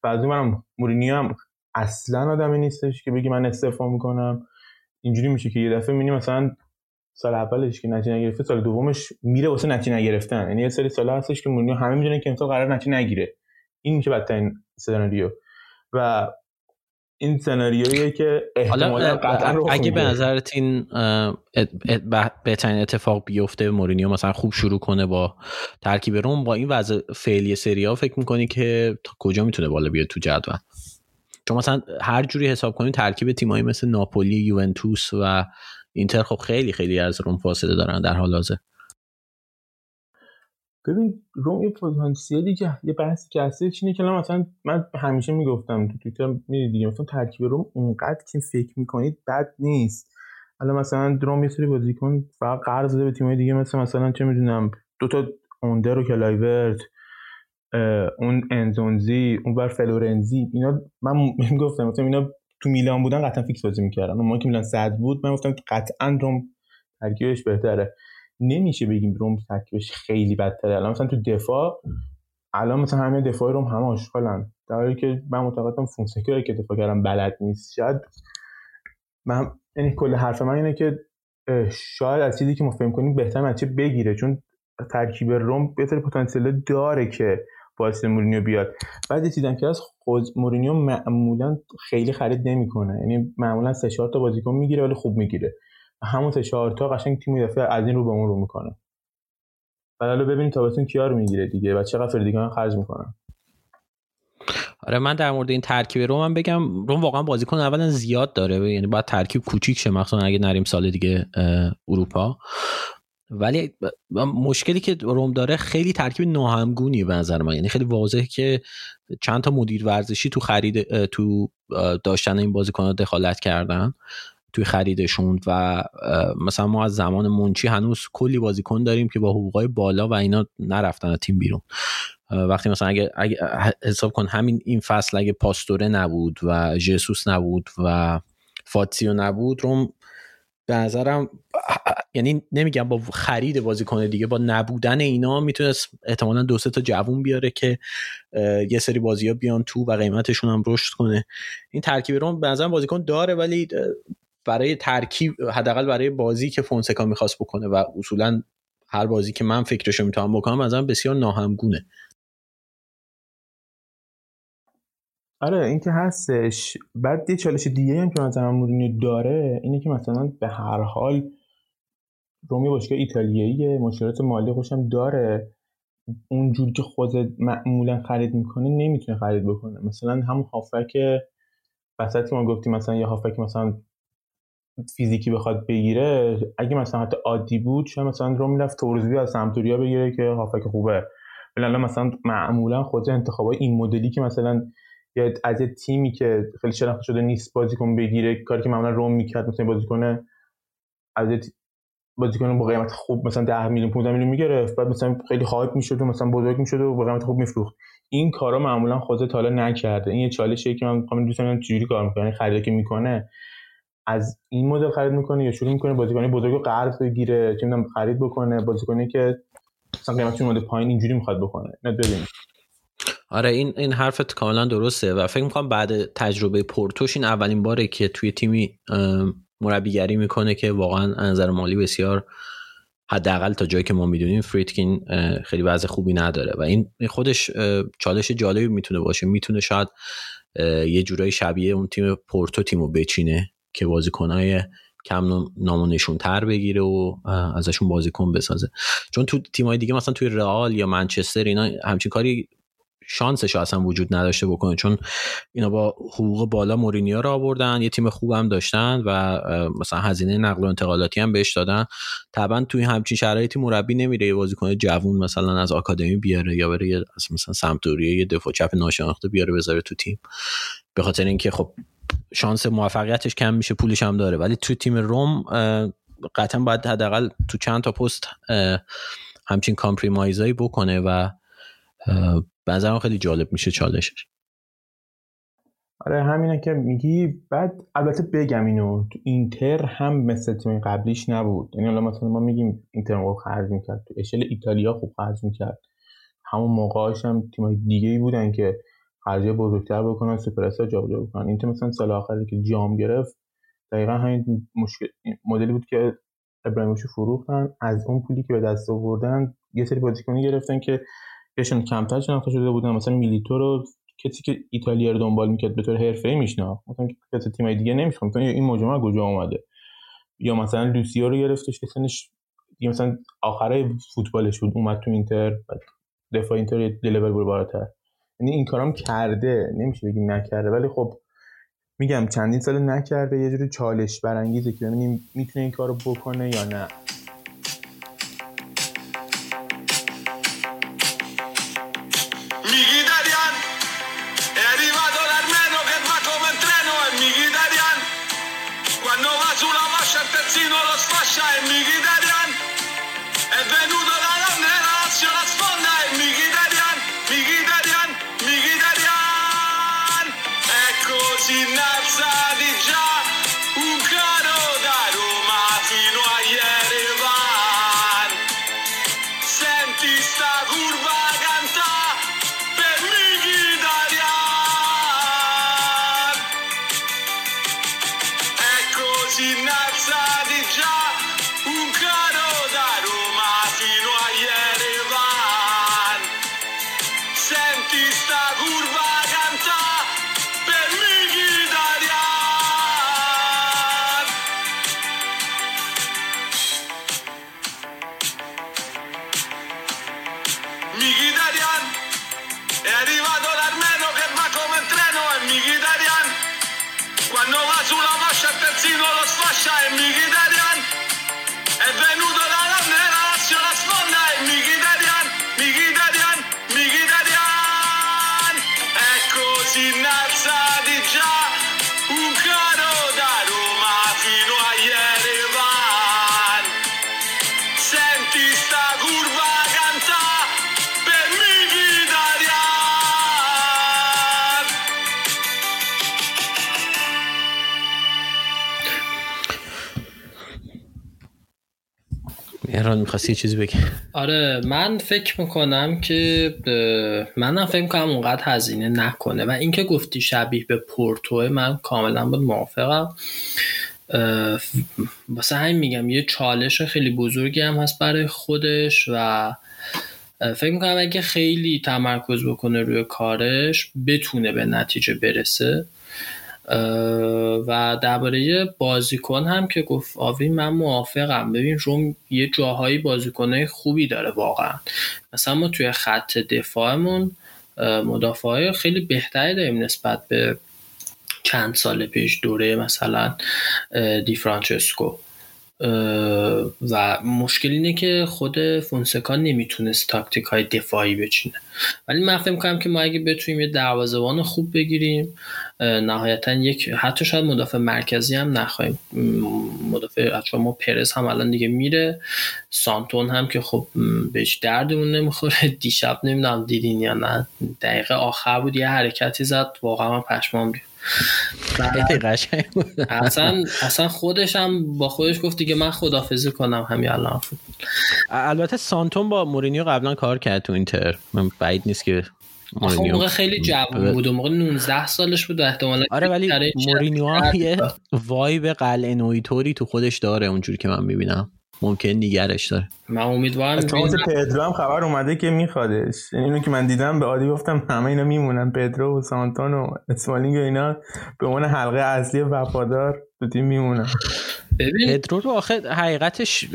و از اون مورینیو هم اصلا آدمی نیستش که بگی من استعفا می‌کنم. اینجوری میشه که یه دفعه می‌بینی مثلا سال اولش که نتیجه نگرفته سال دومش میره واسه نتیجه نگرفتن. یعنی یه سری سال هستش که مورینیو همه می‌دونن که امسال قرار نتیجه نگیره. این میشه بدترین سناریو. و این سناریویی که احتمالا قطعا اگه به نظرت این بهترین اتفاق بیفته مورینیو مثلا خوب شروع کنه با ترکیب روم با این وضع فعلی سری فکر می‌کنی که تا کجا می‌تونه بالا بیاد تو جدول؟ چون مثلا هر جوری حساب کنیم ترکیب تیمایی مثل ناپولی یوونتوس و اینتر خب خیلی خیلی از روم فاصله دارن در حال حاضر. ببین روم یه پتانسیلی که یه بحثی که هستش اینه که مثلا من همیشه می‌گفتم تو توییتر می‌دید دیگه مثلا ترکیب روم اونقدر که فکر می‌کنید بد نیست. حالا مثلا روم یه سری بازیکن فقط قرض داده به تیمای دیگه مثل مثلا چه می‌دونم دو تا اوندر و کلایورت اون انزونزی اون بر فلورنزی اینا من می‌گفتم مثلا اینا تو میلان بودن قطعا فیکس بازی می‌کردن. اون که میلان صد بود من گفتم قطعا روم ترکیبش بهتره. نمیشه بگیم روم ترکیبش خیلی بدتره. الان مثلا تو دفاع الان مثلا همه دفاع روم همه آشغالن. در حالی که من معتقدم فونسکا که دفاع کردن بلد نیست. شاید من یعنی کل حرف من اینه که شاید از چیزی که ما فهم کنیم بهتر بگیره. چون ترکیب روم بهتر پتانسیل داره که باعث مورینیو بیاد. بعد دیدم که از خود مورینیو معمولا خیلی خرید نمی‌کنه. یعنی معمولا سه چهار تا بازیکن می‌گیره ولی خوب می‌گیره. همون سه چهار تا قشنگ تیم دفعه از این رو به اون رو می‌کنه. بعد حالا ببینید تابستون کیا رو می‌گیره دیگه و چقدر فردیگان خرج می‌کنن. آره من در مورد این ترکیب رو من بگم روم واقعا بازیکن اولا زیاد داره یعنی باید ترکیب کوچیک شه مخصوصا اگه نریم سال دیگه اروپا. ولی مشکلی که روم داره خیلی ترکیب ناهمگونی به نظر من. یعنی خیلی واضحه که چند تا مدیر ورزشی تو خرید تو داشتن این بازیکن‌ها دخالت کردن. توی خریدشون و مثلا ما از زمان منچی هنوز کلی بازیکن داریم که با حقوقای بالا و اینا نرفتن از تیم بیرون. وقتی مثلا اگه, اگه حساب کن همین این فصل اگه پاستوره نبود و جسوس نبود و فاتسیو نبود روم به نظرم یعنی نمیگم با خرید بازیکن دیگه با نبودن اینا می‌تونست احتمالا دو سه تا جوون بیاره که یه سری بازی ها بیان تو و قیمتشون هم رشد کنه. این ترکیب رو به نظرم بازیکن داره ولی برای ترکیب حداقل برای بازی که فونسکا می‌خواست بکنه و اصولا هر بازی که من فکرشو می‌تونم بکنم از بسیار ناهمگونه. آره این که هستش. بعد یه چالش دیگه هم که مثلا مورینیو داره اینه که مثلا به هر حال رومی باشگاه ایتالیایی مشکلات مالی خوشم داره. اونجور که خود معمولا خرید می‌کنه نمی‌تونه خرید بکنه. مثلا همون هافک وسط ما گفتیم مثلا یه هافک مثلا فیزیکی بخواد بگیره اگه مثلا حتی عادی بود شاید مثلا رو می‌رفت تورزوی از سمتوریا بگیره که هافک خوبه. ولی مثلا معمولا خود انتخابای این مدلی که مثلا از یه تیمی که خیلی شناخته شده نیست بازیکن بگیره کاری که معمولا روم می‌کرد مثلا بازیکن از بازیکن با قیمت خوب مثلا 10 میلیون 15 میلیون می‌گرفت. بعد مثلا خیلی هایپ می‌شد و مثلا بزرگ می‌شد و با قیمت خوب میفروخت. این کارا معمولا خود تا حالا نکرده. این یه چالشیه که من می‌خوام دوست دارم چجوری کار می‌کنه؟ خریدی که می‌کنه. از این مدل خرید می‌کنه یا شروع می‌کنه بازیکن بزرگ رو قرض بگیره؟ چه خرید بکنه بازیکنی که مثلا قیمتش اومده پایین اینجوری می‌خواد بکنه. نه ببینید آره این این حرفت کاملا درسته و فکر می‌کنم بعد تجربه پورتوش این اولین باره که توی تیمی مربیگری می‌کنه که واقعا نظر مالی بسیار حداقل تا جایی که ما می‌دونیم فریدکین خیلی وضع خوبی نداره و این خودش چالش جالبی می‌تونه باشه. می‌تونه شاید یه جورایی شبیه اون تیم پورتو تیمو بچینه. که بازیکنهای کم نامونشون تر بگیره و ازشون بازیکن بسازه. چون تو تیمای دیگه مثلا توی رئال یا منچستر اینا همچین کاری شانسش اصلا وجود نداشته بکنه. چون اینا با حقوق بالا مورینیو رو آوردن یه تیم خوبم داشتن و مثلا هزینه نقل و انتقالاتی هم بهش دادن. طبعا توی همچین شرایطی مربی نمیره یه بازیکن جوون مثلا از آکادمی بیاره یا بره مثلا سمتوریه یه دفاع چپ ناشناخته بیاره بذاره تو تیم. به خاطر اینکه خب شانس موفقیتش کم میشه پولش هم داره. ولی تو تیم روم قطعا باید حداقل تو چند تا پست همچین کامپریمایزایی بکنه و به خیلی جالب میشه چالشش. آره همینه که میگی. بعد البته بگم اینو تو اینتر هم مثل تیم قبلیش نبود. یعنی الان مثلا ما میگیم اینتر خوب خرج می‌کرد. تو اشل ایتالیا خوب خرج می‌کرد. همون موقعاش هم تیمای دیگه ای بودن که خرجه بزرگتر بکنن سوپر استار جابجا بکنن اینتر مثلا سال آخری که جام گرفت دقیقا همین مشکل مدلی بود که ابراهیموویچ فروختن. از اون پولی که به دست آوردن یه سری بازیکنی گرفتن که بهشون کمتر شناخته شده بودن. مثلا میلیتو رو کسی که ایتالیا رو دنبال می‌کرد به طور حرفه‌ای میشناخت. مثلا کسی تیمای دیگه نمیشناخت. مثلا این مجموعه کجا اومده؟ یا مثلا لوسیو رو گرفتش که سنش مثلا آخره فوتبالش بود اومد تو اینتر دفاع اینتر یه لول بالاتر. یعنی این کارام کرده نمیشه بگیم نکرده ولی خب میگم چندین سال نکرده یه جوری چالش برانگیزه که ببینیم می‌تونه این کارو بکنه یا نه. ایران می‌خواستی چیزی بگی؟ آره من فکر می‌کنم که منم فکر می‌کنم اونقدر هزینه نکنه و اینکه گفتی شبیه به پورتو من کاملا بود موافقم. واسه همین میگم یه چالش خیلی بزرگی هم هست برای خودش و فکر می‌کنم اگه خیلی تمرکز بکنه روی کارش بتونه به نتیجه برسه. و درباره بازیکن هم که گفت آوی من موافقم. ببین روم یه جاهایی بازیکنهای خوبی داره واقعا. مثلا ما توی خط دفاعمون مدافعای خیلی بهتری داریم نسبت به چند سال پیش دوره مثلا دی فرانچسکو و مشکل اینه که خود فونسکا نمی‌تونست تاکتیک های دفاعی بچینه. ولی من فکر کنم که ما اگه بتونیم یه دروازه‌بان خوب بگیریم نهایتا یک حتی شاید مدافع مرکزی هم نخواهیم. مدافع چون ما پرز هم الان دیگه میره. سانتون هم که خب بهش دردمون نمی‌خوره. دیشب نمی‌دونم دیدین یا نه. دقیقه آخر بود یه حرکتی زد. واقعا من پشمام ریخت. اصلا اصلا خودش هم با خودش گفت دیگه من خدافزی کنم همین الان البته سانتون با مورینیو قبلا کار کرد تو اینتر. من بعید نیست که مورینیو موقع خیلی جوان بود موقع 19 سالش بود احتمالا آره ولی مورینیو یه وایب قلعه نویتوری تو خودش داره اونجوری که من می‌بینم. ممکن نیگرش داره. من امیدوارم اتفاقات پدرو هم خبر اومده که میخوادش. یعنی اینو که من دیدم به عادی گفتم همه اینا میمونن پدرو و سانتون و اسمالینگ و اینا به عنوان حلقه اصلی وفادار تو تیم میمونن. ببین پدرو رو آخه حقیقتش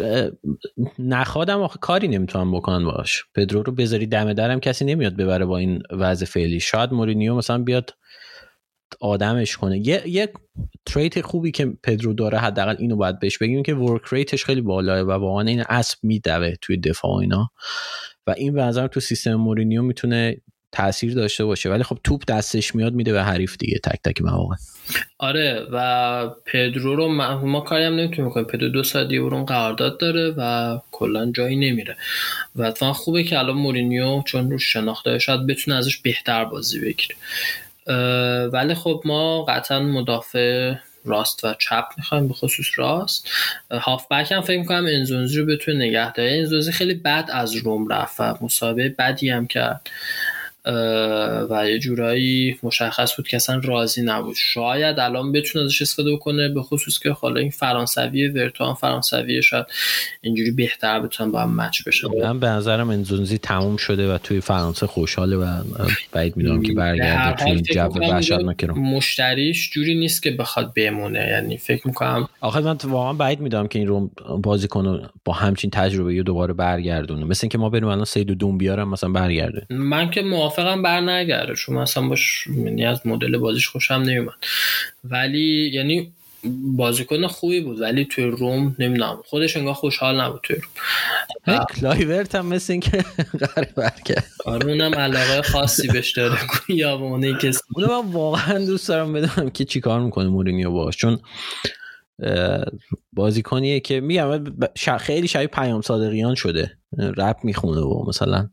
نخوادم آخه کاری نمی‌تونم بکنن باش پدرو رو بذاری دم درم کسی نمیاد ببره با این وضع فعلی. شاید مورینیو مثلا بیاد آدمش کنه. یه یک trait خوبی که پدرو داره حداقل اینو باید بهش بگیم که work rate ش خیلی بالاه و واقعا این اسب میدوه توی دفاع اینا. و این به تو سیستم مورینیو می‌تونه تاثیر داشته باشه. ولی خب توپ دستش میاد میده به حریف دیگه. تک تک مواقع آره و پدرو رو ما, ما کاری هم نمی‌تونیم کنیم پدرو دو سال دیگه برامون قرارداد داره و کلا جایی نمیره. و اتفاقا خوبه که الان مورینیو چون رو شناخته شاید بتونه ازش بهتر بازی بگیره. ولی خب ما قطعا مدافع راست و چپ می‌خوایم به خصوص راست. هافبک هم فکر می‌کنم انزونزی رو بتونه نگه داره. انزونزی خیلی بد از روم رفت و مسابقه بدی هم کرد. و یه جورایی مشخص بود که اصلا راضی نبود. شاید الان بتونه ازش استفاده کنه به خصوص که حالا این فرانسوی ورتوان فرانسوی شاید اینجوری بهتر بتونن با هم مچ بشن. من به نظرم انزونزی تموم شده و توی فرانسه خوشحاله و بعید می‌دونم که برگرده توی این جو وحشتناک مشتریش جوری نیست که بخواد بمونه. یعنی فکر می‌کنم آخه من واقعا بعید می‌دونم که این رو بازیکن با همچین تجربه دوباره برگردونه. مثل اینکه ما بریم الان سید و دوم بیارم مثلا برگرده من که موافقم بر نگرده چون مثلا باش یعنی از مدل بازیش خوشم نمیومد ولی یعنی بازیکن خوبی بود. ولی توی روم نمی‌دونم. خودش انگار خوشحال نبود توی روم. [laughs] کلایورت هم مثل اینکه [laughs] قراره برگرده آره اونم علاقه خاصی بهش داره. یا به اونه کسی. اونو من واقعا دوست دارم بدونم که چیکار می‌کنه مورینیو باش چون بازیکنیه که میگم خیلی شبیه پیام صادقیان شده. رپ می‌خونه و مثلا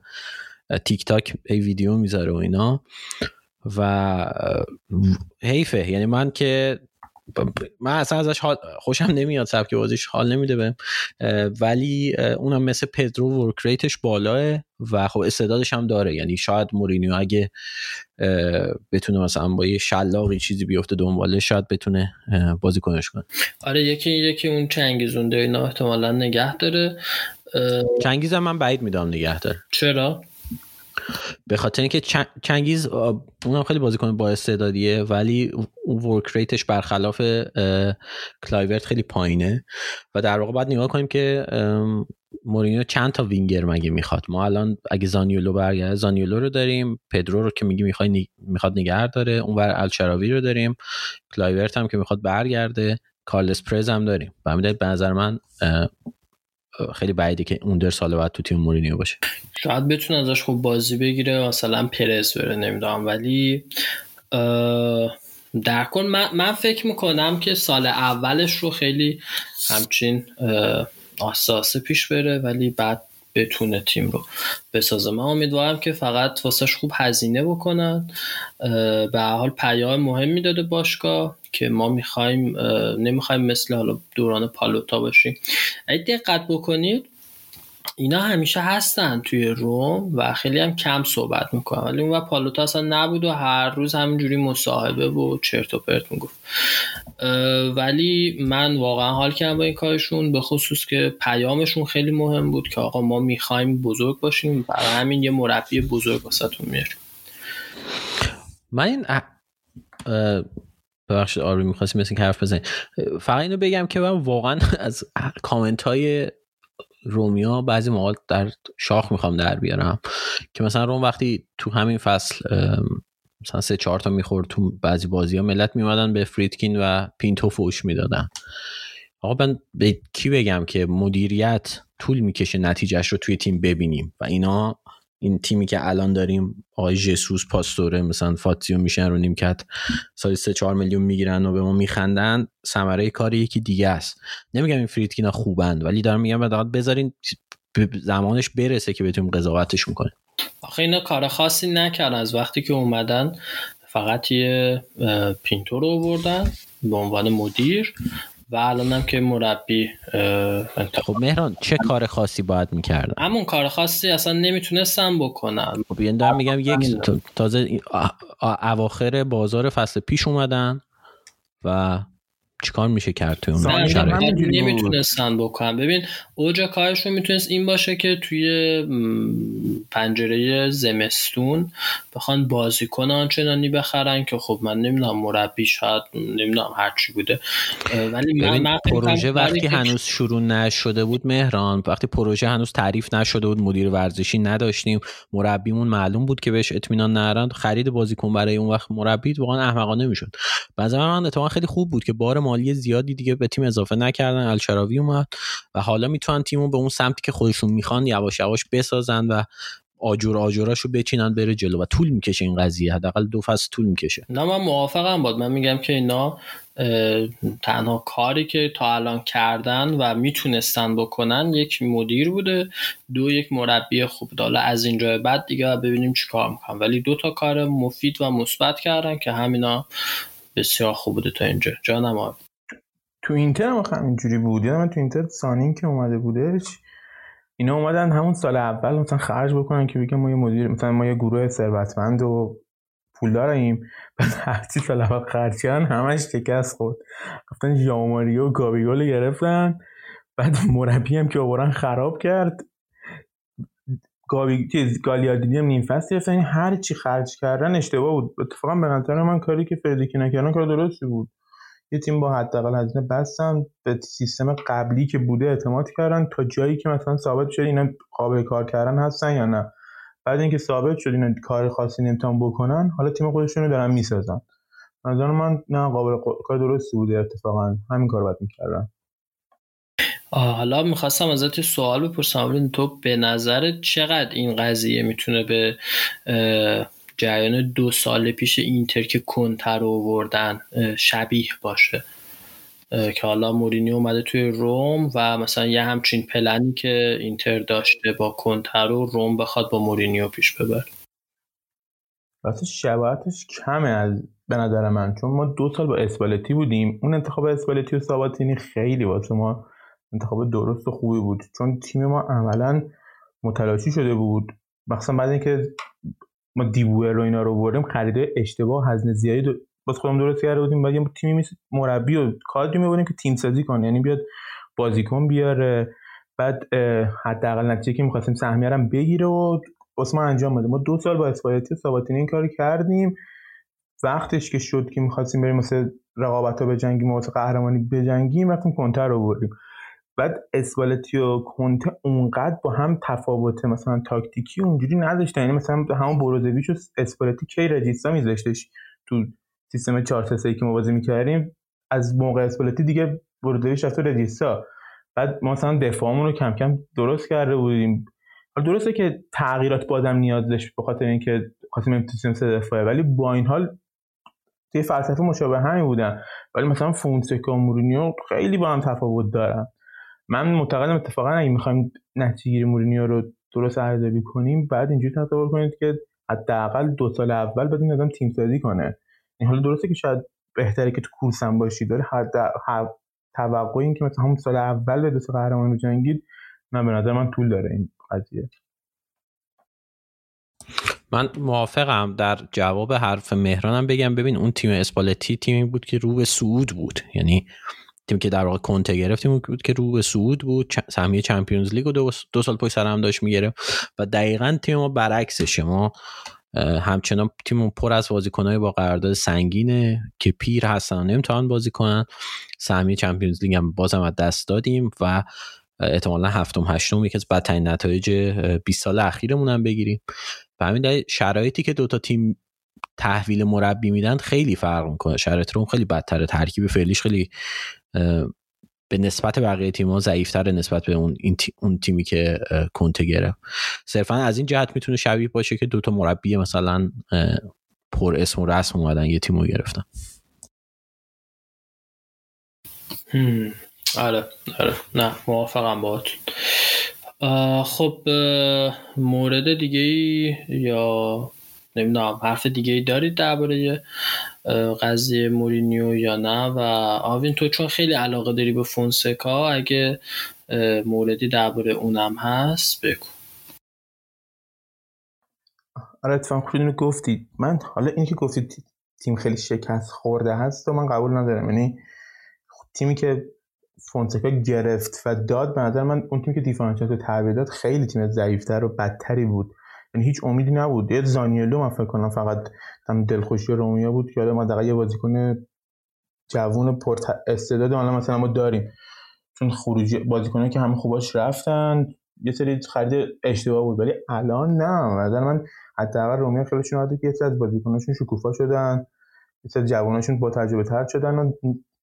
تیک تاک ای ویدیو می‌ذاره و اینا. و حیفه. یعنی من که من اصلا ازش خوشم نمیاد سبک بازیش حال نمیده بهم. ولی اونم مثل پدرو ورک ریتش بالاه و خب استعدادش هم داره. یعنی شاید مورینیو اگه بتونه مثلا با یه شلاقی چیزی بیفته دنباله شاید بتونه بازی کنش کنه. آره یکی یکی اون چنگیزونده اینا احتمالا نگه داره. چنگیز هم من بعید میدم نگه داره. چرا؟ به خاطر اینکه چنگیز اونم خیلی بازیکن با استعدادیه ولی اون work rate ش برخلاف کلایورت خیلی پایینه. و در واقع باید نگاه کنیم که مورینیو چند تا وینگر مگه می‌خواد؟ ما الان اگه زانیولو برگرده زانیولو رو داریم پدرو رو که میگی می‌خواد می‌خواد نگه داره اونور الشراوی رو داریم کلایورت هم که می‌خواد برگرده کارلس پرز هم داریم. به به نظر من خیلی بعیده که اوندر سال بعد تو تیم مورینیو باشه. شاید بتونه ازش خوب بازی بگیره مثلا پرز بره نمی‌دونم. ولی در کن من, من فکر می‌کنم که سال اولش رو خیلی همچین آساسه پیش بره ولی بعد بتونه تیم رو بسازه. من امیدوارم که فقط واسهش خوب هزینه بکنن. به حال پیام مهمی داده باشگاه که ما می‌خوایم نمی‌خوایم مثل حالا دوران پالوتا باشیم. اگه دقت بکنید اینا همیشه هستن توی روم و خیلی هم کم صحبت می‌کنن. ولی اون پالوتا اصلا نبود و هر روز همینجوری مصاحبه و چرت و پرت می‌گفت. ولی من واقعا حال کردم با این کارشون به خصوص که پیامشون خیلی مهم بود که آقا ما می‌خوایم بزرگ باشیم برای همین یه مربی بزرگ واسهتون میاریم. من این ببخشید آروی می‌خواستیم مثل که حرف بزنیم فقط اینو بگم که من واقعا [laughs] از کامنت های رومیا بعضی موقع در شاخ می‌خوام در بیارم که مثلا روم وقتی تو همین فصل مثلا سه چهار تا می‌خورد تو بعضی بازی ها ملت میمدن به فریدکین و پینتو فوش می‌دادن. آقا من به کی بگم که مدیریت طول می‌کشه نتیجهش رو توی تیم ببینیم و اینا این تیمی که الان داریم آقای جسوس پاستوره مثلا فاتزیو میشن رو نیمکت سالی سه چهار میلیون می‌گیرن و به ما میخندن ثمره کاری یکی دیگه است. نمیگم این فریدکینا خوبند ولی دارم میگم بعد بذارین زمانش برسه که بتونیم قضاوتش کنیم آخه اینا کار خاصی نکردن. از وقتی که اومدن فقط یه پینتو رو آوردن به عنوان مدیر. و الانم که مربی خب مهران چه کار خاصی باید می‌کردن؟ همون کار خاصی اصلا نمی‌تونستم بکنم. خب یعنی دارم میگم یک تازه اواخر بازار فصل پیش اومدن و چیکار میشه کرد توی اون نمی‌تونستن بکنن. ببین اوج کارشون می‌تونست این باشه که توی پنجره زمستون بخوان بازیکن آنچنانی بخرن که خب من نمی‌دونم مربی شاید نمی‌دونم هرچی بوده. ولی من, پروژه وقتی هنوز شروع نشده بود مهران وقتی پروژه هنوز تعریف نشده بود مدیر ورزشی نداشتیم مربیمون معلوم بود که بهش اطمینان نرن خرید بازیکن برای اون وقت مربی واقعا احمقانه می‌شد. بعضی من اتفاقا خیلی خوب بود که بار مالی زیادی دیگه به تیم اضافه نکردن. الشراوی اومد و حالا می‌تونن تیمو به اون سمتی که خودشون می‌خوان یواش یواش بسازن و آجور آجوراشو بچینن بره جلو و طول می‌کشه این قضیه. حداقل دو فصل طول می‌کشه. نه من موافقم باد. من میگم که اینا تنها کاری که تا الان کردن و می‌تونستن بکنن یک مدیر بوده دو یک مربی خوب حالا از اینجا بعد دیگه ببینیم چی کار می‌کنن. ولی دو تا کار مفید و مثبت کردن که همینا بسیار خوب بوده تا اینجا. جانم تو اینتر هم اینجوری بود. یادم تو اینتر سانین که اومده بودش اینا اومدن همون سال اول مثلا خرج بکنن که بگم ما یه مدیر مثلا ما یه گروه ثروتمند و پول داریم. بعد هرچی سال اول خرج کردن همش شکست خورد. گفتن ژاماریو و گابیول گرفتن. بعد مربی هم که آورن خراب کرد. گاوی چیز گالیاردینی هم نیم فصل گرفتن. هر چی خرج کردن اشتباه بود. اتفاقا به نظر من کاری که فردیکی نکردن کار درستی بود. یه تیم با حداقل هزینه بستن به سیستم قبلی که بوده اعتماد کردن تا جایی که مثلا ثابت شد اینا قابل کار کردن هستن یا نه. بعد اینکه ثابت شد اینا کار خاصی نمی‌تونن بکنن حالا تیم خودشون رو دارن می‌سازن. نظر من نه قابل کار درستی بوده اتفاقا. همین کار باید می‌کردن. حالا می‌خواستم ازت سوال بپرسم. تو به نظر چقدر این قضیه می‌تونه به جریان دو سال پیش اینتر که کنتر رو آوردن شبیه باشه؟ که حالا مورینیو اومده توی روم و مثلا یه همچین پلنی که اینتر داشته با کنتر و روم بخواد با مورینیو پیش ببر راستش شباهتش کمه از به نظر من. چون ما دو سال با اسپالتی بودیم. اون انتخاب اسپالتی و ساباتینی خیلی واسه ما انتخاب درست و خوبی بود. چون تیم ما عملا متلاشی شده بود. مخصوصا بعد اینکه ما دیبوئر رو اینا رو بردیم خریده اشتباه هزینه زیادی دو... باز خودم درست کرده بودیم. بعد یه تیمی مربی و کادری می‌بریم که تیم سازی کنه. یعنی بیاد بازیکن بیاره. بعد حداقل نتیجه که می‌خواستیم سهمیه هم بگیره و ما انجام بده. ما دو سال با اسپالتی ثابتین این کاری کردیم. وقتش که شد که می‌خواستیم بریم مثل رقابت ها بجنگیم و واسه قهرمانی بجنگیم رفتیم کنتر رو بردیم. بعد اسپالتی و کنته اونقدر با هم تفاوت مثلا تاکتیکی اونجوری نداشتن. یعنی مثلا همون بروزویچ و اسپالتی کی رجیستا میذاشتش تو سیستم 4 3 که ما بازی می‌کردیم. از موقع اسپالتی دیگه بروزویچ رفت رجیستا. بعد ما مثلا دفاعمون رو کم کم درست کرده بودیم. درسته که تغییرات بازم نیاز داشت به خاطر اینکه خواستیم سیستم سه دفاعه. ولی با این حال توی فلسفه مشابه همین بودن. ولی مثلا فونسکا و مورینیو خیلی با هم تفاوت دارن. من معتقدم اتفاقا اگه می‌خوایم نتیجه گیری مورینیو رو درست ارزیابی کنیم بعد اینجوری تصور کنید که حداقل دو سال اول بعد این آدم تیم سازی کنه. این حالا درسته که شاید بهتره که تو کورس هم باشی داره حد توقع این که مثلا همون سال اول به دو قهرمان جنگید نه به نظر من طول داره این قضیه. من موافقم در جواب حرف مهرانم بگم ببین اون تیم اسپالتی تیمی بود که رو به سعود بود. یعنی تیمی که در واقع کنته گرفتیم بود که رو به سعود بود سهمیه چمپیونز لیگ و دو, سال پشت سر هم داشت می‌گرفت و دقیقا تیم ما برعکسشه ما همچنان تیم پر از بازیکنهای با قرارداد سنگینه که پیر هستن و نمی‌تونن بازی کنن. سهمیه چمپیونز لیگ هم بازم از دست دادیم و احتمالا هفتم هشتم یکی از بدترین نتایج 20 سال اخیرمون هم بگیریم. به همین شرایطی که دوتا تیم تحویل مربی میدن خیلی فرق می‌کنه. شرایط رو خیلی بدتره ترکیب فعلیش خیلی به نسبت بقیه تیم‌ها ضعیفتر نسبت به اون اون تیمی که کنته گرفت. صرفا از این جهت می‌تونه شبیه باشه که دوتا مربی مثلا پر اسم و رسم اومدن یه تیمو گرفتن. آره آره. نه موافقم باهاتون. خب مورد دیگه ای یا نمی‌دونم حرف دیگه ای دارید درباره قضیه مورینیو یا نه؟ و آوین تو چون خیلی علاقه داری به فونسکا اگه موردی درباره اونم هست بگو. آره اتفاقا خودتون گفتید من حالا اینکه گفتید تیم خیلی شکست خورده هست و من قبول ندارم. یعنی تیمی که فونسکا گرفت و داد به نظر من اون تیم که دیفرانچیات تربیت داد خیلی تیم ضعیفتر و بدتری بود. یعنی هیچ امیدی نبود. یه زانیلو من فکر کنم فقط هم دلخوشی رومیا بود که ما دقیقا یه بازیکن جوون پر استعداد حالا مثلا ما داریم. چون خروجی بازیکنایی که همه خوباش رفتن یه سری خرید اشتباه بود. ولی الان نه. نظر من حداقل رومیا خیلیشون اومده که سری از بازیکناشون شکوفا شدن. یه سری جواناشون با تجربه تر شدن و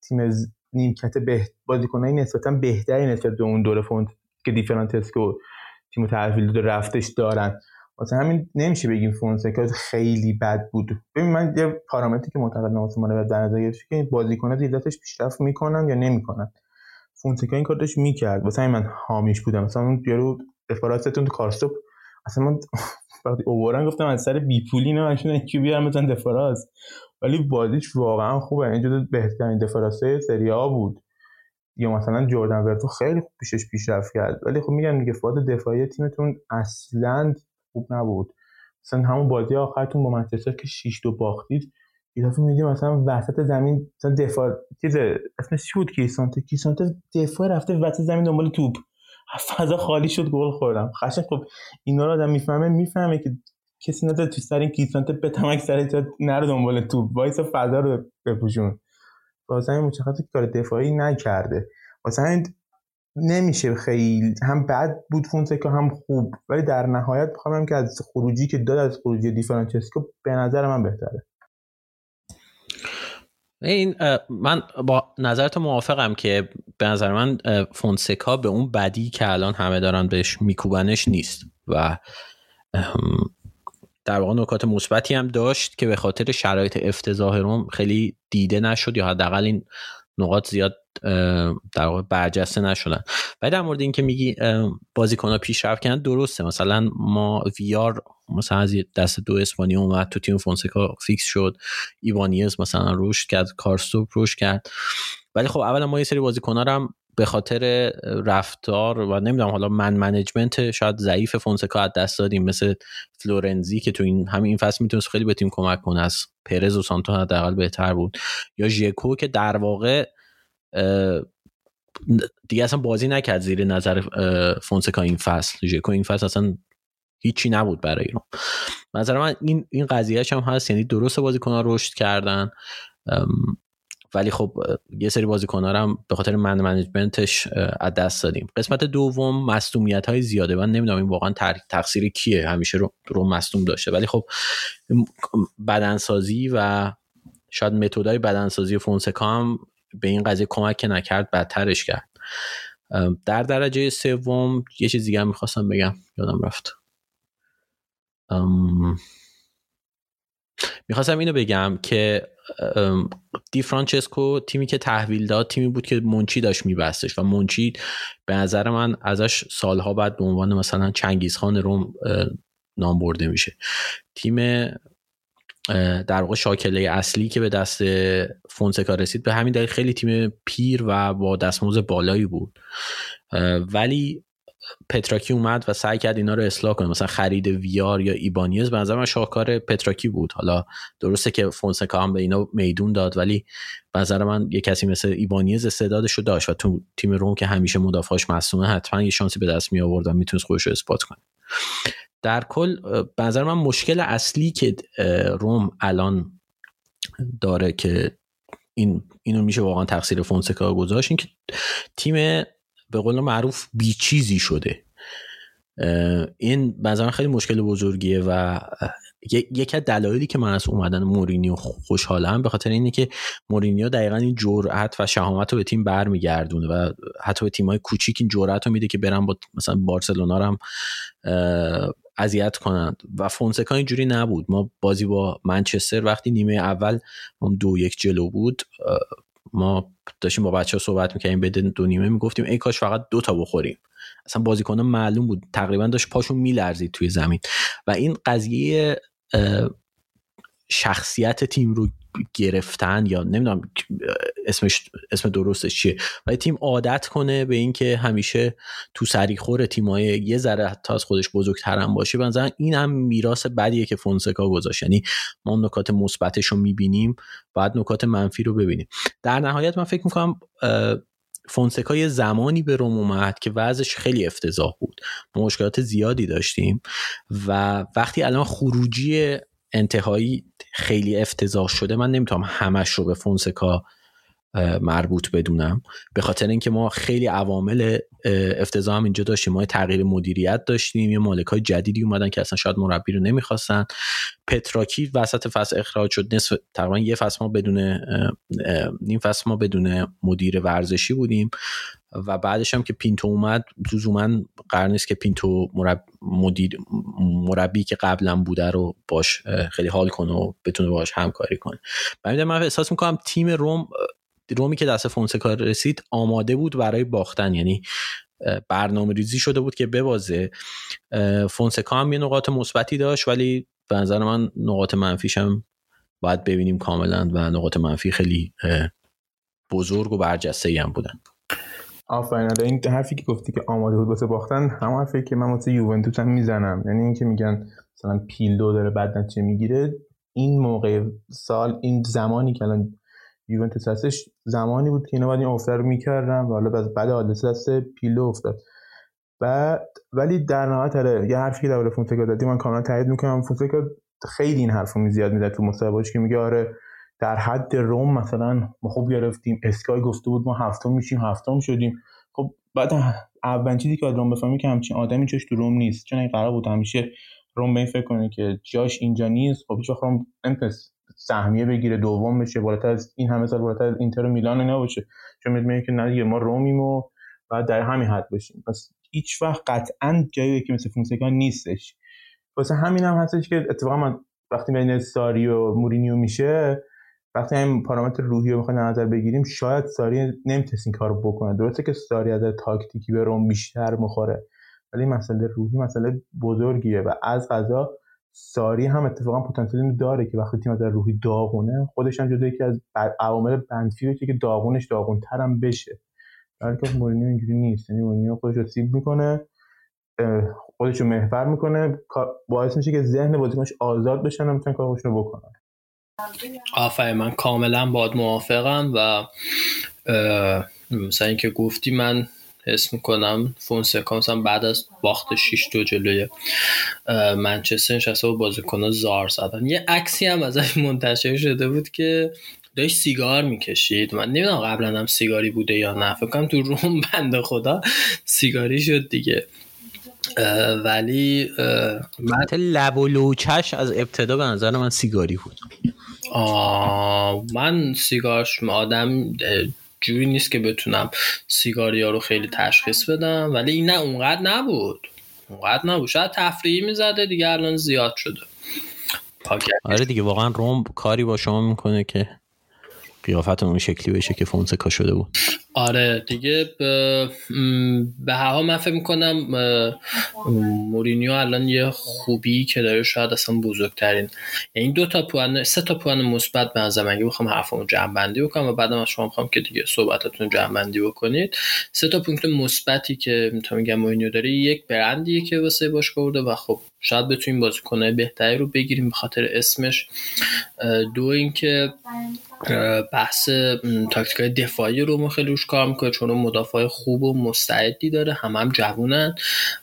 تیم نیمکت به بازیکنای نسبتا بهتری نسبت به اون دوره فونت که دیفرانتسکو تیم تحویل رفتش دارن. واسه همین نمیشه بگیم فونسکا خیلی بد بود. ببین من یه پارامتری که معتقد ناسمانه و در نظر گرفته که بازیکن‌ها دیدتش پیشرفت می‌کنن یا نمی‌کنن. فونسکا این کارش می‌کرد. واسه من حامیش بودم. مثلا اون یارو دفاراستون تو کارستوپ اصلا من وقتی اوورن گفتم از سر بی پولی نه اشون کی بیارم مثلا دفاراست. ولی بازیش واقعا خوبه. اینجا بهترین دفاراسته سری آ بود. یا مثلا جردن ورتو خیلی خوب پیشش پیشرفت کرد. ولی خب میگم دیگه فاز دفاعی تیمتون اصلا خوب نبود. مثلا همون بازی آخرتون با منچستر که 6 دو باختید دفعه میدیم مثلا وسط زمین مثلا دفاع چیز اسمش چی بود؟ کریستانته. کریستانته دفاع رفته وسط زمین دنبال توپ. فضا خالی شد گل خوردم. خشن خب اینا رو آدم می‌فهمه می‌فهمه که کسی نداره تو سر این کریستانته به تمک سر نره دنبال توپ. وایس فضا رو بپوشون. واسه این مشخصه کار دفاعی نکرده. واسه نمیشه خیلی. هم بد بود فونسکا هم خوب. ولی در نهایت بخوام که از خروجی که داد از خروجی دیفرانچسکو به نظر من بهتره. این من با نظرت موافقم که به نظر من فونسکا به اون بدی که الان همه دارن بهش میکوبنش نیست. و در واقع نکات مثبتی هم داشت که به خاطر شرایط افتضاح روم خیلی دیده نشد یا حداقل این نقاط زیاد در واقع برجسته نشدن. ولی در مورد اینکه میگی بازیکن ها پیشرفت کردن درسته. مثلا ما ویار مثلا از دسته دو اسپانیا اومد تو تیم فونسکا فیکس شد. ایبانیز مثلا رشد کرد کارستورپ رشد کرد. ولی خب اولا ما یه سری بازیکن رو هم به خاطر رفتار و نمی‌دونم حالا man management شاید ضعیف فونسکا از دست دادیم. مثل فلورنزی که تو این همین این فصل می‌تونست خیلی به تیم کمک کنه. از پرز و سانتو حداقل بهتر بود. یا ژکو که در واقع دیگه اصلا بازی نکرد زیر نظر فونسکا این فصل. ژکو این فصل اصلا هیچی نبود برای اینا نظر من این این قضیهش هم هست یعنی درست بازیکن رشد کردن ولی خب یه سری بازیکن هم به خاطر من منیجمنتش از دست دادیم. قسمت دوم مصدومیت های زیاده. من نمی‌دونم این واقعا تقصیر کیه. همیشه رو, رو داشته. ولی خب بدنسازی و شاید متدای بدنسازی فونسکا هم به این قضیه کمک نکرد بدترش کرد. در درجه سوم یه چیز دیگه هم می‌خواستم بگم. یادم رفت. می‌خواستم اینو بگم که دی فرانچسکو تیمی که تحویل داد تیمی بود که منچی داشت میبستش و منچی به نظر من ازش سالها بعد به عنوان مثلا چنگیزخان روم نام برده میشه. تیم در واقع شاکله اصلی که به دست فونسکا رسید به همین دلیل خیلی تیم پیر و با دستموز بالایی بود. ولی پتراکی اومد و سعی کرد اینا رو اصلاح کنه. مثلا خرید ویار یا ایبانیز به نظر من شاهکار پتراکی بود. حالا درسته که فونسکا هم به اینا میدون داد ولی به نظر من یه کسی مثل ایبانیز استعدادش رو داشت و تو تیم روم که همیشه مدافعاش مصومه حتما یه شانسی به دست می آورد و می‌تونست خودش رو اثبات کنه. در کل به نظر من مشکل اصلی که روم الان داره که این اینو میشه واقعا تقصیر فونسکا گذاشت این که تیم به قول معروف بیچیزی شده. این بعضا خیلی مشکل بزرگیه و یکی از دلایلی که من از اومدن مورینیو خوشحالم به خاطر اینه که مورینیو دقیقا این جرأت و شهامت رو به تیم برمیگردونه و حتی به تیمای کوچیک این جرأت رو میده که برن با مثلا بارسلونا رو هم اذیت کنند و فونسکا اینجوری نبود. ما بازی با منچستر وقتی نیمه اول دو یک جلو بود ما داشتیم با بچه ها صحبت می‌کنیم به دو نیمه می‌گفتیم ای کاش فقط دو تا بخوریم. اصلا بازیکن معلوم بود تقریبا داشت پاشون میلرزید توی زمین. و این قضیه شخصیت تیم رو گرفتن یا نمی‌دونم اسمش اسم درستش چیه و تیم عادت کنه به اینکه همیشه تو سریخور تیمای یه ذره تا از خودش بزرگتر هم باشه بنظرم این هم میراث بدیه که فونسکا گذاشت. یعنی ما نکات مثبتش رو می‌بینیم بعد نکات منفی رو ببینیم. در نهایت من فکر می‌کنم فونسکا یه زمانی به روم اومد که وضعش خیلی افتضاح بود. مشکلات زیادی داشتیم و وقتی الان خروجی انتهایی خیلی افتضاح شده. من نمی‌تونم همش رو به فونسکا مربوط بدونم. به خاطر اینکه ما خیلی عوامل افتضاح هم اینجا داشتیم. ما تغییر مدیریت داشتیم یه مالک های جدیدی اومدن که اصلا شاید مربی رو نمی‌خواستن. پتراکی وسط فصل اخراج شد. نصف تقریبا یه فصل ما بدون نیم فصل ما بدون مدیر ورزشی بودیم. و بعدش هم که پینتو اومد لزوما قرار نیست که پینتو مرب... مدیر مربی که قبلا بوده رو باش خیلی حال کنه و بتونه باش همکاری کنه. من من احساس می‌کنم تیم روم رومی که دست فونسکا رسید آماده بود برای باختن. یعنی برنامه ریزی شده بود که ببازه. فونسکا هم یه نقاط مثبتی داشت ولی به نظر من نقاط منفیش هم باید ببینیم کاملا و نقاط منفی خیلی بزرگ و برجسته هم بودن. آفرین. این حرفی که گفتی که آماده بود واسه باختن هم حرفی که من واسه یوونتوس هم می‌زنم. یعنی اینکه میگن مثلا پیلدو داره بعد نتیجه می‌گیره این موقع سال این زمانی که الان یوونتوس هستش زمانی بود که اینا باید این رو می‌کردن و حالا بعد حادثه دست پیلو افتاد. و ولی در نهایت آره یه حرفی که در فونسکا دادی من کاملا تایید می‌کنم. فونسکا خیلی این حرفو می زیاد می‌زد تو مصاحبهش که میگه آره در حد روم مثلا ما خوب گرفتیم اسکای گفته بود ما هفتم میشیم هفتم شدیم. خب بعد اولین چیزی که روم بفهمی که همچین آدمی جاش تو روم نیست. چون این قرار بود همیشه روم به فکر کنه که جاش اینجا نیست خب هیچ روم سهمیه بگیره دوم بشه بالاتر از این همه سال بالاتر از اینتر و میلان نباشه چون می‌دونی که نه ما رومیم و بعد در همین حد باشیم پس هیچ وقت قطعا جایی که مثل فونسکا نیستش. واسه همین هم هستش که اتفاقا من وقتی بین ساری و مورینیو میشه وقتی این پارامتر روحی رو می‌خوایم نظر بگیریم شاید ساری نمی‌تونست این کارو بکنه. درسته که ساری از تاکتیکی به روم بیشتر مخوره ولی مسئله روحی مسئله بزرگیه و از غذا ساری هم اتفاقا پتانسیل داره که وقتی تیم در روحی داغونه خودش هم جدا یکی از عوامل منفی که داغونش داغونتر هم بشه. در که مورینیو اینجوری نیست. یعنی مورینیو خودش رو سیب می‌کنه خودش رو محور می‌کنه. باعث میشه که ذهن بازیکنش آزاد بشن و می‌تونن کارشون رو بکنن آفرین من کاملا باد موافقم و مثلا اینکه گفتی من حس می‌کنم فونسکا مثلا بعد از باخت 6 دو جلوی منچستر نشسته و بازیکن زار زدن. یه عکسی هم ازش منتشر شده بود که داشت سیگار می‌کشید. من نمی‌دونم قبلا هم سیگاری بوده یا نه. فکر کنم تو روم [laughs] بنده خدا سیگاری شد دیگه. ولی من لب و لوچش از ابتدا به نظر من سیگاری بود. من سیگارش آدم جوری نیست که بتونم سیگاریا رو خیلی تشخیص بدم ولی این نه اونقدر نبود. اونقدر نبود. شاید تفریحی می‌زده دیگه الان زیاد شده. آره دیگه واقعا روم کاری با شما می‌کنه که قیافت اون شکلی بشه که فونسکا شده بود. آره دیگه به, به هر من فکر می‌کنم مورینیو الان یه خوبی که داره شاید اصلا بزرگترین یعنی دو تا پوان سه تا پوان مثبت به نظر من بخوام حرفمو جمع بندی بکنم و بعدم از شما می‌خوام که دیگه صحبتاتون جمع بندی بکنید. سه تا پونکت مثبتی که می‌تونم میگم مورینیو داره یک برندیه که واسه باشگاه برده و خب شاید بتونیم بازیکنهای بهتری رو بگیریم به خاطر اسمش. دو اینکه بحث تاکتیک های دفاعی رو ما خیلی روش کار می‌کنه چون مدافع خوب و مستعدی داره هم هم جوونن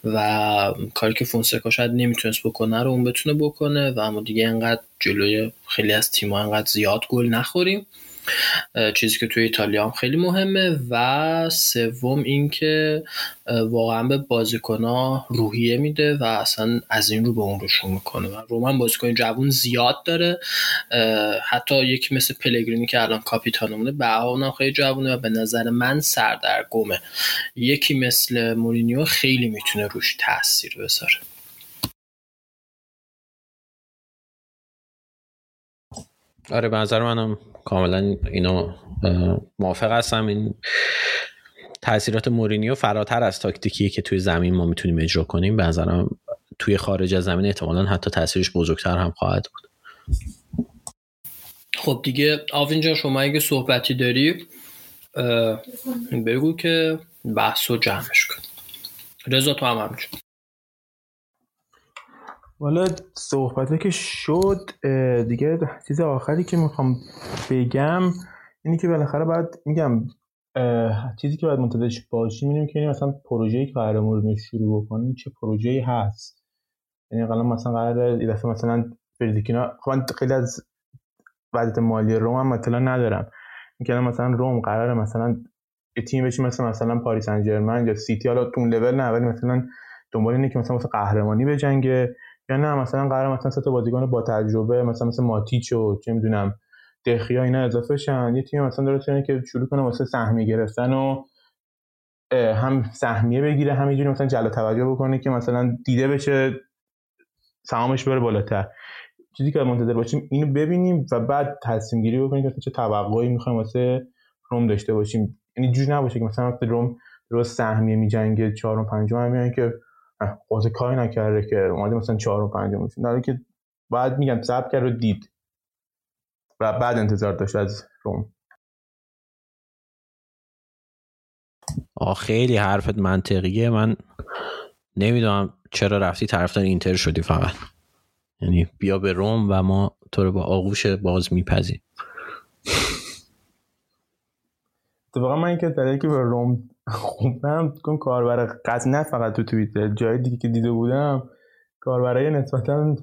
و کاری که فونسکا شاید نمی‌تونست بکنه رو اون بتونه بکنه و اما دیگه انقدر جلوی خیلی از تیم‌ها انقدر زیاد گل نخوریم. چیزی که توی ایتالیا هم خیلی مهمه و سوم اینکه واقعا به بازیکنها روحیه میده و اصلا از این رو به اون روشون می‌کنه و رومن بازیکن جوون زیاد داره. حتی یکی مثل پلگرینی که الان کاپیتانمونه به اونم خیلی جوونه و به نظر من سردرگمه. یکی مثل مورینیو خیلی می‌تونه روش تاثیر بذاره. آره به نظر منم کاملا اینو موافق هستم. این تاثیرات مورینیو فراتر از تاکتیکی که توی زمین ما می‌تونیم اجرا کنیم. به نظرم توی خارج از زمین احتمالا حتی تاثیرش بزرگتر هم خواهد بود. خب دیگه آوین شما اگه صحبتی داری بگو که بحث رو جمعش کن. رضا تو هم همچون والا صحبته که شد دیگه چیز آخری که می‌خوام بگم اینی که بالاخره باید میگم چیزی که باید منتظرش باشیم اینه که مثلا پروژه‌ای که قرار مورد شروع بکنیم چه پروژه‌ای هست. یعنی قرار مثلا قرار یه دفعه مثلا فردیکینا خب من خیلی از وضعیت مالی روم هم مثلا ندارم. اینکه مثلا روم قرار مثلا تیم بشه مثلا مثلا پاریس سن یا سیتی حالا اون لول نه ولی مثلا دنبال اینه که مثلا مثلا قهرمانی بجنگه. یا نه مثلا قرار مثلا سه تا بازیکن با تجربه مثلا مثل ماتیچ و چه می‌دونم دخیا اینا اضافه شن. یه تیم مثلا داره که شروع کنه واسه سهمیه گرفتن و هم سهمیه بگیره همینجوری مثلا جلو توجه بکنه که مثلا دیده بشه سهامش بره بالاتر. چیزی که منتظر باشیم اینو ببینیم و بعد تصمیم گیری بکنیم که چه توقعی می‌خوایم واسه روم داشته باشیم. یعنی جوری نباشه که مثلا وقتی روم درست سهمیه میجنگه چهارم پنجم هم که قاضی کاری نکرده که اومده مثلا چهار و پنج میشون در که بعد میگم صبر کرد و دید. و بعد انتظار داشت از روم. خیلی حرفت منطقیه. من نمی‌دونم چرا رفتی طرفدار اینتر شدی فقط. یعنی بیا به روم و ما تو رو با آغوش باز میپذیم اتفاقا من که در که به روم خوبم کن کاربر قصد نه فقط تو توییتر جای دیگه که دیده بودم کاربرای نسبتا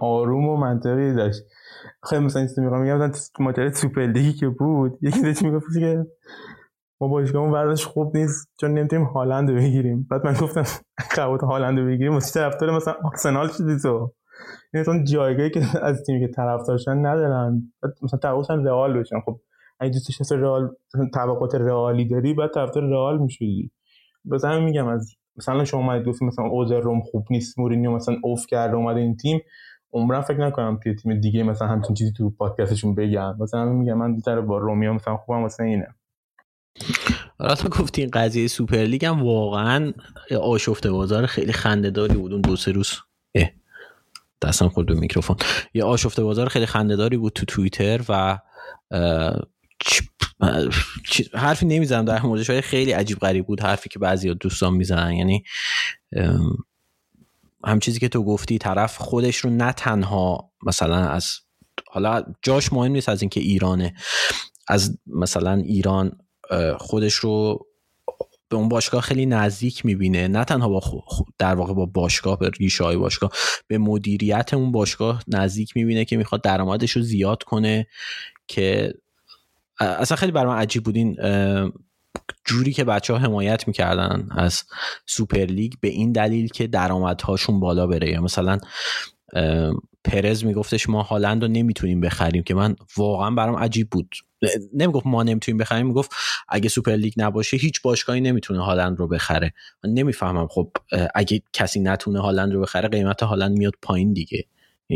آروم و منطقی داشت. خیلی مثلا این میگم میگم ماجرای سوپر لیگی که بود یکی داشت می‌گفت که ما باشگاهمون ورزش خوب نیست چون نمی‌تونیم هالند رو بگیریم. بعد من گفتم [laughs] قوت هالند رو بگیریم. واسه طرفدار مثلا آرسنال شدی تو؟ این مثلا جایگاهی که از تیمی که طرفدارشن ندارن. مثلا طرفدارشن رئال بشن. خب اگه دوستش هست رئال طبقات رئالی داری بعد طرفدار رئال می‌شدی. همین میگم از مثلا شما اومدید گفتید مثلا اوزر روم خوب نیست مورینیو مثلا اوف کرده اومده این تیم. عمرم فکر نکنم توی تیم دیگه مثلا همچین چیزی تو پادکستشون بگم. مثلا میگم من بیشتر با رومیو مثلا خوبم مثلا اینه. حالا تا گفتی این قضیه سوپر لیگ هم واقعا آشفته بازار خیلی خندهداری بود اون دو سه روز. اه دستم خورد به میکروفون. یه آشفته بازار خیلی خندهداری بود تو توییتر و حرفی نمی‌زنم در موردش خیلی عجیب غریب بود حرفی که بعضی دوستان می‌زنن. یعنی هم چیزی که تو گفتی طرف خودش رو نه تنها مثلا از حالا جاش مهم نیست از اینکه ایرانه. از مثلا ایران خودش رو به اون باشگاه خیلی نزدیک می‌بینه. نه تنها با در واقع با باشگاه به ریشه های باشگاه به مدیریت اون باشگاه نزدیک می‌بینه که می‌خواد درآمدش رو زیاد کنه که اصلا خیلی برای من عجیب بود این جوری که بچه ها حمایت می‌کردن از سوپر لیگ به این دلیل که درآمدهاشون بالا بره. مثلا پرز میگفتش ما هالند رو نمی‌تونیم بخریم که من واقعا برام عجیب بود. نمی‌گفت ما نمی‌تونیم بخریم می‌گفت اگه سوپر لیگ نباشه هیچ باشگاهی نمی‌تونه هالند رو بخره. من نمی‌فهمم خب اگه کسی نتونه هالند رو بخره قیمت هالند میاد پایین دیگه.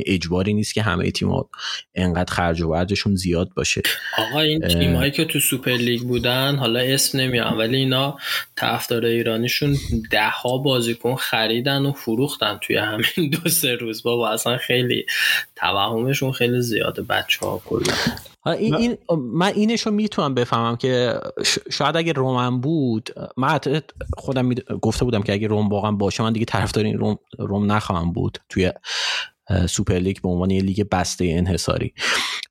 اجباری نیست که همه تیم‌ها انقدر خرج و برجشون زیاد باشه. آقا این تیمایی که تو سوپر لیگ بودن حالا اسم نمیان ولی اینا طرفدار ایرانیشون ده ها بازیکن خریدن و فروختن توی همین دو سه روز. بابا اصلا خیلی توهمشون خیلی زیاده بچه ها کلا این, این من اینشو می‌تونم بفهمم که شاید اگه رومن بود من خودم گفته بودم که اگه روم واقعا باشه من دیگه طرفدار این روم, روم نخواهم بود توی سوپر لیگ به عنوان یه لیگ بسته انحصاری.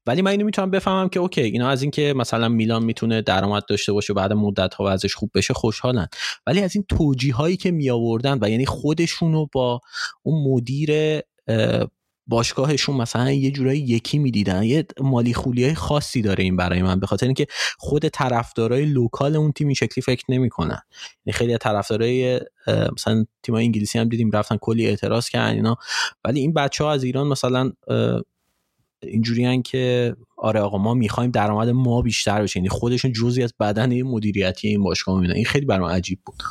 ولی من اینو می‌تونم بفهمم که okay اینا از اینکه مثلا میلان می‌تونه درآمد داشته باشه بعد مدت ها ازش خوب بشه خوشحالن. ولی از این توجیه هایی که می آوردن و یعنی خودشونو با اون مدیر باشگاهشون مثلا یه جورایی یکی می‌دیدن. یه مالی خولی خاصی داره این برای من به خاطر اینکه خود طرفدارای لوکال اون تیم این شکلی فکر نمی‌کنن. یعنی خیلی طرفدارای مثلا تیم انگلیسی هم دیدیم رفتن کلی اعتراض کردن اینا. ولی این بچه ها از ایران مثلا اینجوری که آره آقا ما می‌خوایم درآمد ما بیشتر بشه. یعنی خودشون جزی از بدن مدیریتی این باشگاه می‌بینن. این خیلی برام عجیب بود.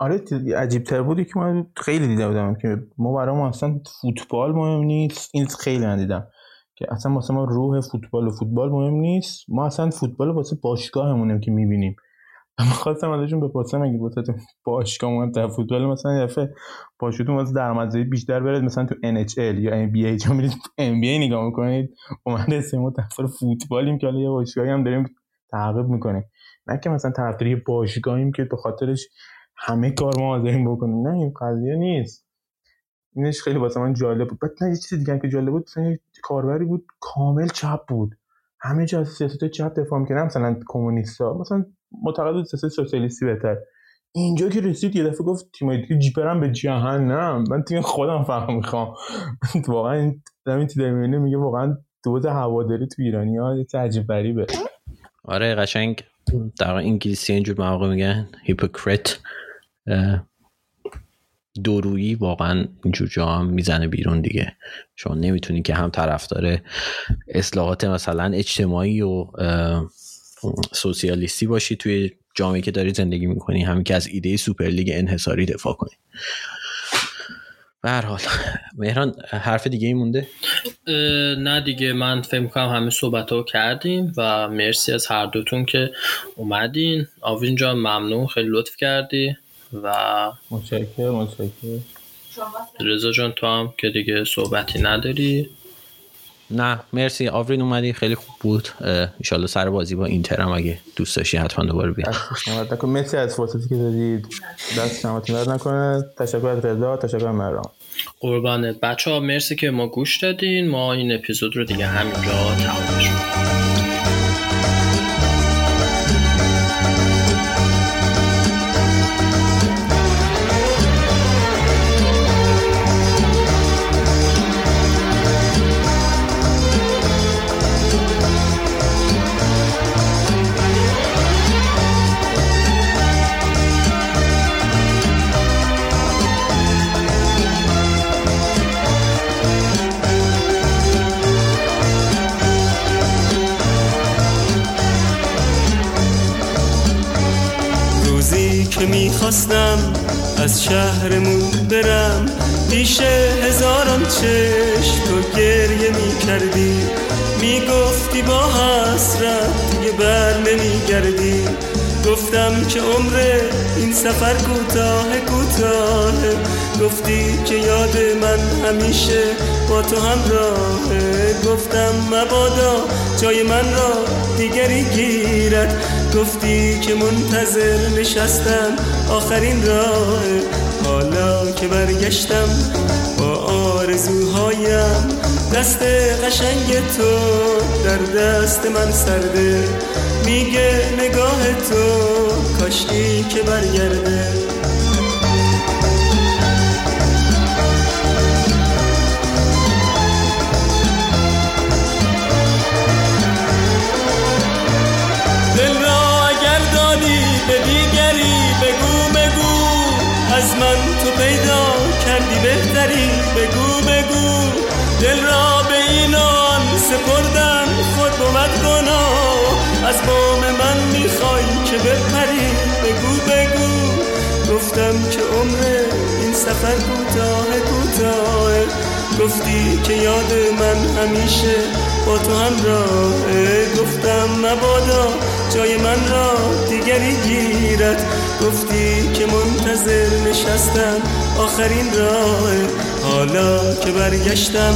آره عجیب تر بودی که من خیلی دیده بودم که ما برای ما اصلا فوتبال مهم نیست. این خیلی من دیدم که اصلا واسه ما روح فوتبال و فوتبال مهم نیست. ما اصلا فوتبال واسه باشگاهمونیم که می‌بینیم. من خواستم ازشون بپرسم اگه واسه باشگاه مهم در فوتبال مثلا دفعه باشگاهتون واسه درآمدزایی بیشتر برد مثلا تو NHL یا NBA جا میرید NBA نگاه می‌کنید. اومده سه ما طرف فوتبالیم که حالا یه باشگاهی هم داریم تعقیب می‌کنیم. نه که مثلا طرفداری باشگاهیم که به خاطرش همه کار ما داریم بکنیم. نه این قضیه نیست. اینش خیلی واسه من جالب بود. بعد نه یه چیز دیگه که جالب بود مثلا کاربری بود کامل چپ بود. همه جا سیاست چپ دفاع می‌کنه مثلا کمونیستا. مثلا معتقد بود سیاست سوسیالیستی بهتر. اینجا که رسید یه دفعه گفت تیم دیگه جیپرم به جهنم. من تیم خودم فهم می‌خوام. [laughs] واقعا این تیم میگه واقعا دوز هواداری تو ایرانی ها یه عجیب غریبه. آره قشنگ. در انگلیسی اینجور مواقع میگن hypocrite دورویی واقعا اینجور جا هم می‌زنه بیرون دیگه. شما نمی‌تونی که هم طرفدار اصلاحات مثلا اجتماعی و سوسیالیستی باشی توی جامعه که داری زندگی می‌کنی همین که از ایده سوپرلیگ انحصاری دفاع کنی. به حال. مهران حرف دیگه ای مونده؟ نه دیگه. من فکر کنم همه صحبت ها کردیم و مرسی از هر دوتون که اومدین. آوین جان ممنون. خیلی لطف کردی. و متشکرم متشکرم. رضا جان تو هم که دیگه صحبتی نداری؟ نه مرسی. آورین اومدی خیلی خوب بود. انشالله سر بازی با اینتر هم اگه دوست داشتی حتما دوباره بیا مرسی از فرصتی که دادید. دست شماتون درد نکنه. تشکر از رضا تشکر مرام قربانت. بچه ها مرسی که ما گوش دادین. ما این اپیزود رو دیگه همینجا تمامش می‌خواستم سفر کوتاه کوتاه. گفتی که یاد من همیشه با تو همراهه گفتم مبادا جای من را دیگری گیرد. گفتی که منتظر نشستم آخرین راه. حالا که برگشتم با آرزوهایم دست قشنگ تو در دست من سرده. میگه نگاه تو کاشکی که برگرده. سفر کوتاه کوتاه. گفتی که یاد من همیشه با تو همراهه گفتم مبادا جای من را دیگری گیرد. گفتی که منتظر نشستم آخرین راه. حالا که برگشتم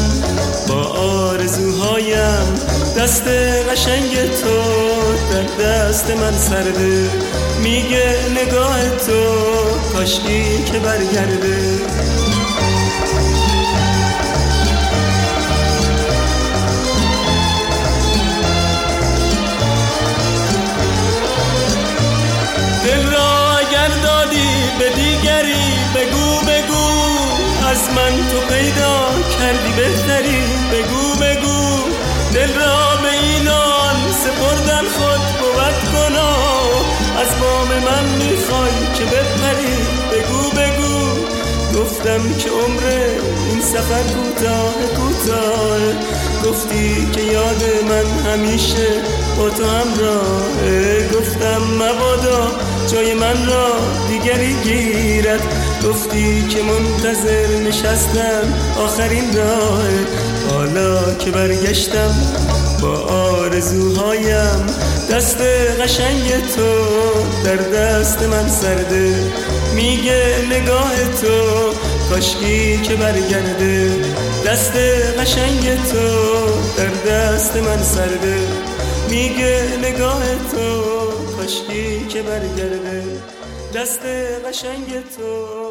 با آرزوهایم دست قشنگ تو در دست من سرده. میگه نگاه تو کاشکی که برگرده. دل را اگر دادی به دیگری بگو بگو از من تو پیدا کردی بهتری. بگو بگو دل را به اینان سپردن خود بود کنا بام من می‌خوای که بپری؟ بگو بگو. گفتم که عمر این سفر کوتاه کوتاه. گفتی که یاد من همیشه با تو همراهه گفتم مبادا جای من را دیگری گیرد. گفتی که منتظر نشستم آخرین راه. حالا که برگشتم با آرزوهایم دست قشنگ تو در دست من سرده. میگه نگاه تو کاشکی که برگرده. دست قشنگ تو در دست من سرده. میگه نگاه تو کاشکی که برگرده. دست قشنگ تو